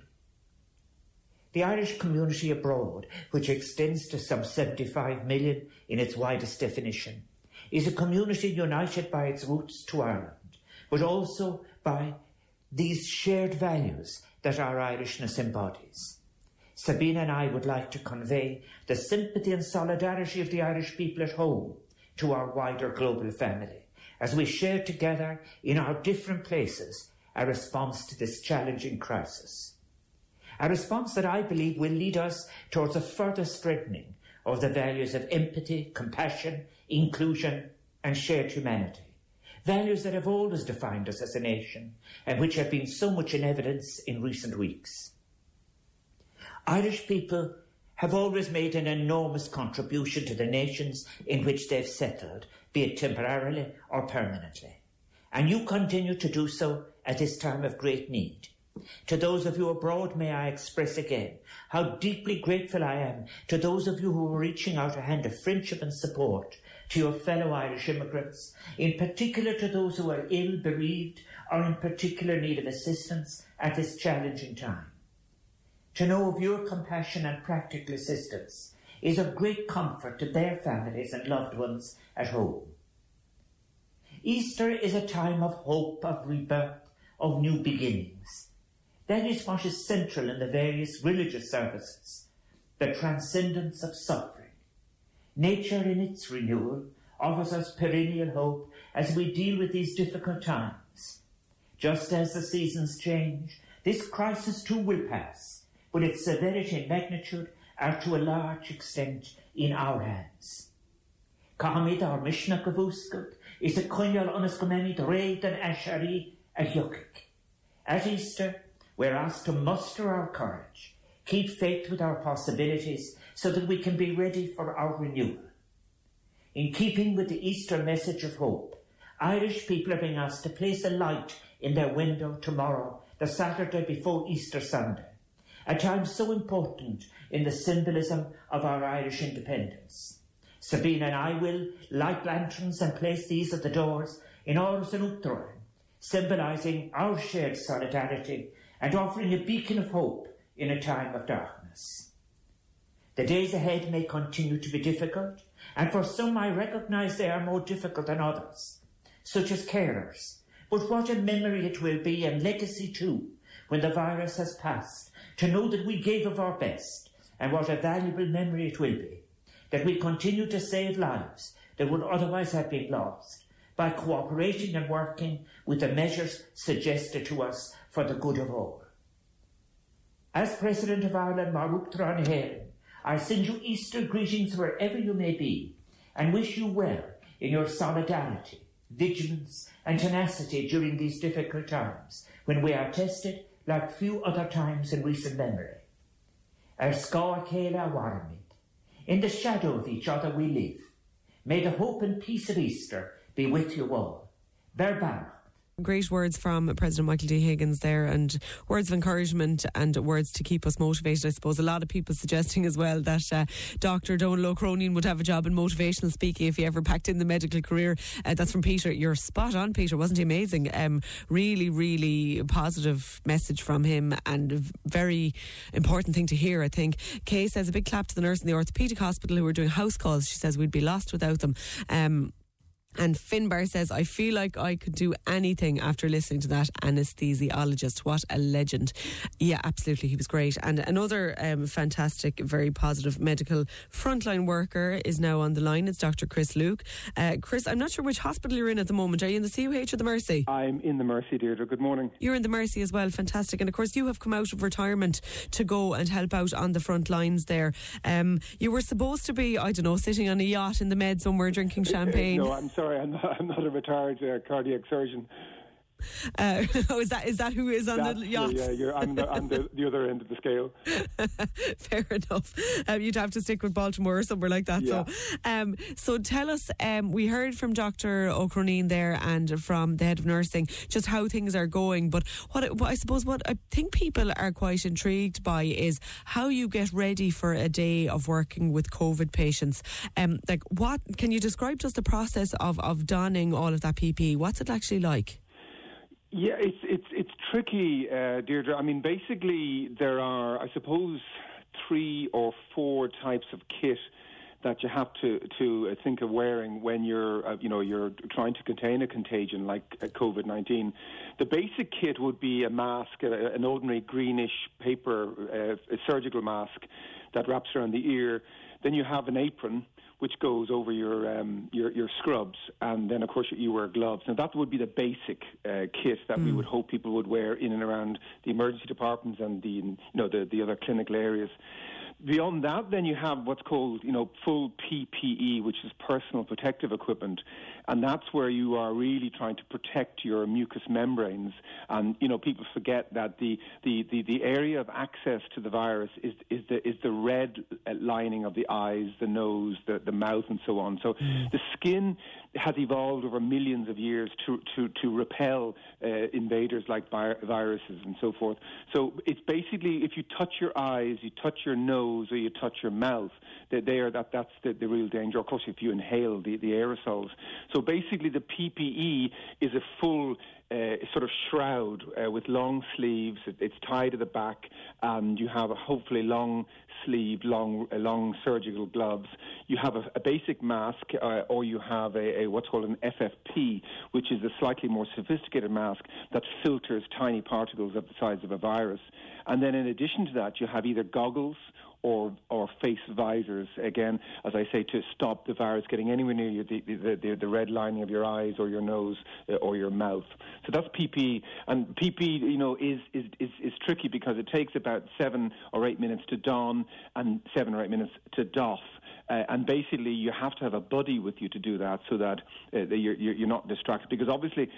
The Irish community abroad, which extends to some 75 million in its widest definition, is a community united by its roots to Ireland, but also by these shared values that our Irishness embodies. Sabina and I would like to convey the sympathy and solidarity of the Irish people at home to our wider global family as we share together in our different places a response to this challenging crisis. A response that I believe will lead us towards a further strengthening of the values of empathy, compassion, inclusion, and shared humanity values that have always defined us as a nation and which have been so much in evidence in recent weeks. Irish people have always made an enormous contribution to the nations in which they've settled, be it temporarily or permanently. And you continue to do so at this time of great need. To those of you abroad, may I express again how deeply grateful I am to those of you who are reaching out a hand of friendship and support to your fellow Irish immigrants, in particular to those who are ill, bereaved, or in particular need of assistance at this challenging time. To know of your compassion and practical assistance is of great comfort to their families and loved ones at home. Easter is a time of hope, of rebirth, of new beginnings. That is what is central in the various religious services, the transcendence of suffering Nature in its renewal offers us perennial hope as we deal with these difficult times. Just as the seasons change, this crisis too will pass, but its severity and magnitude are to a large extent in our hands. Kahamid our Mishnah Kavuskut is a kunyal onaskomemi dreid and ashari a yukik. At Easter, we're asked to muster our courage, keep faith with our possibilities, so that we can be ready for our renewal. In keeping with the Easter message of hope, Irish people are being asked to place a light in their window tomorrow the Saturday before Easter Sunday, a time so important in the symbolism of our Irish independence. Sabina and I will light lanterns and place these at the doors in Áras an Uachtaráin, symbolising our shared solidarity and offering a beacon of hope in a time of darkness. The days ahead may continue to be difficult, and for some I recognise they are more difficult than others, such as carers. But what a memory it will be, and legacy too, when the virus has passed, to know that we gave of our best, and what a valuable memory it will be, that we continue to save lives that would otherwise have been lost by cooperating and working with the measures suggested to us for the good of all. As President of Ireland, mar Uachtarán na hÉireann, I send you Easter greetings wherever you may be and wish you well in your solidarity, vigilance and tenacity during these difficult times when we are tested like few other times in recent memory. In the shadow of each other we live. May the hope and peace of Easter be with you all. Berbach. Great words from President Michael D. Higgins there, and words of encouragement and words to keep us motivated. I suppose a lot of people suggesting as well that uh, Dr. Donal O'Croneen would have a job in motivational speaking if he ever packed in the medical career. Uh, that's from Peter. You're spot on, Peter. Wasn't he amazing? Um, really, really positive message from him, and a very important thing to hear. I think. Kay says a big clap to the nurse in the orthopaedic hospital who were doing house calls. She says we'd be lost without them. Um, and Finbar says, I feel like I could do anything after listening to that anesthesiologist. What a legend. Yeah, absolutely. He was great. And another um, fantastic, very positive medical frontline worker is now on the line. It's Dr. Chris Luke. Uh, Chris, I'm not sure which hospital you're in at the moment. Are you in the CUH or the Mercy? I'm in the Mercy, Deirdre. Good morning. You're in the Mercy as well. Fantastic. And of course, you have come out of retirement to go and help out on the front lines there. Um, you were supposed to be, I don't know, sitting on a yacht in the Med somewhere drinking champagne. no, I'm sorry, I'm not, I'm not a retired uh, cardiac surgeon. Uh, oh, is that is that who is on That's, the yacht? Yeah, you're, I'm, the, I'm the, the other end of the scale. Fair enough. Um, you'd have to stick with Baltimore or somewhere like that. Yeah. So, um, so tell us. Um, we heard from Dr. O'Croneen there and from the head of nursing just how things are going. But what, what I suppose what I think people are quite intrigued by is how you get ready for a day of working with COVID patients. Um, like what can you describe just the process of of donning all of that PPE? What's it actually like? Yeah, it's it's it's tricky, uh, Deirdre. I mean, basically, there are, I suppose, three or four types of kit that you have to to uh, think of wearing when you're uh, you know you're trying to contain a contagion like uh, COVID nineteen. The basic kit would be a mask, uh, an ordinary greenish paper surgical mask that wraps around the ear. Then you have an apron which goes over your um, your, your scrubs, and then of course you wear gloves. Now that would be the basic uh, kit that we would hope people would wear in and around the emergency departments and the you know the the other clinical areas. Beyond that, then you have what's called, you know, full PPE, which is personal protective equipment, and that's where you are really trying to protect your mucous membranes. And you know, people forget that the the, the, the area of access to the virus is is the is the red lining of the eyes, the nose, the the mouth, and so on. So hmm. the skin has evolved over millions of years to to to repel uh, invaders like vi- viruses and so forth. So it's basically if you touch your eyes, you touch your nose, or you touch your mouth, that they are that that's the, the real danger. Of course, if you inhale the, the aerosols. So basically, the PPE is a full uh, sort of shroud uh, with long sleeves. It, it's tied at the back, and you have a hopefully long sleeve, long uh, long surgical gloves. You have a, a basic mask, uh, or you have a, a what's called an FFP, which is a slightly more sophisticated mask that filters tiny particles of the size of a virus. And then in addition to that, you have either goggles or or face visors. Again, as I say, to stop the virus getting anywhere near you, the, the, the, the red lining of your eyes or your nose uh, or your mouth. So that's PPE. And PPE, you know, is, is, is, is tricky because it takes about seven or eight minutes to don and seven or eight minutes to doff. Uh, and basically, you have to have a buddy with you to do that so that uh, you're, you're you're not distracted. Because obviously,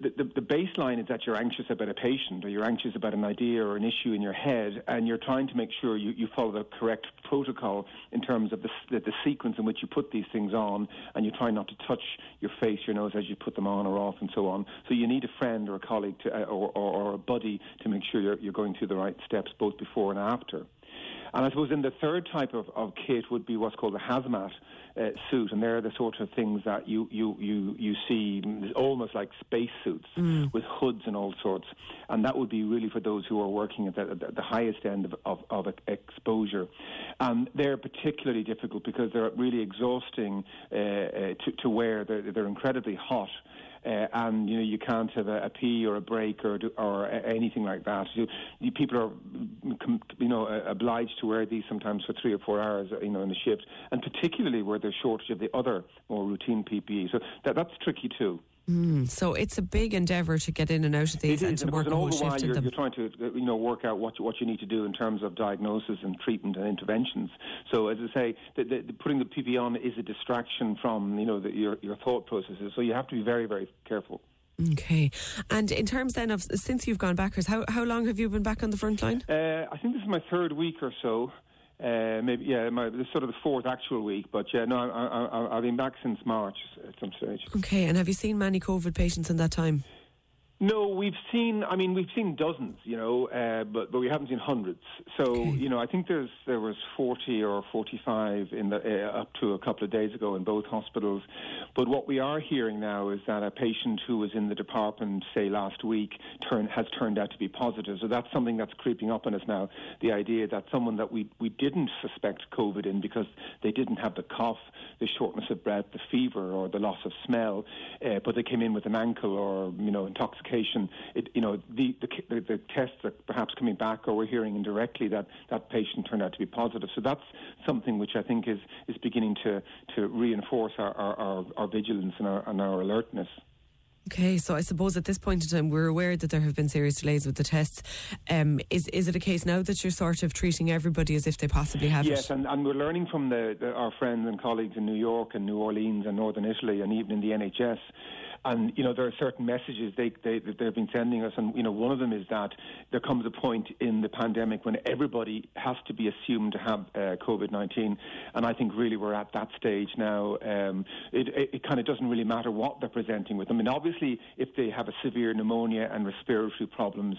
the, the, the baseline is that you're anxious about a patient or you're anxious about an idea or an issue in your head, and you're trying to make sure you, you follow the correct protocol in terms of the, the, the sequence in which you put these things on, and you try not to touch your face, your nose as you put them on or off, and so on. So you need a friend or a colleague to, uh, or, or, or a buddy to make sure you're, you're going through the right steps both before and after. And I suppose in the third type of, of kit would be what's called the hazmat uh, suit, and they're the sort of things that you, you, you, you see almost like space suits Mm. with hoods and all sorts. And that would be really for those who are working at the, at the highest end of, of, of exposure. Um, they're particularly difficult because they're really exhausting uh, uh, to, to wear. They're, they're incredibly hot. Uh, and you know you can't have a, a pee or a break or or anything like that. You, you, people are you know uh, obliged to wear these sometimes for three or four hours you know in the shift, and particularly where there's shortage of the other more routine PPE. So that that's tricky too. Mm, so it's a big endeavour to get in and out of these It and is, to and work a all the shift while you're, you're trying to uh, you know work out what you, what you need to do in terms of diagnosis and treatment and interventions. So as I say, the, the, the putting the PPE on is a distraction from you know the, your your thought processes. So you have to be very very careful. Okay. And in terms then of since you've gone back, Chris, how, how long have you been back on the front line? Uh, I think this is my third week or so. Uh, maybe yeah, my, this is sort of the fourth actual week. But yeah, no, I, I, I, I've been back since March at some stage. Okay. And have you seen many COVID patients in that time? No, we've seen. I mean, we've seen dozens, you know, uh, but but we haven't seen hundreds. So you know, I think there's there was 40 or 45 in the uh, up to a couple of days ago in both hospitals. But what we are hearing now is that a patient who was in the department, say last week, turn, has turned out to be positive. So that's something that's creeping up on us now. The idea that someone that we we didn't suspect COVID in because they didn't have the cough, the shortness of breath, the fever, or the loss of smell, uh, but they came in with an ankle or you know intoxication. It, you know the, the the the tests are perhaps coming back, or we're hearing indirectly that that patient turned out to be positive. So that's something which I think is is beginning to to reinforce our our, our, our vigilance and our and our alertness. Okay, so I suppose at this point in time we're aware that there have been serious delays with the tests. Um, is is it a case now that you're sort of treating everybody as if they possibly have yes, it? and, and we're learning from the, the, our friends and colleagues in New York and New Orleans and Northern Italy and even in the NHS. And you know there are certain messages they, they they've been sending us, and you know one of them is that there comes a point in the pandemic when everybody has to be assumed to have uh, COVID nineteen, and I think really we're at that stage now. Um, it it, it kind of doesn't really matter what they're presenting with. I mean, obviously, if they have a severe pneumonia and respiratory problems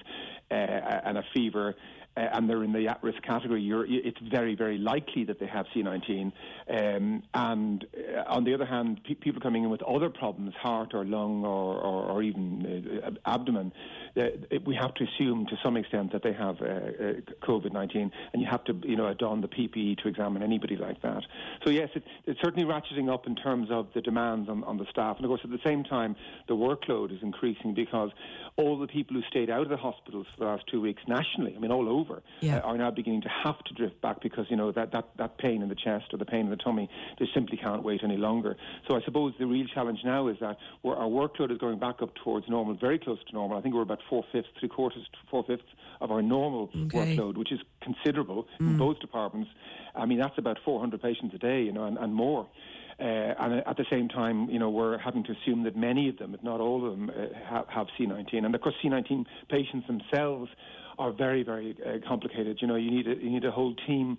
uh, and a fever, uh, and they're in the at-risk category, you're, it's very, very likely that they have C19. Um, and uh, on the other hand, pe- people coming in with other problems, heart or lung or, or, or even uh, abdomen, uh, it- we have to assume to some extent that they have uh, uh, COVID-19, and you have to, you know, don the PPE to examine anybody like that. So yes, it, it's certainly ratcheting up in terms of the demands on, on the staff, and of course at the same time the workload is increasing because all the people who stayed out of the hospitals for the last two weeks nationally, I mean all over, Yeah. uh, are now beginning to have to drift back because you know that, that, that pain in the chest or the pain in the tummy, they simply can't wait any longer. So I suppose the real challenge now is that we're, our workload is going back up towards normal, very close to normal. I think we're about four fifths, three quarters, four fifths of our normal Okay. workload, which is considerable in both departments. I mean that's about 400 patients a day, you know, and, and more. Uh, and at the same time, you know, we're having to assume that many of them, if not all of them, uh, have, have C19. And of course, C19 patients themselves are very, very uh, complicated. You know, you need a, you need a whole team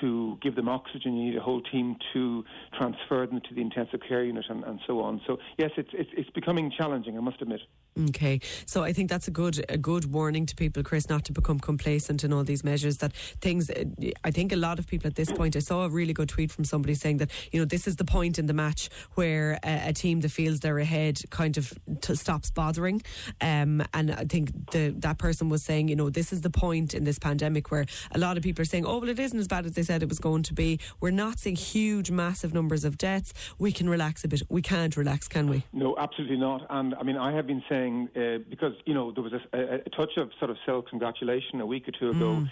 to give them oxygen. You need a whole team to transfer them to the intensive care unit and, and so on. So yes, it's, it's it's becoming challenging. I must admit. Okay, so I think that's a good a good warning to people, Chris, not to become complacent in all these measures. That things, uh, I think a lot of people at this point. I saw a really good tweet from somebody saying that you know this is the point in the match where a, a team that feels they're ahead kind of t- stops bothering. Um, and I think the that person was saying, you know, this is the point in this pandemic where a lot of people are saying, oh, well, it isn't as bad as they said it was going to be. We're not seeing huge, massive numbers of deaths. We can relax a bit. We can't relax, can we? No, absolutely not. And I mean, I have been saying uh, because you know there was a, a, a touch of sort of self-congratulation a week or two ago.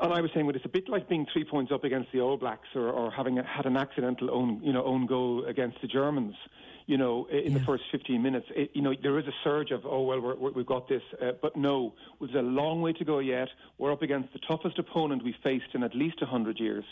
And I was saying, well, it's a bit like being three points up against the All Blacks, or, or having a, had an accidental own, you know, own goal against the Germans. You know, in the first 15 minutes. It, you know, there is a surge of, oh, well, we're, we're, we've got this. Uh, but no, there's a long way to go yet. We're up against the toughest opponent we've faced in at least 100 years.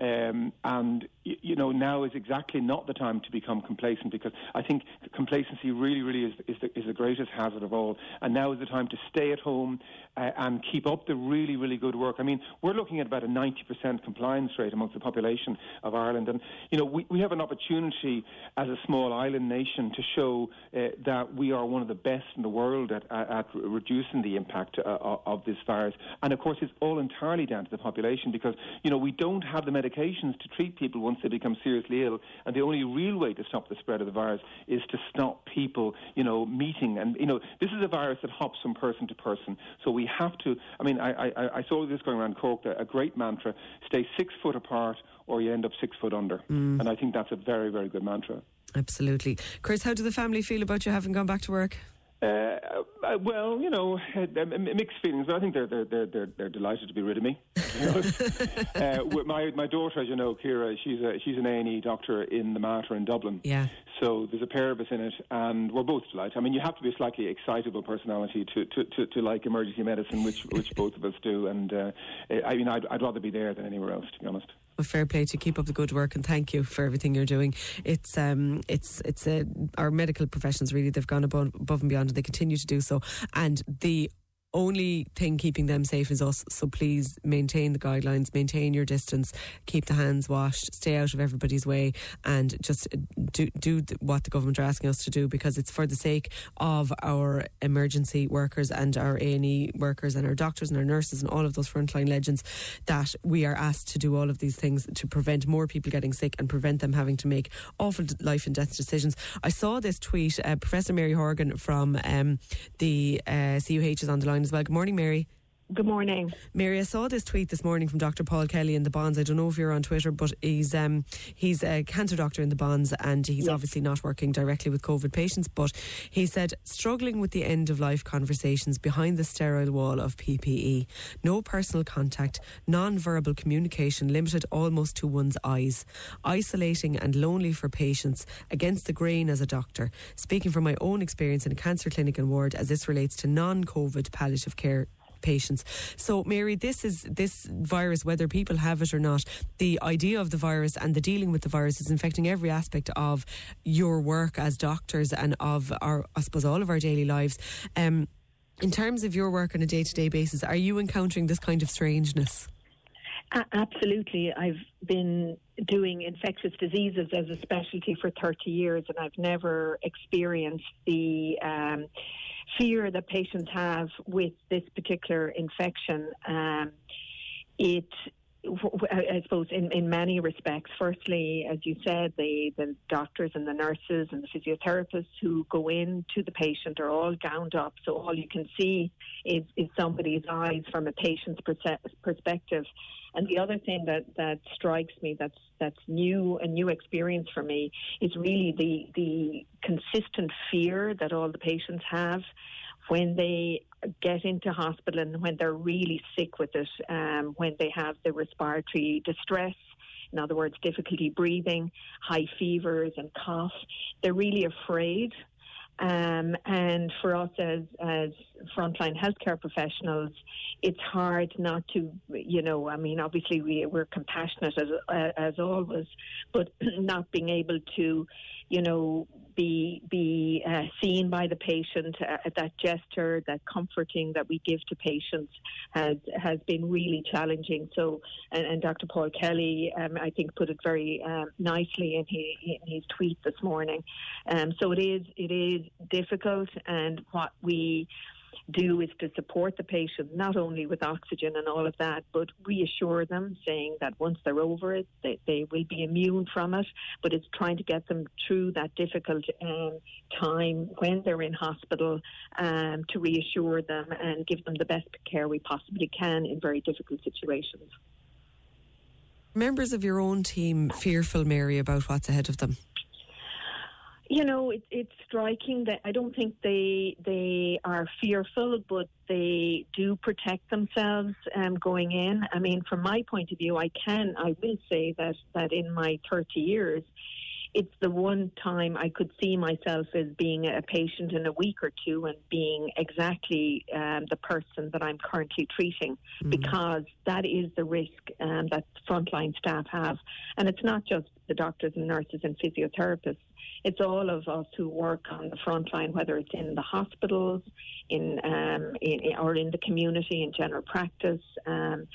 Um, and, y- you know, now is exactly not the time to become complacent because I think complacency really, really is, is, the, is the greatest hazard of all. And now is the time to stay at home uh, and keep up the really, really good work. I mean, we're looking at about a 90% compliance rate amongst the population of Ireland. And, you know, we, we have an opportunity as a small island nation to show uh, that we are one of the best in the world at, at, at reducing the impact uh, of this virus. And, of course, it's all entirely down to the population because, you know, we don't have the medications to treat people once they become seriously ill. And the only real way to stop the spread of the virus is to stop people, you know, meeting. And, you know, this is a virus that hops from person to person. So we have to, I mean, I, I, I saw this going around Cork, a great mantra, stay six foot apart or you end up six foot under. Mm. And I think that's a very, very good mantra. Absolutely. Chris, how do the family feel about you having gone back to work? Uh, uh, well, you know, uh, mixed feelings. I think they're they're they're they're, they're delighted to be rid of me. uh, my my daughter, as you know, Kira, she's a she's an A and E doctor in the Mater in Dublin. Yeah. So there's a pair of us in it, and we're both delighted. I mean, you have to be a slightly excitable personality to to, to, to like emergency medicine, which which both of us do. And uh, I mean, I'd, I'd rather be there than anywhere else, to be honest. Well, fair play to keep up the good work and thank you for everything you're doing. It's um, it's it's uh, our medical professions really they've gone above, above and beyond and they continue to do so. And the only thing keeping them safe is us. So please maintain the guidelines, maintain your distance, keep the hands washed, stay out of everybody's way, and just do do what the government are asking us to do because it's for the sake of our emergency workers and our A and E workers and our doctors and our nurses and all of those frontline legends that we are asked to do all of these things to prevent more people getting sick and prevent them having to make awful life and death decisions. I saw this tweet, uh, Professor Mary Horgan from um, the uh, CUH is on the line well. Good morning, Mary. Good morning. Mary, I saw this tweet this morning from Dr. Paul Kelly in the Bons. I don't know if you're on Twitter, but he's um, he's a cancer doctor in the Bons and he's yes. obviously not working directly with COVID patients. But he said, struggling with the end of life conversations behind the sterile wall of PPE, no personal contact, non verbal communication limited almost to one's eyes, isolating and lonely for patients, against the grain as a doctor. Speaking from my own experience in a cancer clinic and ward as this relates to non COVID palliative care patients. So, Mary, this is this virus, whether people have it or not, the idea of the virus and the dealing with the virus is infecting every aspect of your work as doctors and of our, I suppose, all of our daily lives. Um, in terms of your work on a day to day basis, are you encountering this kind of strangeness? absolutely. I've been doing infectious diseases as a specialty for 30 years, and I've never experienced the um, fear that patients have with this particular infection. Um, it I suppose in, in many respects. Firstly, as you said, the, the doctors and the nurses and the physiotherapists who go in to the patient are all gowned up, so all you can see is, is somebody's eyes from a patient's perspective. And the other thing that, that strikes me that's that's new a new experience for me is really the the consistent fear that all the patients have when they get into hospital and when they're really sick with it, um, when they have the respiratory distress, in other words, difficulty breathing, high fevers, and cough, they're really afraid. Um, and for us as, as frontline healthcare professionals, it's hard not to, you know, I mean, obviously we, we're compassionate as, as always, but not being able to, you know, be be uh, seen by the patient. Uh, that gesture, that comforting that we give to patients, has has been really challenging. So, and, and Dr. Paul Kelly, um, I think, put it very um, nicely in his, in his tweet this morning. Um, so it is it is difficult, and what we do is to support the patient not only with oxygen and all of that, but reassure them, saying that once they're over it, they, they will be immune from it. But it's trying to get them through that difficult um, time when they're in hospital um, to reassure them and give them the best care we possibly can in very difficult situations. Members of your own team fearful, Mary, about what's ahead of them? You know, it, it's striking that I don't think they they are fearful, but they do protect themselves um, going in. I mean, from my point of view, I can I will say that that in my 30 years, it's the one time I could see myself as being a patient in a week or two and being exactly um, the person that I'm currently treating mm. because that is the risk um, that frontline staff have. And it's not just the doctors and nurses and physiotherapists. It's all of us who work on the front line, whether it's in the hospitals, in, um, in or in the community in general practice. Um,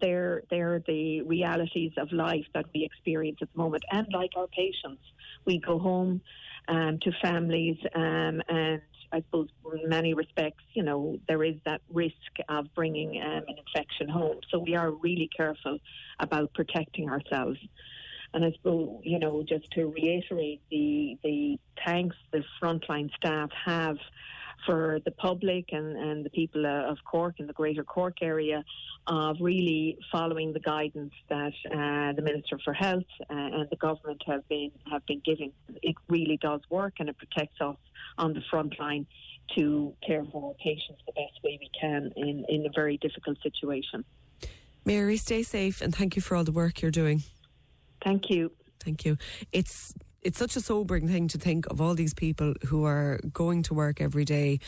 they're they're the realities of life that we experience at the moment, and like our patients, we go home um, to families um, and I suppose in many respects, you know, there is that risk of bringing um, an infection home. So we are really careful about protecting ourselves. And I suppose, you know, just to reiterate the the thanks the frontline staff have for the public and, and the people uh, of Cork and the greater Cork area of really following the guidance that uh, the Minister for Health uh, and the government have been have been giving. It really does work and it protects us on the front line to care for our patients the best way we can in, in a very difficult situation. Mary, stay safe and thank you for all the work you're doing. Thank you. Thank you. It's it's such a sobering thing to think of all these people who are going to work every day.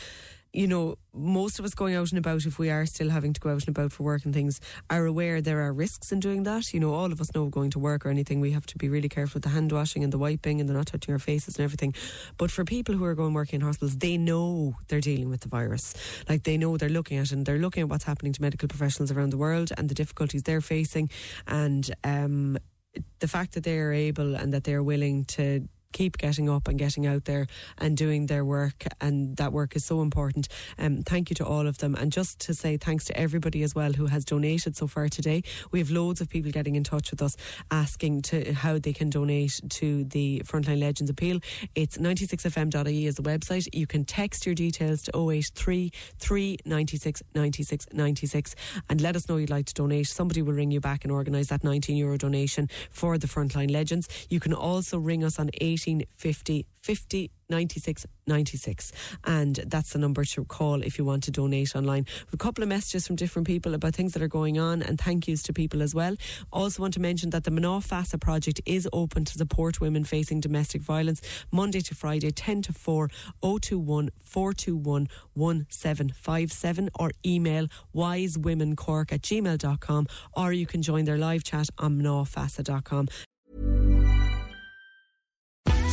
You know, most of us going out and about, if we are still having to go out and about for work and things, are aware there are risks in doing that. You know, all of us know going to work or anything, we have to be really careful with the hand washing and the wiping and the not touching our faces and everything. But for people who are going working in hospitals, they know they're dealing with the virus. Like they know they're looking at it and they're looking at what's happening to medical professionals around the world and the difficulties they're facing. And um, the fact that they are able and that they're willing to keep getting up and getting out there and doing their work and that work is so important. Um, thank you to all of them. And just to say thanks to everybody as well who has donated so far today. We have loads of people getting in touch with us asking to how they can donate to the Frontline Legends appeal. It's 96fm.ie is the website. You can text your details to 083 396 96 96 and let us know you'd like to donate. Somebody will ring you back and organise that 19 euro donation for the Frontline Legends. You can also ring us on 8 1850 50 96 96. And that's the number to call if you want to donate online. a couple of messages from different people about things that are going on and thank yous to people as well. Also, want to mention that the Mná Feasa project is open to support women facing domestic violence Monday to Friday, 10 to 4, 021 421 1757 or email wisewomencork at gmail.com or you can join their live chat on mnafeasa.com.